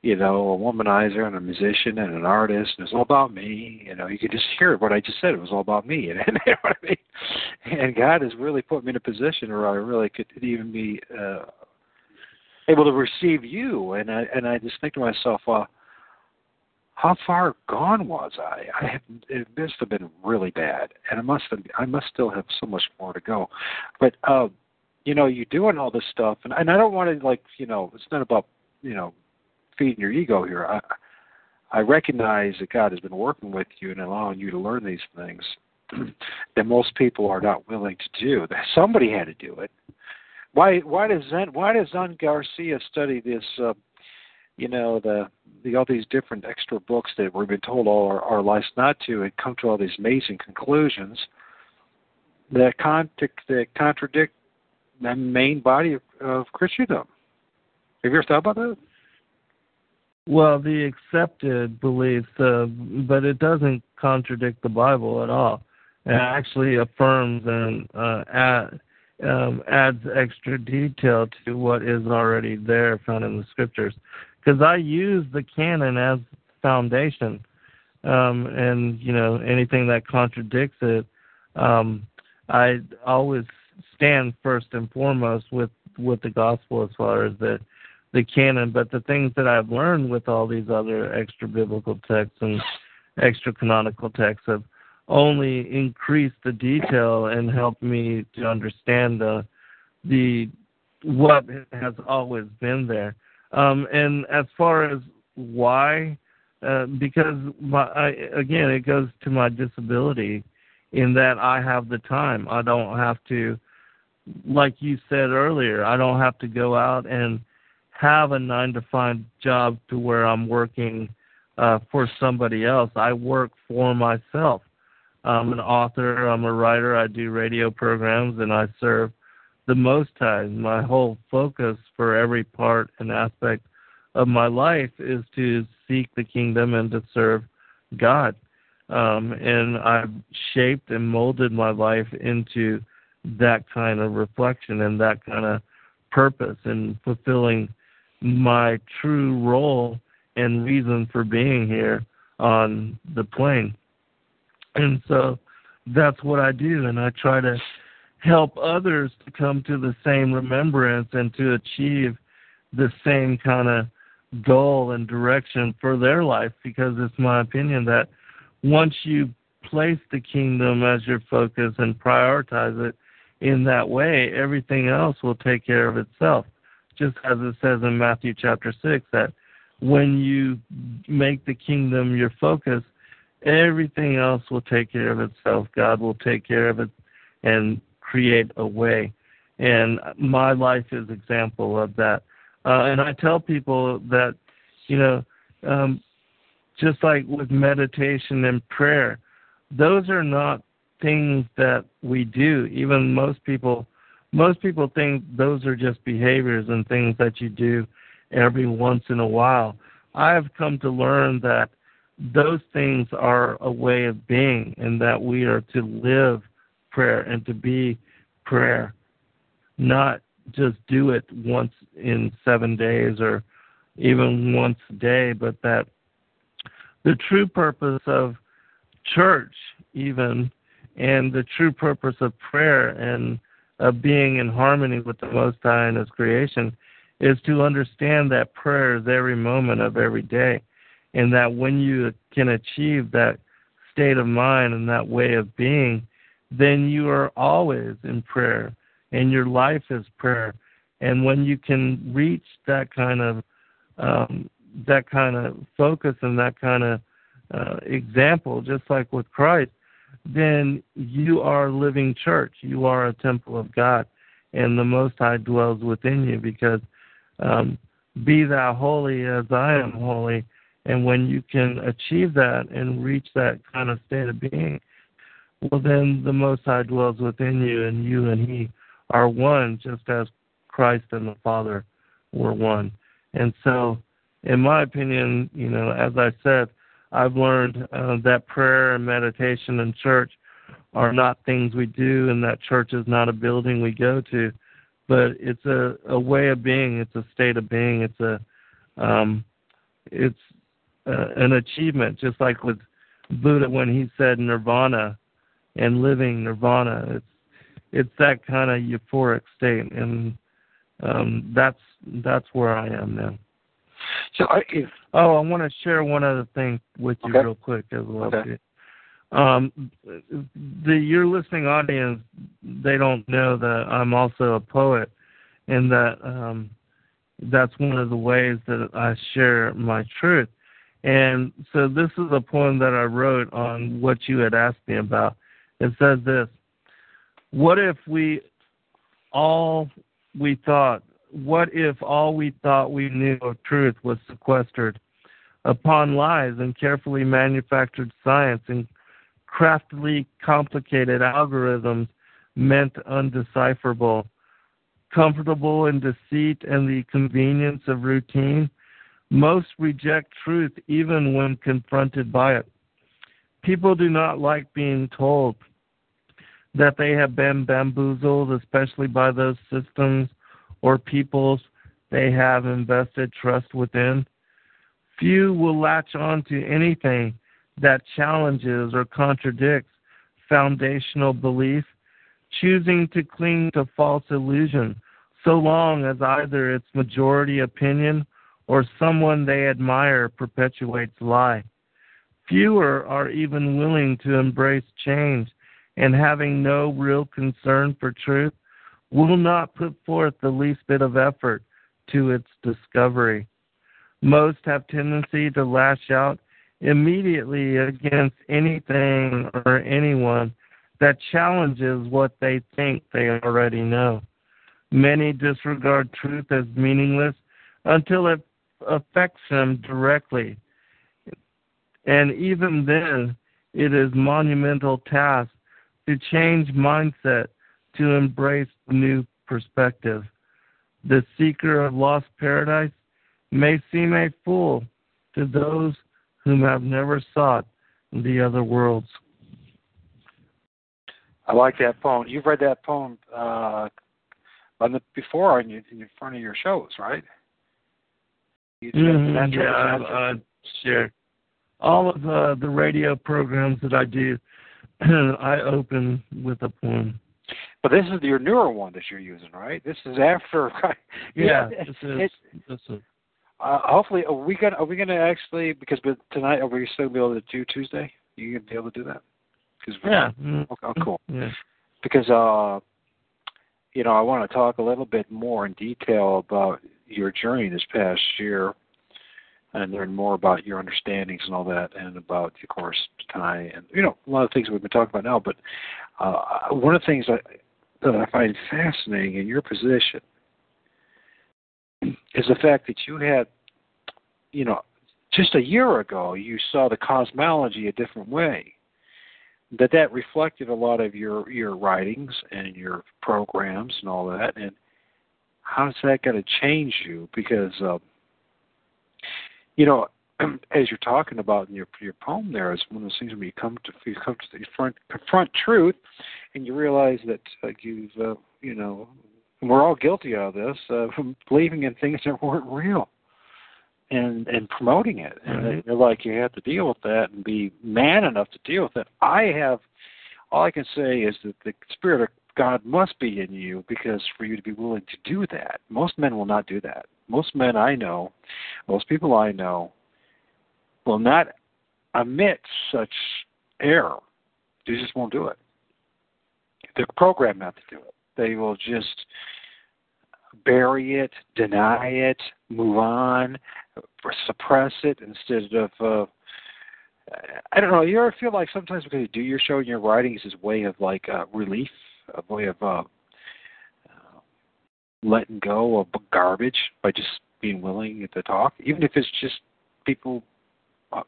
you know, a womanizer and a musician and an artist. And it was all about me. You know, you could just hear what I just said. It was all about me. And you know what I mean? And God has really put me in a position where I really could even be uh, able to receive you. And I and I just think to myself, uh, how far gone was I? I it must have been really bad, and I must have, I must still have so much more to go. But uh, you know, you're doing all this stuff, and and I don't want to like you know, it's not about you know feeding your ego here. I I recognize that God has been working with you and allowing you to learn these things that most people are not willing to do. Somebody had to do it. Why? Why does Zen, Why does Zen Garcia study this? Uh, you know the the all these different extra books that we've been told all our, our lives not to, and come to all these amazing conclusions that contradict that contradict the main body of, of Christendom. Have you ever thought about that? Well, the accepted beliefs, uh, but it doesn't contradict the Bible at all. It actually affirms and uh, add, um, adds extra detail to what is already there found in the scriptures. Because I use the canon as foundation, um, and you know anything that contradicts it, um, I always stand first and foremost with with the gospel as far as the the canon, but the things that I've learned with all these other extra biblical texts and extra canonical texts have only increased the detail and helped me to understand the the what has always been there. Um, and as far as why, uh, because my I, again it goes to my disability in that I have the time. I don't have to, like you said earlier, I don't have to go out and have a nine to five job to where I'm working uh, for somebody else. I work for myself. I'm an author, I'm a writer, I do radio programs, and I serve the Most time. My whole focus for every part and aspect of my life is to seek the kingdom and to serve God. Um, and I've shaped and molded my life into that kind of reflection and that kind of purpose and fulfilling my true role and reason for being here on the plane. And so that's what I do, and I try to help others to come to the same remembrance and to achieve the same kind of goal and direction for their life because it's my opinion that once you place the kingdom as your focus and prioritize it in that way, everything else will take care of itself just as it says in Matthew chapter 6, that when you make the kingdom your focus, everything else will take care of itself. God will take care of it and create a way. And my life is example of that. Uh, and I tell people that, you know, um, just like with meditation and prayer, those are not things that we do. Even most people most people think those are just behaviors and things that you do every once in a while. I have come to learn that those things are a way of being and that we are to live prayer and to be prayer, not just do it once in seven days or even once a day, but that the true purpose of church, even, and the true purpose of prayer and of being in harmony with the Most High and His creation is to understand that prayer is every moment of every day, and that when you can achieve that state of mind and that way of being, then you are always in prayer, and your life is prayer. And when you can reach that kind of um, that kind of focus and that kind of uh, example, just like with Christ, then you are living church. You are a temple of God, and the Most High dwells within you because um, be thou holy as I am holy. And when you can achieve that and reach that kind of state of being, well, then the Most High dwells within you, and you and He are one, just as Christ and the Father were one. And so, in my opinion, you know, as I said, I've learned uh, that prayer and meditation and church are not things we do, and that church is not a building we go to, but it's a, a way of being. It's a state of being. It's a um, it's uh, an achievement, just like with Buddha when he said nirvana and living nirvana. It's it's that kind of euphoric state, and um, that's that's where I am now. So, I, if, oh, I want to share one other thing with you okay. real quick as well. Okay. Um, the your listening audience, they don't know that I'm also a poet, and that um, that's one of the ways that I share my truth. And so this is a poem that I wrote on what you had asked me about. It says this What if we all we thought, what if all we thought we knew of truth was sequestered upon lies and carefully manufactured science and craftily complicated algorithms meant undecipherable, comfortable in deceit and the convenience of routine? Most reject truth even when confronted by it. People do not like being told that they have been bamboozled, especially by those systems or peoples they have invested trust within. Few will latch on to anything that challenges or contradicts foundational belief, choosing to cling to false illusion so long as either its majority opinion or someone they admire perpetuates lie. Fewer are even willing to embrace change and having no real concern for truth will not put forth the least bit of effort to its discovery. Most have tendency to lash out immediately against anything or anyone that challenges what they think they already know. Many disregard truth as meaningless until it affects them directly. And even then, it is monumental task to change mindset to embrace new perspective. The seeker of lost paradise may seem a fool to those whom have never sought the other worlds. I like that poem. You've read that poem uh, on the before in, in front of your shows, right? Mm-hmm, yeah, share all of uh, the radio programs that I do. I open with a poem. But this is your newer one that you're using, right? This is after. yeah, this is. this is. Uh, hopefully, are we gonna are we gonna actually because tonight are we still gonna be able to do Tuesday? You gonna be able to do that? Cause yeah. Oh, oh, cool. Yeah. Because uh, you know, I want to talk a little bit more in detail about your journey this past year and learn more about your understandings and all that, and about, of course, tonight, and you know, a lot of things we've been talking about now. But uh, one of the things I, that I find fascinating in your position is the fact that you had, you know, just a year ago, you saw the cosmology a different way. That that reflected a lot of your your writings and your programs and all that, and how's that going to change you? Because uh, you know, as you're talking about in your your poem, there is one of those things when you come to you come to the front confront truth, and you realize that uh, you've uh, you know we're all guilty of this, uh, believing in things that weren't real, and and promoting it, and mm-hmm. you're like you have to deal with that and be man enough to deal with it. I have, all I can say is that the spirit of God must be in you because for you to be willing to do that. Most men will not do that most men I know, most people I know, will not admit such error. They just won't do it. They're programmed not to do it. They will just bury it, deny it, move on, suppress it instead of. Uh, I don't know. You ever feel like sometimes because you do your show and your writing is this way of like uh, relief, a way of uh, letting go of garbage by just being willing to talk, even if it's just people uh,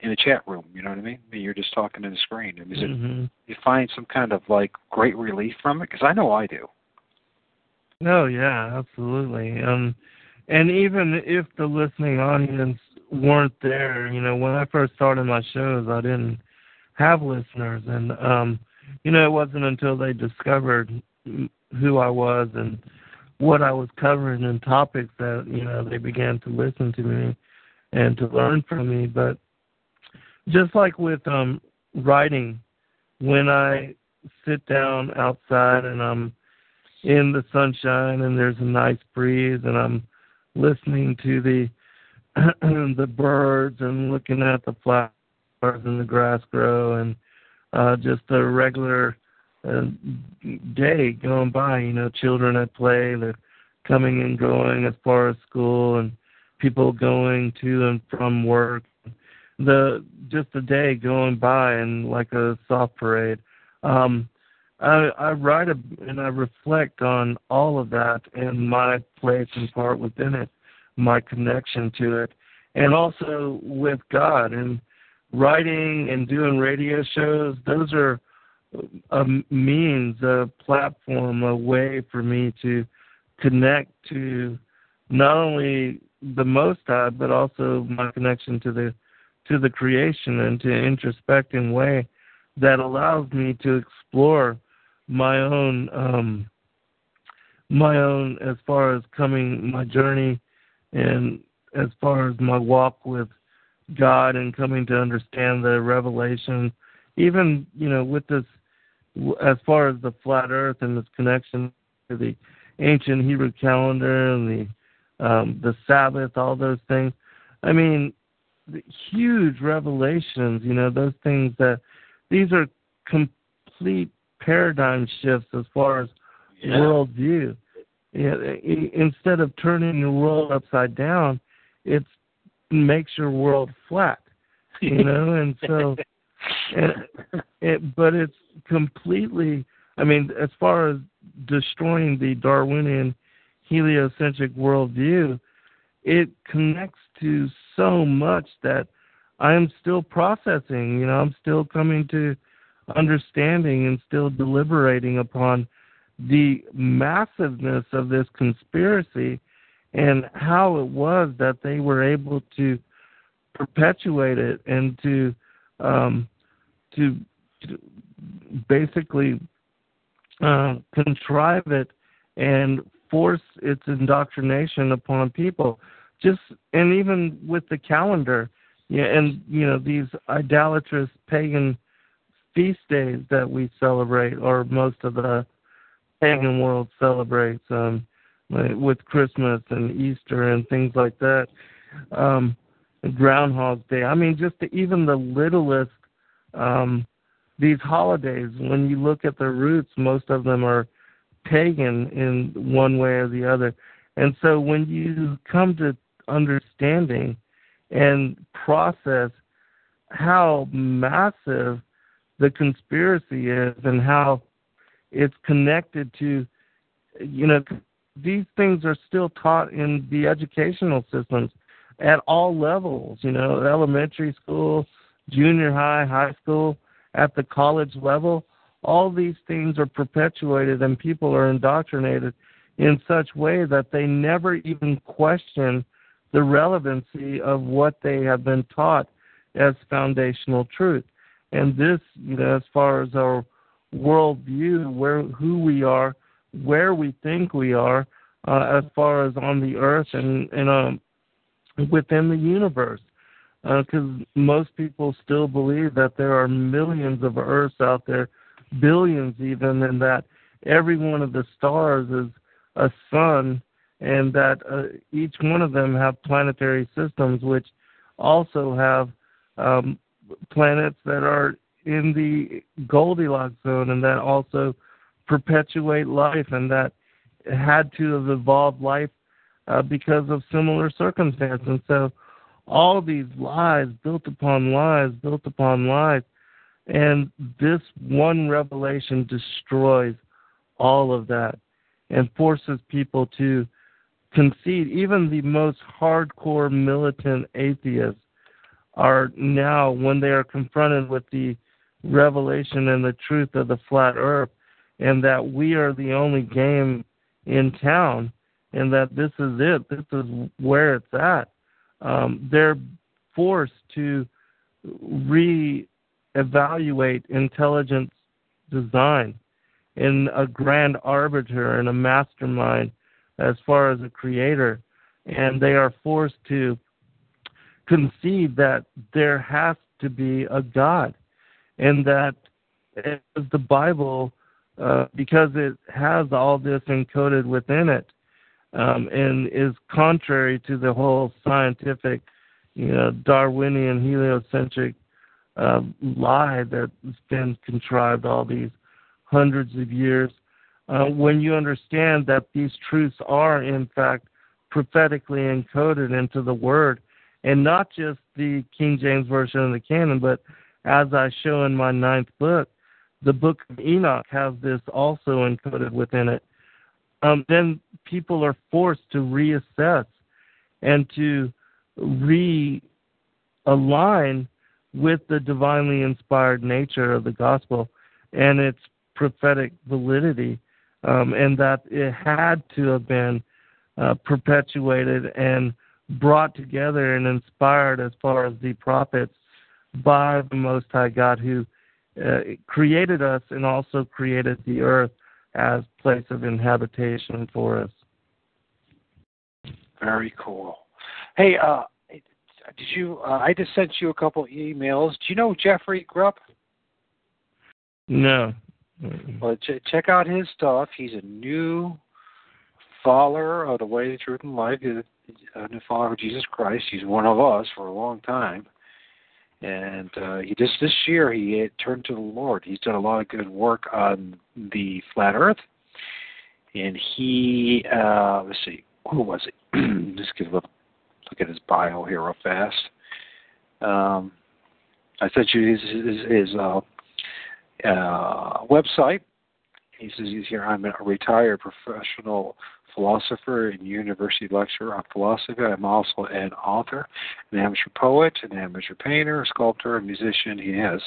in a chat room. You know what I mean? You're just talking to the screen. I mean, is mm-hmm. it, you find some kind of like great relief from it? Because I know I do. No, yeah, absolutely. Um, and even if the listening audience weren't there, you know, when I first started my shows, I didn't have listeners, and um, you know, it wasn't until they discovered who I was and what I was covering and topics that you know they began to listen to me and to learn from me. But just like with um, writing, when I sit down outside and I'm in the sunshine and there's a nice breeze and I'm listening to the the birds and looking at the flowers and the grass grow and uh, just a regular day going by. You know, children at play, they're coming and going as far as school, and people going to and from work, the just a day going by and like a soft parade. Um, I, I write a, and I reflect on all of that and my place and part within it, my connection to it, and also with God and writing and doing radio shows. Those are a means, a platform, a way for me to connect to not only the Most High, but also my connection to the to the creation and to introspecting way that allows me to explore my own um my own as far as coming my journey and as far as my walk with God and coming to understand the revelation even you know with this as far as the flat earth and its connection to the ancient Hebrew calendar and the um the Sabbath all those things I mean huge revelations you know those things that these are complete paradigm shifts as far as yeah. worldview. Yeah, instead of turning your world upside down, it makes your world flat. You know, and so, and it, but it's completely. I mean, as far as destroying the Darwinian heliocentric worldview, it connects to so much that I'm still processing. You know, I'm still coming to understanding and still deliberating upon the massiveness of this conspiracy and how it was that they were able to perpetuate it and to um, to, to basically uh, contrive it and force its indoctrination upon people. Just and even with the calendar, yeah, and you know these idolatrous pagan feast days that we celebrate, or most of the pagan world celebrates, um, with Christmas and Easter and things like that. Um, Groundhog's Day. I mean, just the, even the littlest um, these holidays. When you look at their roots, most of them are pagan in one way or the other. And so, when you come to understanding and process how massive the conspiracy is and how it's connected to you know these things are still taught in the educational systems at all levels you know elementary school junior high high school at the college level all these things are perpetuated and people are indoctrinated in such way that they never even question the relevancy of what they have been taught as foundational truth. And this, you know, as far as our worldview, where who we are, where we think we are, uh, as far as on the earth and and um, within the universe, because uh, most people still believe that there are millions of Earths out there, billions even, and that every one of the stars is a sun, and that uh, each one of them have planetary systems, which also have um, planets that are in the Goldilocks zone and that also perpetuate life and that had to have evolved life uh, because of similar circumstances. And so all these lies built upon lies, built upon lies, and this one revelation destroys all of that and forces people to concede. Even the most hardcore militant atheists are now, when they are confronted with the revelation and the truth of the flat earth, and that we are the only game in town, and that this is it, this is where it's at, um, they're forced to re-evaluate intelligence design in a grand arbiter and a mastermind as far as a creator. And they are forced to concede that there has to be a God, and that the Bible, uh, because it has all this encoded within it, um, and is contrary to the whole scientific, you know, Darwinian heliocentric uh, lie that's been contrived all these hundreds of years. Uh, when you understand that these truths are, in fact, prophetically encoded into the Word, and not just the King James version of the canon, but as I show in my ninth book, the book of Enoch has this also encoded within it. Um, then people are forced to reassess and to realign with the divinely inspired nature of the gospel and its prophetic validity, um, and that it had to have been uh, perpetuated and brought together and inspired as far as the prophets by the Most High God who uh, created us and also created the earth as place of inhabitation for us. Very cool. Hey, uh, did you? Uh, I just sent you a couple emails. Do you know Jeffrey Grupp? No. Well, ch- check out his stuff. He's a new follower of the way, the truth, and life. He's a new follower of Jesus Christ. He's one of us for a long time. And uh, he just this year he turned to the Lord. He's done a lot of good work on the flat Earth, and he uh, let's see, who was it? just give a look at his bio here real fast. Um, I sent you his his, his uh, uh, website. He says he's here. I'm a retired professional philosopher and university lecturer on philosophy. I'm also an author, an amateur poet, an amateur painter, a sculptor, a musician. He is,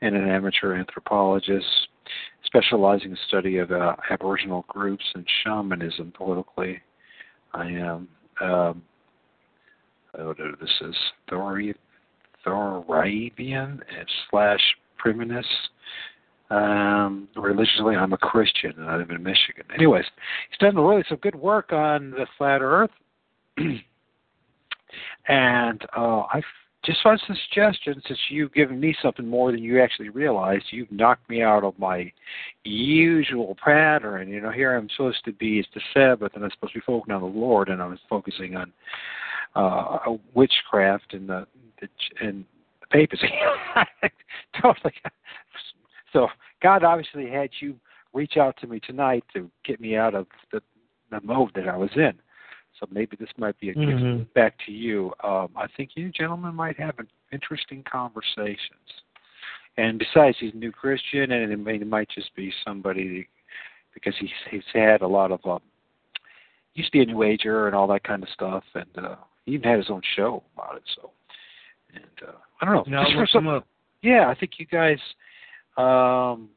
and an amateur anthropologist, specializing in the study of uh, Aboriginal groups and shamanism politically. I am. Um, oh, this is Thori, Thoreauvian slash Priminus um, religiously, I'm a Christian and I live in Michigan. Anyways, he's done really some good work on the flat Earth, and uh, I just want a suggestion. Since you've given me something more than you actually realized, you've knocked me out of my usual pattern. You know, here I'm supposed to be it's the Sabbath, and I'm supposed to be focusing on the Lord, and I was focusing on uh, witchcraft and the, the and the papacy. totally so God obviously had you reach out to me tonight to get me out of the, the mode that I was in. So maybe this might be a mm-hmm. gift back to you. Um, I think you gentlemen might have an interesting conversations. And besides, he's a new Christian, and it, may, it might just be somebody because he's he's had a lot of um, used to be a new ager and all that kind of stuff, and uh, he even had his own show about it. So, and uh, I don't know. Now just for some, yeah, I think you guys um,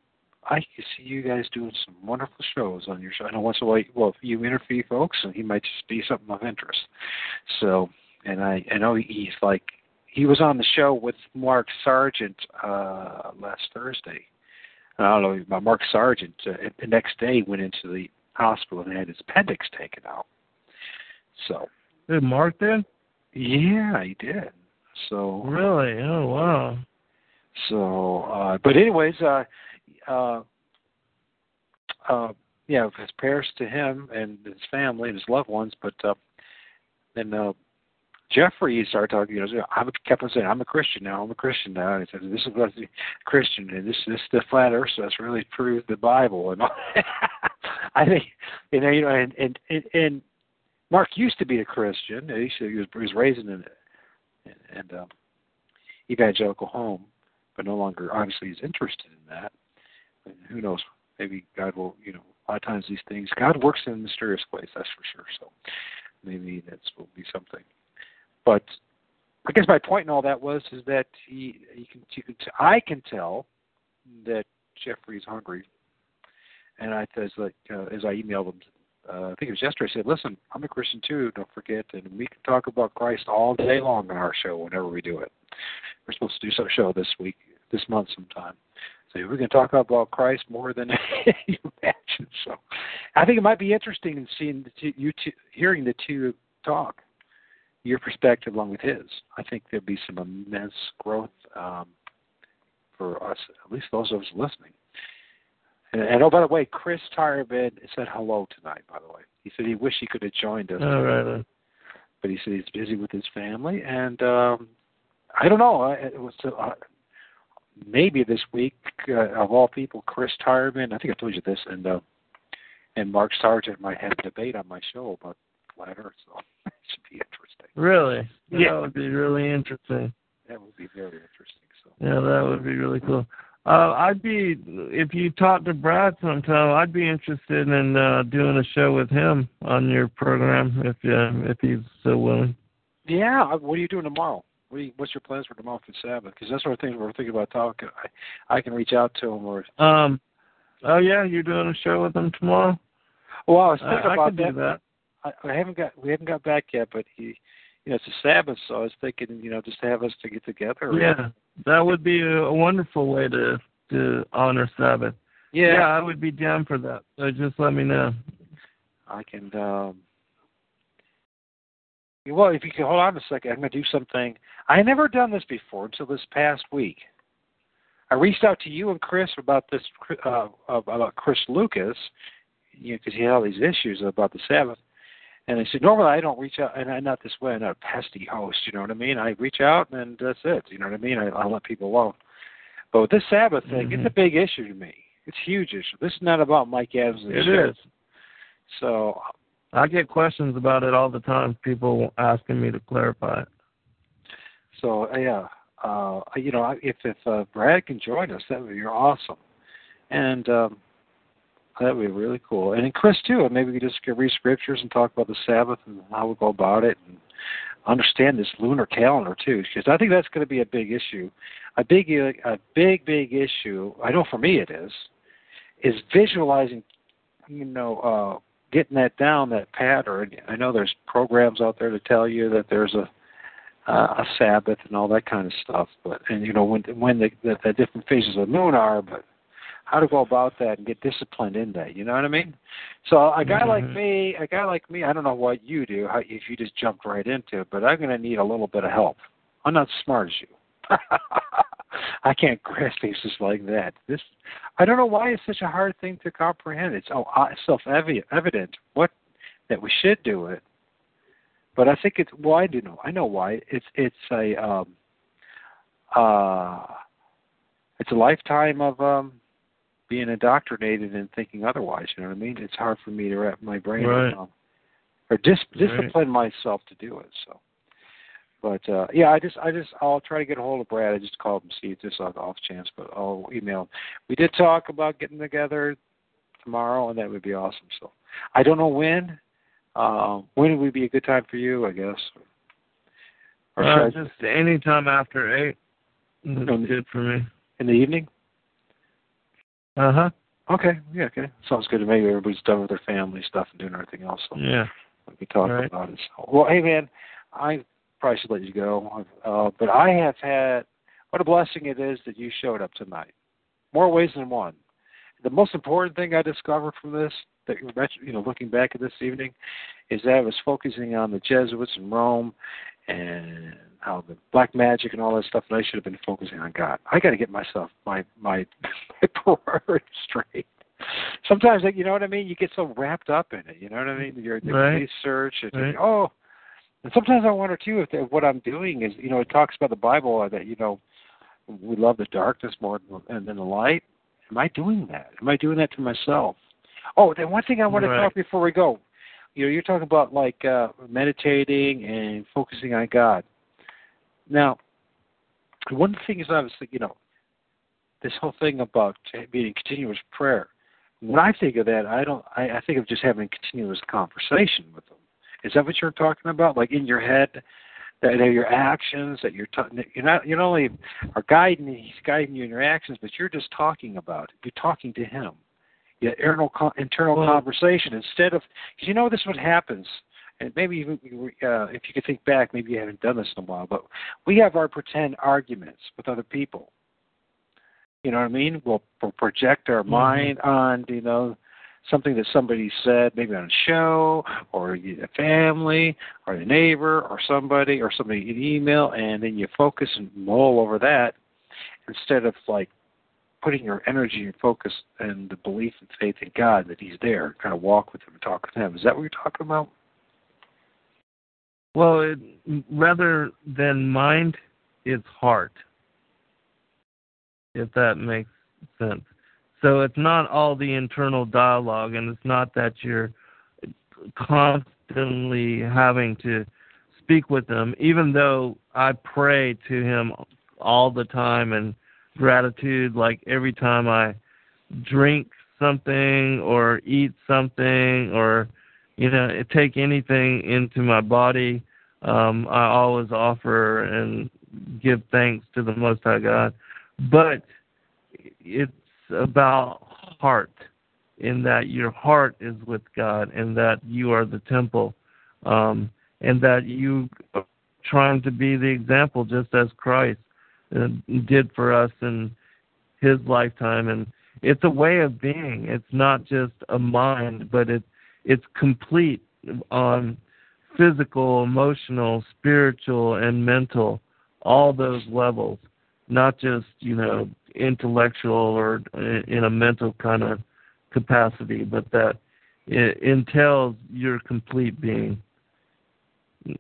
I can see you guys doing some wonderful shows on your show. I know once in a while, well, you interview folks, and he might just be something of interest. So, and I, I know he's like, he was on the show with Mark Sargent uh, last Thursday. I don't know, Mark Sargent uh, the next day went into the hospital and had his appendix taken out. So. Did Mark then? Yeah, he did. So. Really? Oh wow. So, uh, but anyways, uh, uh, uh, yeah, his prayers to him and his family and his loved ones. But uh, then uh, Jeffrey started talking. You know, I kept on saying, "I'm a Christian now. I'm a Christian now." And he said, "This is what a Christian, and this this the flat Earth. So that's really proved the Bible." And I think, you know, you know, and and and, and Mark used to be a Christian. He, he was he was raised in an and um, evangelical home but no longer obviously is interested in that. And who knows? Maybe God will, you know, a lot of times these things, God works in mysterious ways, that's for sure. So maybe that will be something. But I guess my point in all that was is that he, he can, you can, I can tell that Jeffrey's hungry, and I as like uh, as I emailed him, uh, I think it was yesterday. I said, "Listen, I'm a Christian too. Don't forget, and we can talk about Christ all day long on our show whenever we do it. We're supposed to do some show this week, this month sometime. So we're going to talk about Christ more than you imagine. So I think it might be interesting in seeing the two, you two, hearing the two talk, your perspective along with his. I think there'll be some immense growth um, for us, at least those of us listening. And, and oh, by the way, Chris Tyreman said hello tonight. By the way, he said he wished he could have joined us. All right. But he said he's busy with his family, and um, I don't know. It was uh, maybe this week uh, of all people, Chris Tyreman. I think I told you this, and uh, and Mark Sargent might have a debate on my show about flat Earth, so it should be interesting. Really? Yeah. That would be really interesting. That would be very interesting. So Yeah, that would be really cool. Uh, I'd be if you talk to Brad sometime. I'd be interested in uh, doing a show with him on your program if uh, if he's so willing. yeah, what are you doing tomorrow? What you, what's your plans for tomorrow for Sabbath? Because that's one of the things we're thinking about talking. I I can reach out to him or Um. Oh yeah, you're doing a show with him tomorrow. well, I was Uh, thinking I about do that. I, I haven't got we haven't got back yet, but he, you know, it's a Sabbath, so I was thinking, you know, just to have us to get together. Yeah, that would be a, a wonderful way to to honor Sabbath. Yeah. yeah, I would be down for that. So just let me know. I can. um Well, if you can hold on a second, I'm going to do something. I never done this before until this past week. I reached out to you and Chris about this uh, about Chris Lucas, you because he had all these issues about the Sabbath. And I said, normally I don't reach out, and I'm not this way. I'm not a pesty host, you know what I mean? I reach out, and that's it. You know what I mean? I, I let people alone. But with this Sabbath thing, it's a big issue to me. It's a huge issue. This is not about Mike Adams. the It is. So I get questions about it all the time. People asking me to clarify it. So uh, yeah, uh, you know, if if uh, Brad can join us, that would be awesome, and um, that would be really cool. And then Chris too, maybe we could just get read scriptures and talk about the Sabbath and how we go about it, and understand this lunar calendar too, because I think that's going to be a big issue, a big a big big issue. I know for me it is, is visualizing, you know. uh getting that down, that pattern. I know there's programs out there to tell you that there's a uh, a Sabbath and all that kind of stuff. But and you know when when the, the the different phases of the moon are, but how to go about that and get disciplined in that. You know what I mean? So a guy like Mhm. me, a guy like me, I don't know what you do, how, if you just jumped right into it, but I'm going to need a little bit of help. I'm not as smart as you. I can't grasp things just like that. This, I don't know why it's such a hard thing to comprehend. It's oh, uh, self-evident what that we should do it, but I think it's well, I do know. I know why. It's it's a um, uh, it's a lifetime of um, being indoctrinated and thinking otherwise. You know what I mean? It's hard for me to wrap my brain Right. around or dis- Right. discipline myself to do it. So, but uh yeah, I just I just I'll try to get a hold of Brad. I just called him see if this off off chance, but I'll email. him. We did talk about getting together tomorrow, and that would be awesome. So I don't know when. Um, when would be a good time for you? I guess. Or Uh, should I- just any time after eight. No, good for me. in the evening. Uh huh. Okay. Yeah. Okay. Sounds good to me. Everybody's done with their family stuff and doing everything else. So Yeah. we can talk Right. about it. So, well, hey man, I probably should let you go. Uh, but I have had what a blessing it is that you showed up tonight. More ways than one. The most important thing I discovered from this, that you know, looking back at this evening, is that I was focusing on the Jesuits in Rome and how the black magic and all that stuff, and I should have been focusing on God. I got to get myself my my my priorities straight. Sometimes, like, you know what I mean. You get so wrapped up in it. You know what I mean. Your the Right. research. And, Right. Oh, and sometimes I wonder too if that, what I'm doing is, you know, it talks about the Bible that you know we love the darkness more than than the light. Am I doing that? Am I doing that to myself? Oh, then one thing I want to talk before we go. You know, you're talking about like uh meditating and focusing on God. Now, one thing is obviously, you know, this whole thing about being in continuous prayer. When I think of that, I don't. I, I think of just having continuous conversation with them. Is that what you're talking about? Like in your head, that that your actions, that you're t- you're not you not only are guiding he's guiding you in your actions, but you're just talking about it. You're talking to him. Yeah, internal con- internal Well- conversation instead of you know this is what happens. And maybe even uh, if you could think back, maybe you haven't done this in a while, but we have our pretend arguments with other people. You know what I mean? We'll, we'll project our Mhm. mind on you know something that somebody said, maybe on a show or a family or a neighbor or somebody or somebody in email, and then you focus and mull over that instead of like putting your energy and focus and the belief and faith in God that He's there, kind of walk with Him and talk with Him. Is that what you're talking about? Well, it, rather than mind, it's heart. If that makes sense. So it's not all the internal dialogue, and it's not that you're constantly having to speak with him, even though I pray to him all the time and gratitude, like every time I drink something or eat something or you know take anything into my body um i always offer and give thanks to the most high god. But it's about heart in that your heart is with god and that you are the temple um and that you are trying to be the example just as christ uh, did for us in his lifetime and it's a way of being. It's not just a mind, but it it's complete on physical, emotional, spiritual, and mental, all those levels. Not just you know intellectual or in a mental kind of capacity, but that it entails your complete being.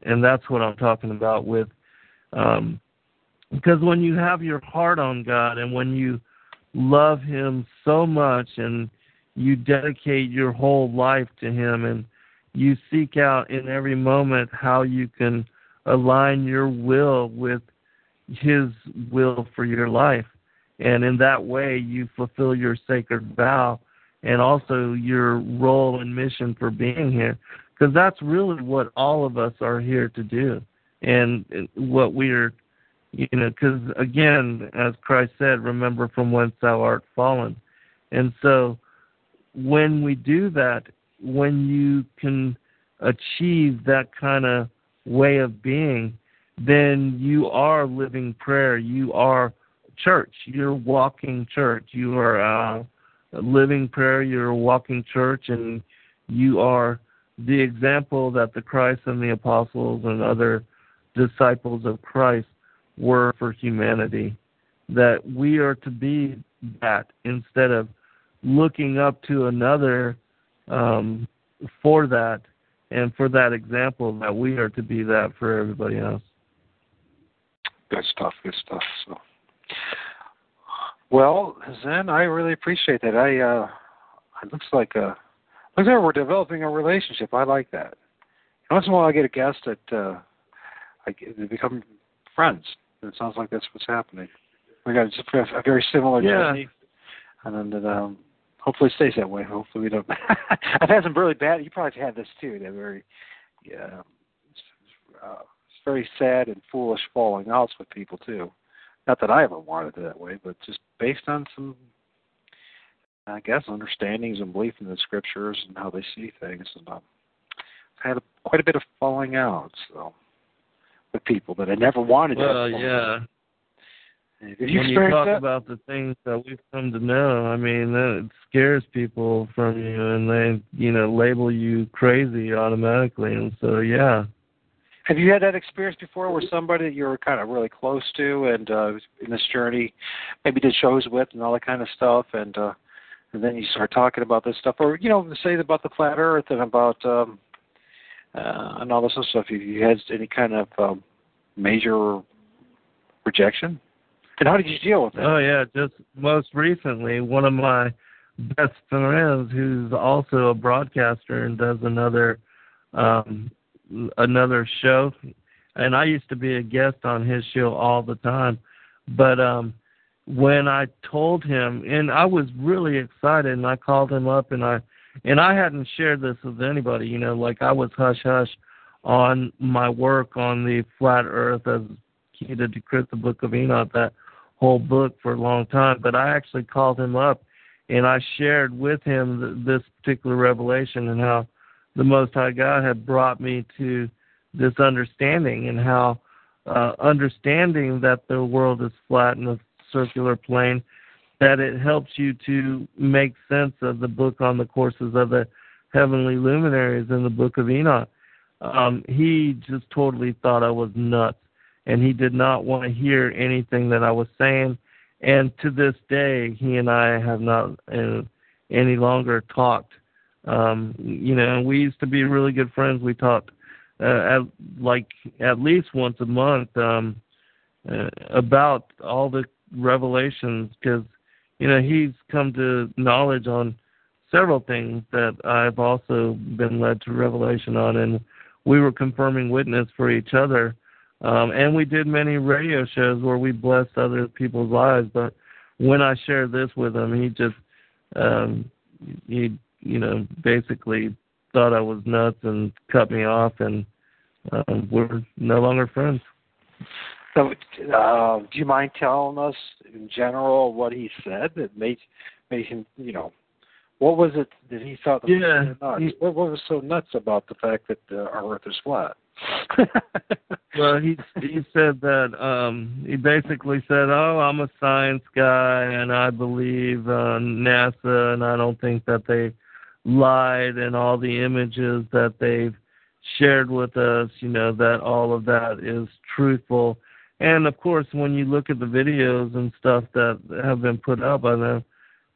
And that's what I'm talking about with um, because when you have your heart on God and when you love him so much and you dedicate your whole life to him and you seek out in every moment how you can align your will with his will for your life and in that way you fulfill your sacred vow and also your role and mission for being here because that's really what all of us are here to do and what we're you know, because again, as Christ said, remember from whence thou art fallen. And so when we do that, when you can achieve that kind of way of being, then you are living prayer. You are church. You're walking church. You are uh, living prayer. You're a walking church, and you are the example that the Christ and the apostles and other disciples of Christ were for humanity. That we are to be that instead of looking up to another um, for that and for that example that we are to be that for everybody else. Good stuff. Good stuff. So, well, Zen, I really appreciate that. I uh, it looks like uh, looks like we're developing a relationship. I like that. Once in a while, I get a guest that uh, I they become friends. It sounds like that's what's happening. We got just a, a very similar yeah. journey, and then um, hopefully it stays that way. Hopefully we don't. I've had some really bad. You probably had this too. That very, yeah, uh, it's very sad and foolish falling outs with people too. Not that I ever wanted it that way, but just based on some, I guess, understandings and belief in the scriptures and how they see things. And uh, I've had a, quite a bit of falling out. So with people that I never wanted well, to. Yeah. Have you when you talk that? about the things that we've come to know, I mean, that scares people from you, and they, you know, label you crazy automatically. And so, yeah. Have you had that experience before, where somebody that you were kind of really close to, and uh, in this journey, maybe did shows with, and all that kind of stuff, and uh, and then you start talking about this stuff, or you know, say about the flat Earth and about um, uh, and all this other stuff. Have you had any kind of um, major rejection? And how did you deal with that? Oh yeah, just most recently, one of my best friends, who's also a broadcaster and does another um, another show, and I used to be a guest on his show all the time, but um, when I told him, and I was really excited, and I called him up and I and I hadn't shared this with anybody, you know, like I was hush hush on my work on the flat earth as key to decrypt the book of Enoch, that whole book for a long time. But I actually called him up and I shared with him this particular revelation and how the Most High God had brought me to this understanding and how uh, understanding that the world is flat and a circular plane that it helps you to make sense of the book on the courses of the heavenly luminaries in the book of Enoch. Um, he just totally thought I was nuts, and he did not want to hear anything that I was saying. And to this day, he and I have not uh, any longer talked. Um, you know, we used to be really good friends. We talked uh, at, like at least once a month um, uh, about all the revelations because you know he's come to knowledge on several things that I've also been led to revelation on, and we were confirming witness for each other. Um, and we did many radio shows where we blessed other people's lives. But when I shared this with him, he just um, he you know basically thought I was nuts and cut me off, and um, we're no longer friends. So, uh, do you mind telling us in general what he said that made made him, you know, what was it that he thought was Yeah, so nuts? he- what, what was so nuts about the fact that uh, our Earth is flat? well, he he said that um he basically said, "Oh, I'm a science guy and I believe uh, NASA and I don't think that they lied and all the images that they've shared with us, you know, that all of that is truthful." And of course, when you look at the videos and stuff that have been put up by them,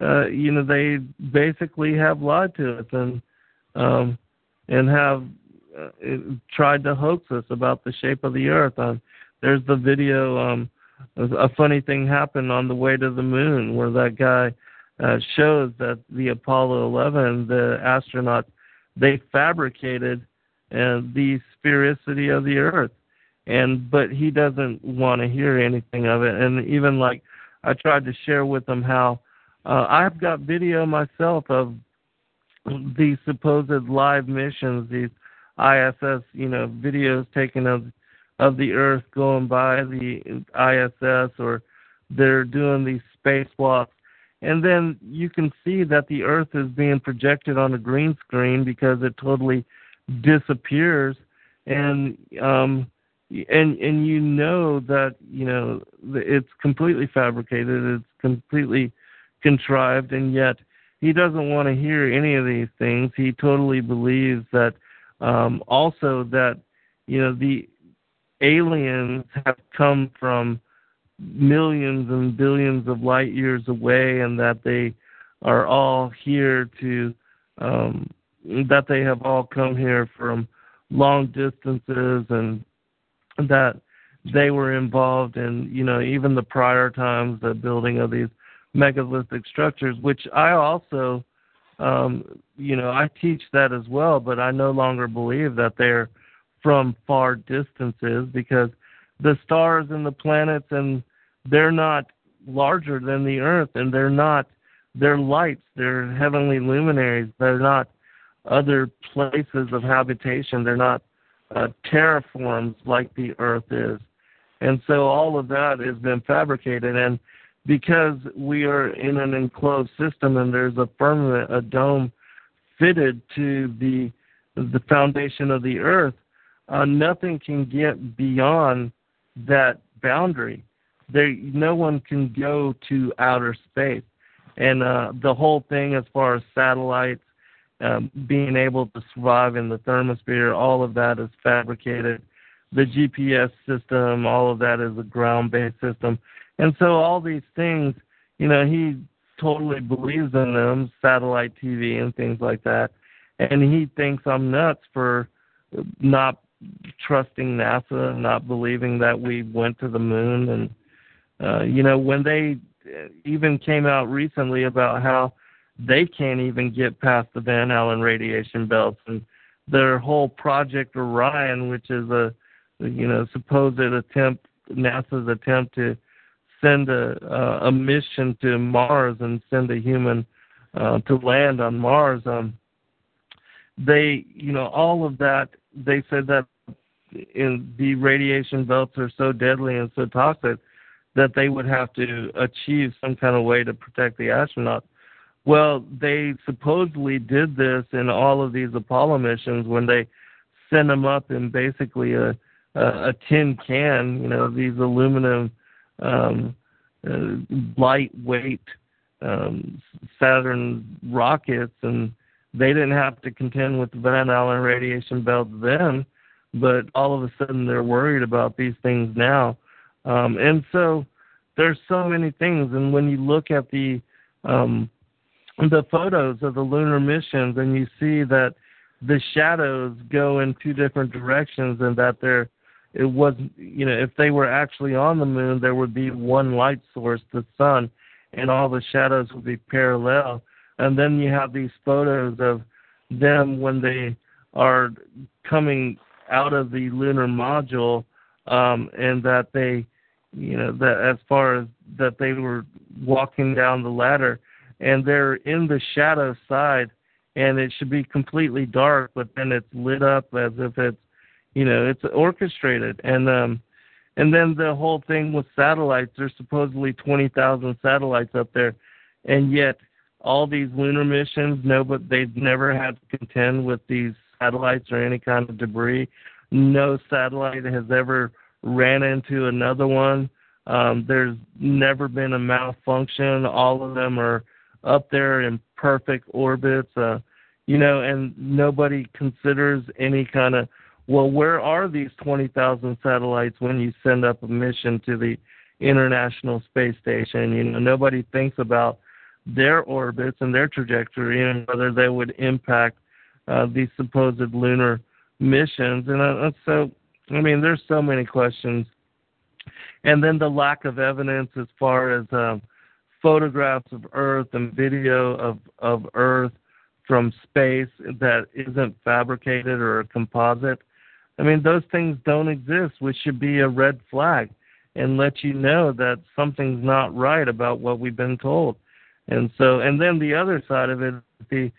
uh, you know, they basically have lied to us and um and have uh, tried to hoax us about the shape of the earth. Um, there's the video. Um, a funny thing happened on the way to the moon where that guy uh, shows that the Apollo 11, the astronauts, they fabricated uh, the sphericity of the earth, and but he doesn't want to hear anything of it. And even like I tried to share with him how uh, I've got video myself of these supposed live missions, these ISS, you know, videos taken of of the Earth going by the ISS, or they're doing these spacewalks, and then you can see that the Earth is being projected on a green screen because it totally disappears, and um, and and you know that you know it's completely fabricated, it's completely contrived, and yet he doesn't want to hear any of these things. He totally believes that um, also that you know the aliens have come from millions and billions of light years away, and that they are all here to um, that they have all come here from long distances, and that they were involved in you know even the prior times the building of these megalithic structures, which I also um, you know, I teach that as well, but I no longer believe that they're from far distances because the stars and the planets and they're not larger than the earth and they're not they're lights, they're heavenly luminaries, they're not other places of habitation, they're not uh, terraforms like the earth is. And so all of that has been fabricated and because we are in an enclosed system and there's a firmament, a dome fitted to the the foundation of the earth, uh, nothing can get beyond that boundary. There, no one can go to outer space, and uh, the whole thing, as far as satellites um, being able to survive in the thermosphere, all of that is fabricated. The GPS system, all of that is a ground-based system. And so all these things, you know, he totally believes in them, satellite TV and things like that. And he thinks I'm nuts for not trusting NASA, and not believing that we went to the moon. And, uh, you know, when they even came out recently about how they can't even get past the Van Allen radiation belts and their whole Project Orion, which is a, you know, supposed attempt, NASA's attempt to send a uh, a mission to Mars and send a human uh, to land on Mars. Um, they, you know, all of that. They said that in the radiation belts are so deadly and so toxic that they would have to achieve some kind of way to protect the astronauts. Well, they supposedly did this in all of these Apollo missions when they sent them up in basically a a, a tin can, you know, these aluminum um, uh, lightweight um, Saturn rockets, and they didn't have to contend with the Van Allen radiation belt then, but all of a sudden they're worried about these things now, um, and so there's so many things. And when you look at the um, the photos of the lunar missions, and you see that the shadows go in two different directions, and that they're it was you know if they were actually on the moon there would be one light source the sun and all the shadows would be parallel and then you have these photos of them when they are coming out of the lunar module, um, and that they, you know, that as far as that they were walking down the ladder, and they're in the shadow side, and it should be completely dark, but then it's lit up as if it's, you know, it's orchestrated, and um, and then the whole thing with satellites. There's supposedly twenty thousand satellites up there, and yet all these lunar missions, no, but they've never had to contend with these satellites or any kind of debris. No satellite has ever ran into another one. Um, there's never been a malfunction. All of them are up there in perfect orbits. Uh, you know, and nobody considers any kind of well, where are these 20,000 satellites when you send up a mission to the International Space Station? You know, nobody thinks about their orbits and their trajectory and whether they would impact uh, these supposed lunar missions. And uh, so, I mean, there's so many questions. And then the lack of evidence as far as um, photographs of Earth and video of, of Earth from space that isn't fabricated or a composite. I mean, those things don't exist, which should be a red flag and let you know that something's not right about what we've been told. And so, and then the other side of it the,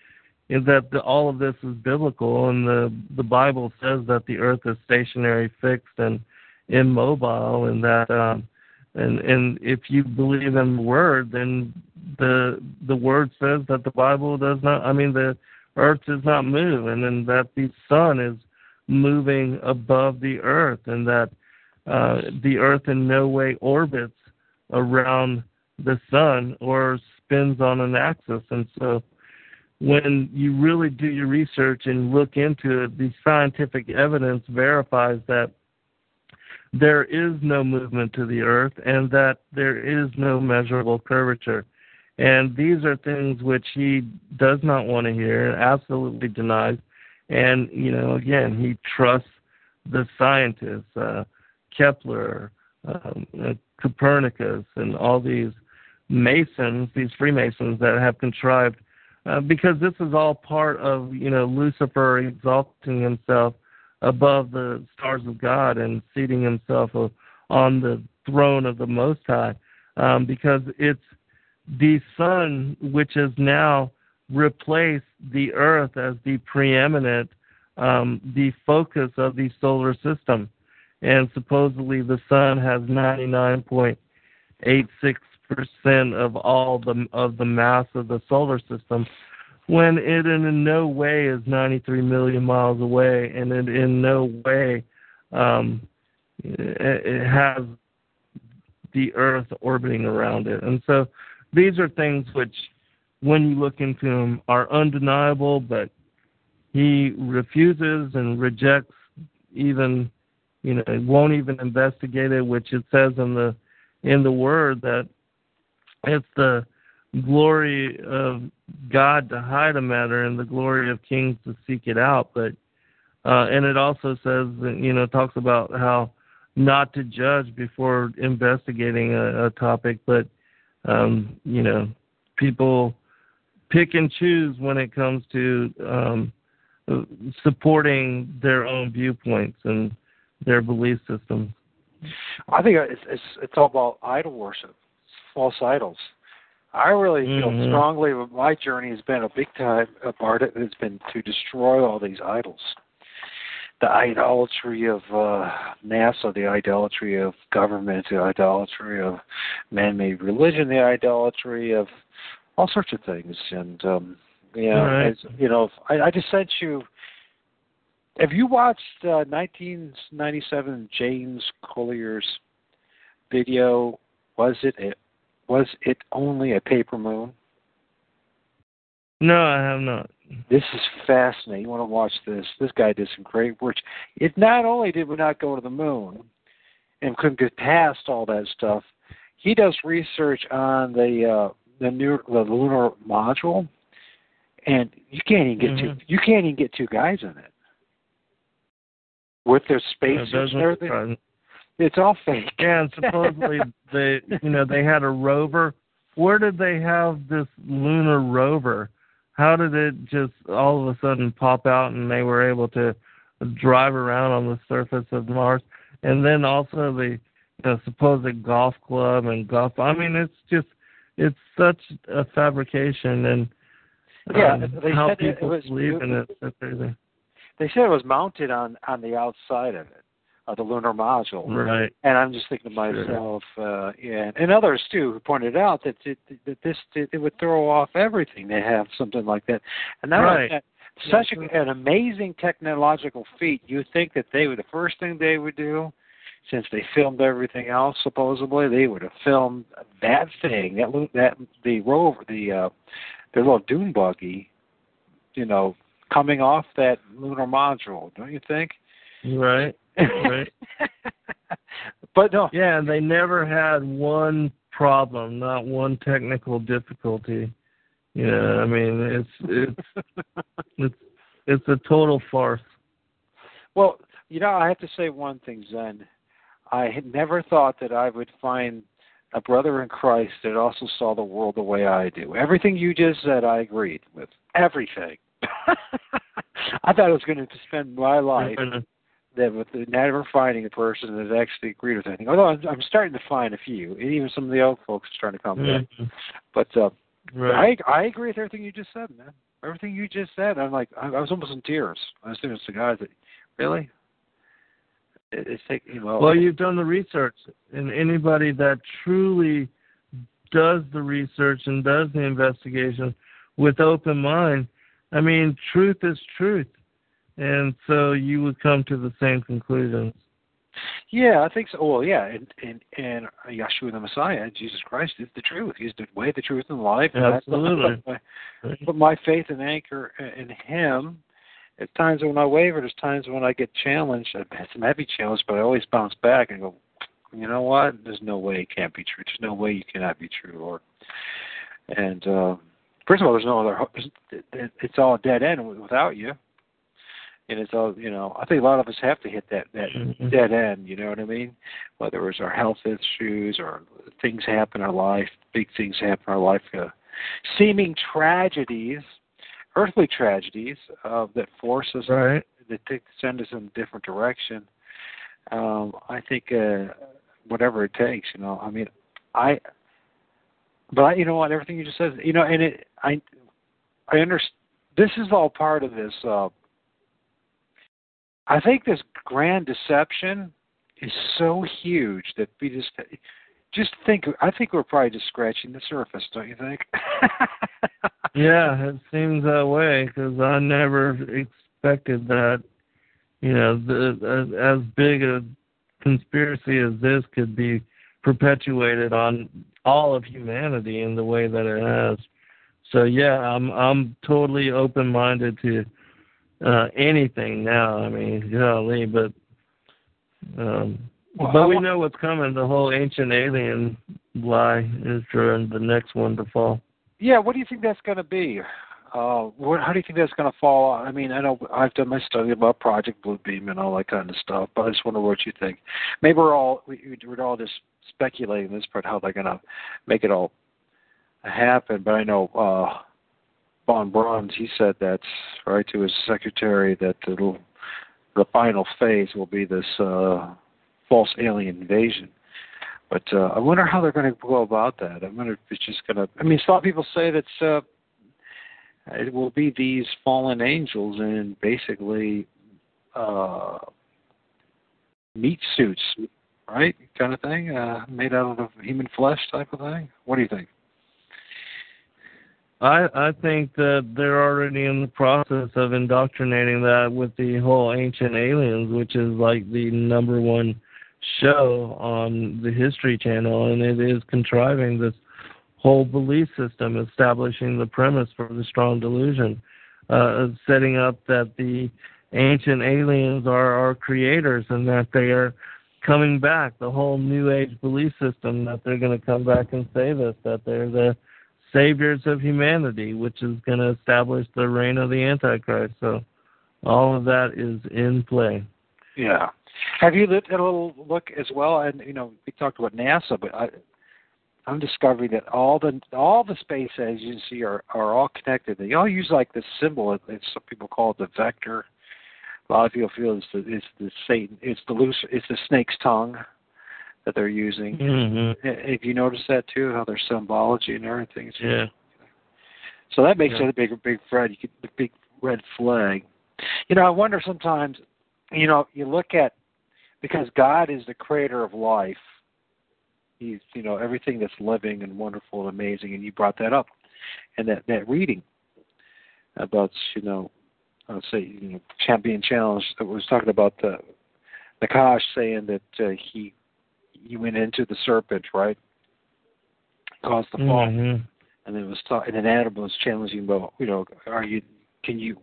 is that the, all of this is biblical, and the the Bible says that the earth is stationary, fixed, and immobile, and that um, and and if you believe in the word, then the the word says that the Bible does not. I mean, the earth does not move, and then that the sun is moving above the earth, and that uh, the earth in no way orbits around the sun or spins on an axis. And so when you really do your research and look into it, the scientific evidence verifies that there is no movement to the earth and that there is no measurable curvature. And these are things which he does not want to hear absolutely denies. And, you know, again, he trusts the scientists, uh, Kepler, um, uh, Copernicus, and all these Masons, these Freemasons that have contrived, uh, because this is all part of you know Lucifer exalting himself above the stars of God and seating himself on the throne of the Most High, um, because it's the sun which has now replaced the earth as the preeminent, um, the focus of the solar system. And supposedly the sun has 99.86 percent of all the of the mass of the solar system, when it in no way is 93 million miles away, and it in no way um, it has the Earth orbiting around it. And so these are things which, when you look into them, are undeniable, but he refuses and rejects even, you know, won't even investigate it, which it says in the in the word that it's the glory of God to hide a matter and the glory of kings to seek it out. But uh, and it also says, you know, talks about how not to judge before investigating a, a topic, but um, you know, people pick and choose when it comes to um, supporting their own viewpoints and their belief systems. I think it's it's, it's all about idol worship false idols. I really feel mm-hmm. strongly that my journey has been a big time part of it has been to destroy all these idols. The idolatry of uh, NASA, the idolatry of government, the idolatry of man made religion, the idolatry of all sorts of things. And, um, you know, right. as, you know I, I just sent you. Have you watched uh, 1997 James Collier's video? Was it a was it only a paper moon? No, I have not. This is fascinating. You want to watch this? This guy did some great work. It not only did we not go to the moon and couldn't get past all that stuff, he does research on the uh, the new the lunar module, and you can't even get mm-hmm. two. You can't even get two guys in it with their spacesuits and everything. It's all fake. Yeah, and supposedly they, you know, they had a rover where did they have this lunar rover? How did it just all of a sudden pop out and they were able to drive around on the surface of Mars? And then also the you know, supposed golf club and golf. I mean, it's just it's such a fabrication and Yeah, um, they how said it people was- believe in it. That's crazy. They said it was mounted on on the outside of it, of the lunar module. Right. And I'm just thinking to myself, uh, yeah, and others too who pointed out that it, that this it would throw off everything to have something like that. And that Right. that, such a, an amazing technological feat. You think that they would the first thing they would do, since they filmed everything else supposedly, they would have filmed that thing that that the rover the uh, their little dune buggy, you know, coming off that lunar module. Don't you think? Right. Right. but no. Yeah, and they never had one problem, not one technical difficulty. You know, I mean, it's it's it's it's a total farce. Well, you know, I have to say one thing, Zen. I had never thought that I would find a brother in Christ that also saw the world the way I do. Everything you just said, I agreed with. Everything. I thought I was going to spend my life that with never finding a person that actually agreed with anything. Although I'm, I'm starting to find a few, and even some of the old folks are starting to come in. Mhm. But uh, Right. I I agree with everything you just said, man. Everything you just said, I'm like I, I was almost in tears. I was thinking to guys that really. It, it's take you know. Well, you've done the research, and anybody that truly does the research and does the investigation with open mind, I mean, truth is truth, and so you would come to the same conclusions. Yeah, I think so. Well, yeah, and and and Yeshua the Messiah, Jesus Christ, is the truth. He's the way, the truth, and the life. Absolutely. my- Put my faith and anchor in Him. At times when I waver, there's times when I get challenged. I've had some heavy challenge, but I always bounce back and go, you know what? There's no way it can't be true. There's no way you cannot be true, Lord. And uh, first of all, there's no other. It's all a dead end without you. And it's all you know. I think a lot of us have to hit that that Mhm. dead end. You know what I mean? Whether it's our health issues or things happen in our life, big things happen in our life, uh, seeming tragedies, earthly tragedies uh, that force us Right. that take, send us in a different direction. Um, I think uh, whatever it takes, you know. I mean, I. But I, you know what? Everything you just said, you know, and it, I, I understand. This is all part of this. Uh, I think this grand deception is so huge that we just just think. I think we're probably just scratching the surface, don't you think? Yeah, it seems that way because I never expected that. You know, the, as, as big a conspiracy as this could be perpetuated on all of humanity in the way that it has. So yeah, I'm I'm totally open minded to uh anything now. I mean, golly, but um Well, but we know what's coming. The whole ancient alien lie is during the next one to fall. Yeah, what do you think that's going to be? Uh, what, how do you think that's going to fall? I mean, I know I've done my study about Project Bluebeam and all that kind of stuff, but I just wonder what you think. Maybe we're all we, we're all just speculating this part how they're going to make it all happen. But I know uh, Von Braun, he said that's right to his secretary that little, the final phase will be this uh, false alien invasion. But uh, I wonder how they're going to go about that. I wonder if it's just going to. I mean, some people say that uh, it will be these fallen angels in basically uh, meat suits, right? Kind of thing, uh, made out of human flesh, type of thing. What do you think? I I think that they're already in the process of indoctrinating that with the whole Ancient Aliens, which is like the number one show on the History Channel, and it is contriving this whole belief system, establishing the premise for the strong delusion, uh, setting up that the ancient aliens are our creators and that they are coming back. The whole New Age belief system that they're going to come back and save us, that they're the saviors of humanity, which is going to establish the reign of the Antichrist. So all of that is in play. Yeah. Have you looked at a little look as well? And you know, we talked about NASA, but I, I'm discovering that all the all the space agencies are are all connected. They all use like this symbol. It's some people call it the vector. A lot of people feel it's the it's the Satan. It's the loose. It's the snake's tongue that they're using. Mm-hmm. If you notice that too, how their symbology and everything. is- Yeah. So that makes Yeah. it a big big red. You big red flag. You know, I wonder sometimes. You know, you look at because God is the creator of life. He's you know everything that's living and wonderful and amazing, and you brought that up, and that that reading about you know, I would say you know, champion challenge that was talking about the Nakash saying that uh, he he went into the serpent right, caused the fall, Mhm. and then it was ta- and then Adam was challenging about you know are you can you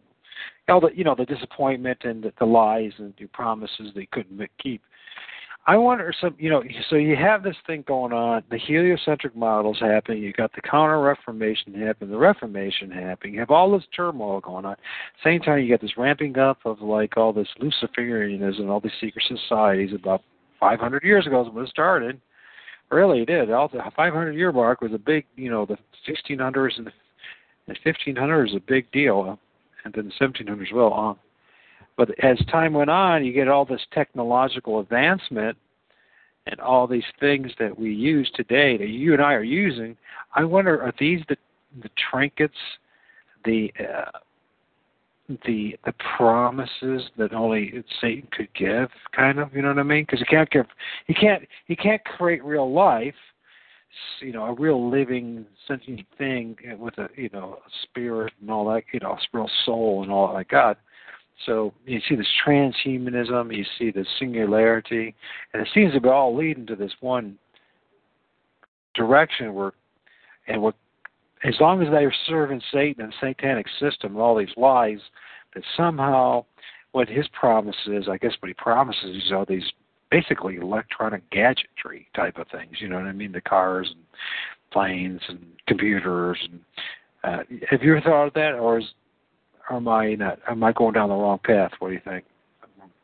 all the you know the disappointment and the, the lies and the promises they couldn't keep. I wonder some you know so you have this thing going on. The heliocentric models happening. You got the counter Reformation happening. The Reformation happening. You have all this turmoil going on. Same time you got this ramping up of like all this Luciferianism, all these secret societies. About 500 years ago is when it started. Really, it did. The 500 year mark was a big, you know, the 1600s and the, the 1500s is a big deal, and then the 1700s as well. Um, but as time went on, you get all this technological advancement and all these things that we use today that you and I are using. I wonder, are these the the trinkets, the uh, the the promises that only Satan could give, kind of, you know what I mean? Because he can't give, he can't, he can't create real life, you know, a real living sentient thing with a, you know, a spirit and all that, you know, a real soul and all that like God. So you see this transhumanism, you see this singularity, and it seems to be all leading to this one direction where, and what as long as they're serving Satan and the satanic system and all these lies, that somehow what his promise is, I guess what he promises is all these basically electronic gadgetry type of things. You know what I mean? The cars and planes and computers. And uh, have you ever thought of that, or is or am I not? Am I going down the wrong path? What do you think?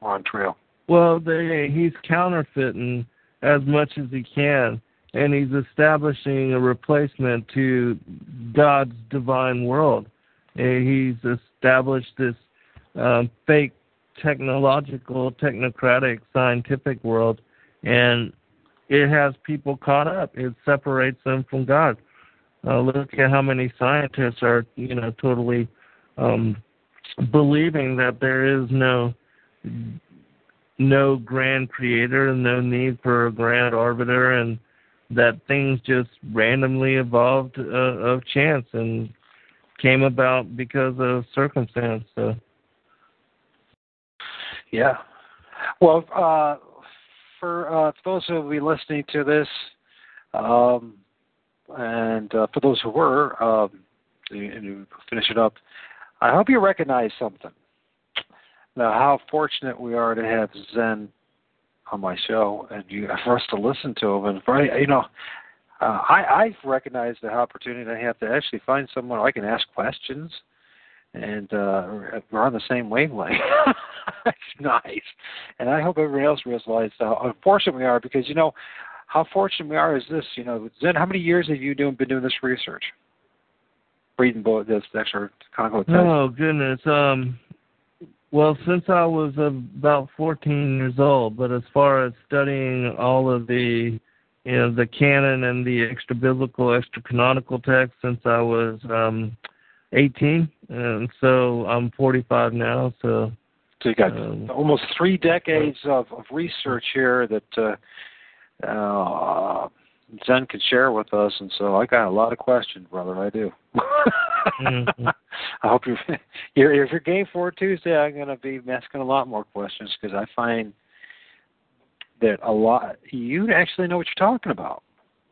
Wrong trail. Well, they, he's counterfeiting as much as he can, and he's establishing a replacement to God's divine world. He's established this um, fake technological, technocratic, scientific world, and it has people caught up. It separates them from God. Uh, look at how many scientists are, you know, totally um, believing that there is no no grand creator and no need for a grand arbiter and that things just randomly evolved uh, of chance and came about because of circumstance so Yeah. Well, uh, for uh, those who will be listening to this, um, and uh, for those who were, um, finish it up, I hope you recognize something. Now, how fortunate we are to have Zen on my show, and you for us to listen to him, and for you know. Uh, I, I've recognized the opportunity I have to actually find someone I can ask questions, and uh, we're on the same wavelength. That's nice, and I hope everyone else realizes how unfortunate we are because you know how fortunate we are is this. You know, Zen, how many years have you doing been doing this research? Reading book, this extra Congo oh goodness um well since i was about 14 years old but as far as studying all of the you know the canon and the extra biblical extra canonical text since i was um 18 and so i'm 45 now so So you got um, almost three decades of, of research here that uh, uh, Zen could share with us, and so I got a lot of questions, brother. I do. Mhm. I hope you're, you're if you're game for Tuesday. I'm going to be asking a lot more questions because I find that a lot you actually know what you're talking about.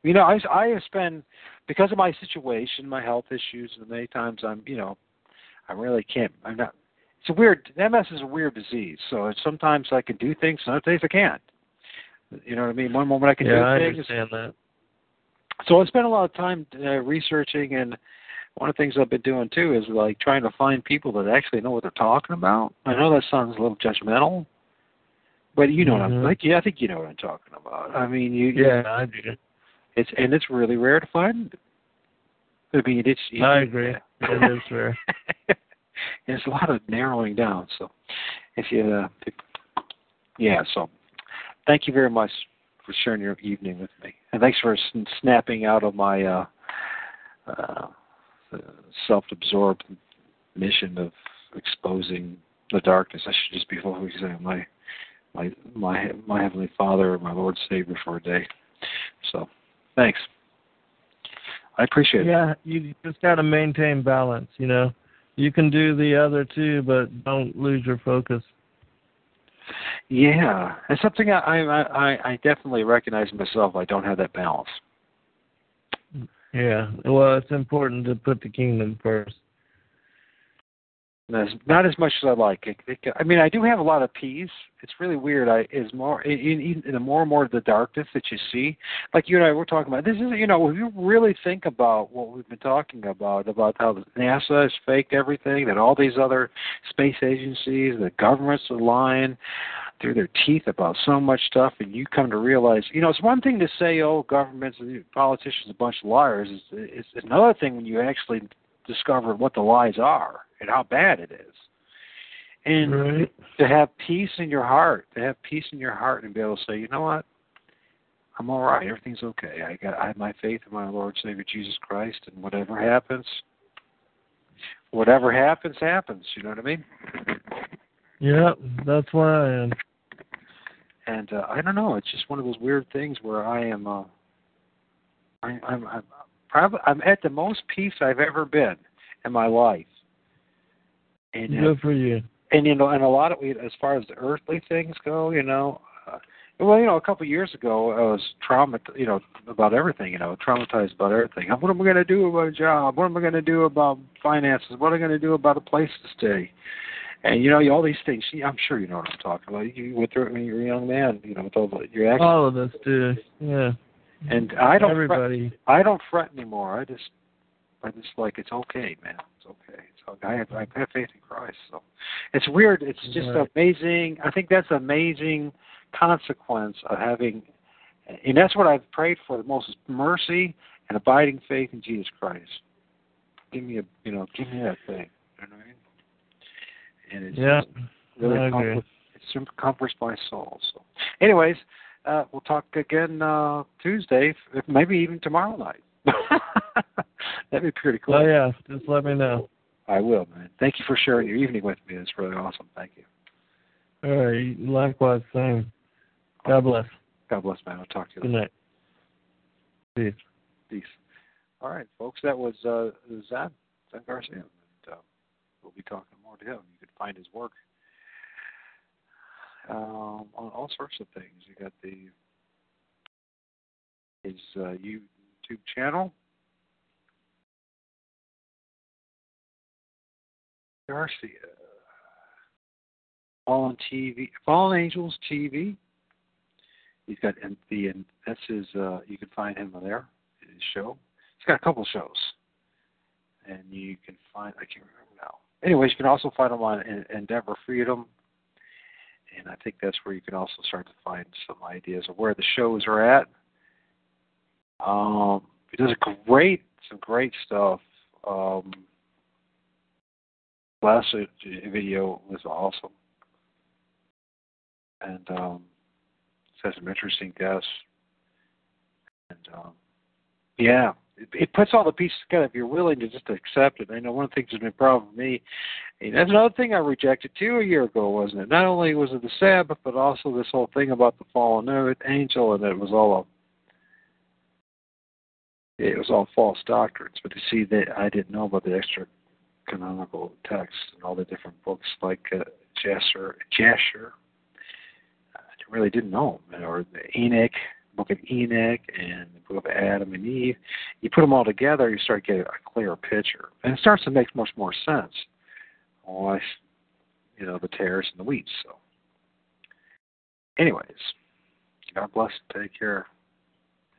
You know, I I have spent because of my situation, my health issues, and many times I'm you know I really can't. I'm not. It's a weird. MS is a weird disease. So it's, sometimes I can do things, some days I can't. You know what I mean? One moment I can yeah i do things. understand that So I spent a lot of time uh, researching, and one of the things I've been doing too is like trying to find people that actually know what they're talking about. I know that sounds a little judgmental, but you know what I'm Mhm. like. Yeah, I think you know what I'm talking about. I mean, you. yeah i do It's and it's really rare to find. I mean, it's. I agree. It is rare. There's a lot of narrowing down. So, if you, uh, if, yeah. So, thank you very much for sharing your evening with me, and thanks for snapping out of my uh, uh, self-absorbed mission of exposing the darkness. I should just be focusing on my my my my heavenly Father, my Lord Savior for a day. So, thanks. I appreciate it. Yeah, you just got to maintain balance. You know, you can do the other two, but don't lose your focus. Yeah, it's something I I I, I definitely recognize myself. I don't have that balance. Yeah, well, it's important to put the kingdom first. Not as much as I like. It, it, I mean, I do have a lot of peace. It's really weird. I is more in, in, in the more and more of the darkness that you see. Like you and I were talking about. This is you know, if you really think about what we've been talking about, about how NASA has faked everything, that all these other space agencies, the governments are lying through their teeth about so much stuff, and you come to realize, you know, it's one thing to say, oh, governments, and politicians, are a bunch of liars. It's, it's another thing when you actually discover what the lies are and how bad it is. And right. to have peace in your heart, to have peace in your heart and be able to say, you know what? I'm all right. Everything's okay. I got I have my faith in my Lord Savior Jesus Christ and whatever happens whatever happens, happens. You know what I mean? Yeah, that's where I am. And uh, I don't know. It's just one of those weird things where I am. Uh, I, I'm I'm probably I'm at the most peace I've ever been in my life. And Good for you. and you know, and a lot of as far as the earthly things go, you know, uh, well, you know, a couple of years ago, I was trauma, you know, about everything, you know, traumatized about everything. What am I going to do about a job? What am I going to do about finances? What am I going to do about a place to stay? And you know, all these things. I'm sure you know what I'm talking about. You went through it when you were a young man, you know, with all the, your actions. All of us do. Yeah. And I don't. Everybody. Fret, I don't fret anymore. I just, I just like it's okay, man. It's okay. So I have, I have faith in Christ. So it's weird. It's just Right. amazing. I think that's amazing consequence of having, and that's what I've prayed for the most: is mercy and abiding faith in Jesus Christ. Give me a, you know, give me that thing. You know what I mean? And it's Yeah. really I agree. comfort, it comforts my soul. So, anyways, uh, we'll talk again uh, Tuesday, maybe even tomorrow night. That'd be pretty cool. Oh yeah, just let me know. I will, man. Thank you for sharing your evening with me. It's really awesome. Thank you. All right. Likewise, same. God bless. God bless, man. I'll talk to you Good later. night. Peace. Peace. All right, folks. That was uh, Zen, Zen Garcia. And, uh, we'll be talking more to him. You can find his work um, on all sorts of things. You got the his uh, YouTube channel. Garcia. Fallen TV, Fallen Angels TV. He's got the and that's his. Uh, you can find him there. His show. He's got a couple shows, and you can find. I can't remember now. Anyways, you can also find him on Endeavor Freedom, and I think that's where you can also start to find some ideas of where the shows are at. Um, he does a great, some great stuff. Um, last video was awesome, and um, has some interesting guests. And um, yeah, it, puts all the pieces together if you're willing to just accept it. I know one of the things that's been a problem with me. And that's another thing I rejected too a year ago, wasn't it? Not only was it the Sabbath, but also this whole thing about the fallen angel, and it was all a it was all false doctrines. But to see that I didn't know about the extra canonical texts and all the different books like uh, Jasher, Jasher. I really didn't know or the Enoch, Book of Enoch, and the Book of Adam and Eve. You put them all together, you start getting a clearer picture, and it starts to make much more sense. Why, you know, the tares and the wheat. So, anyways, God bless. Take care.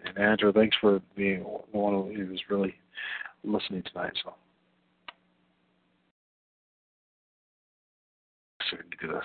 And Andrew, thanks for being the one who was really listening tonight. So. So we do this.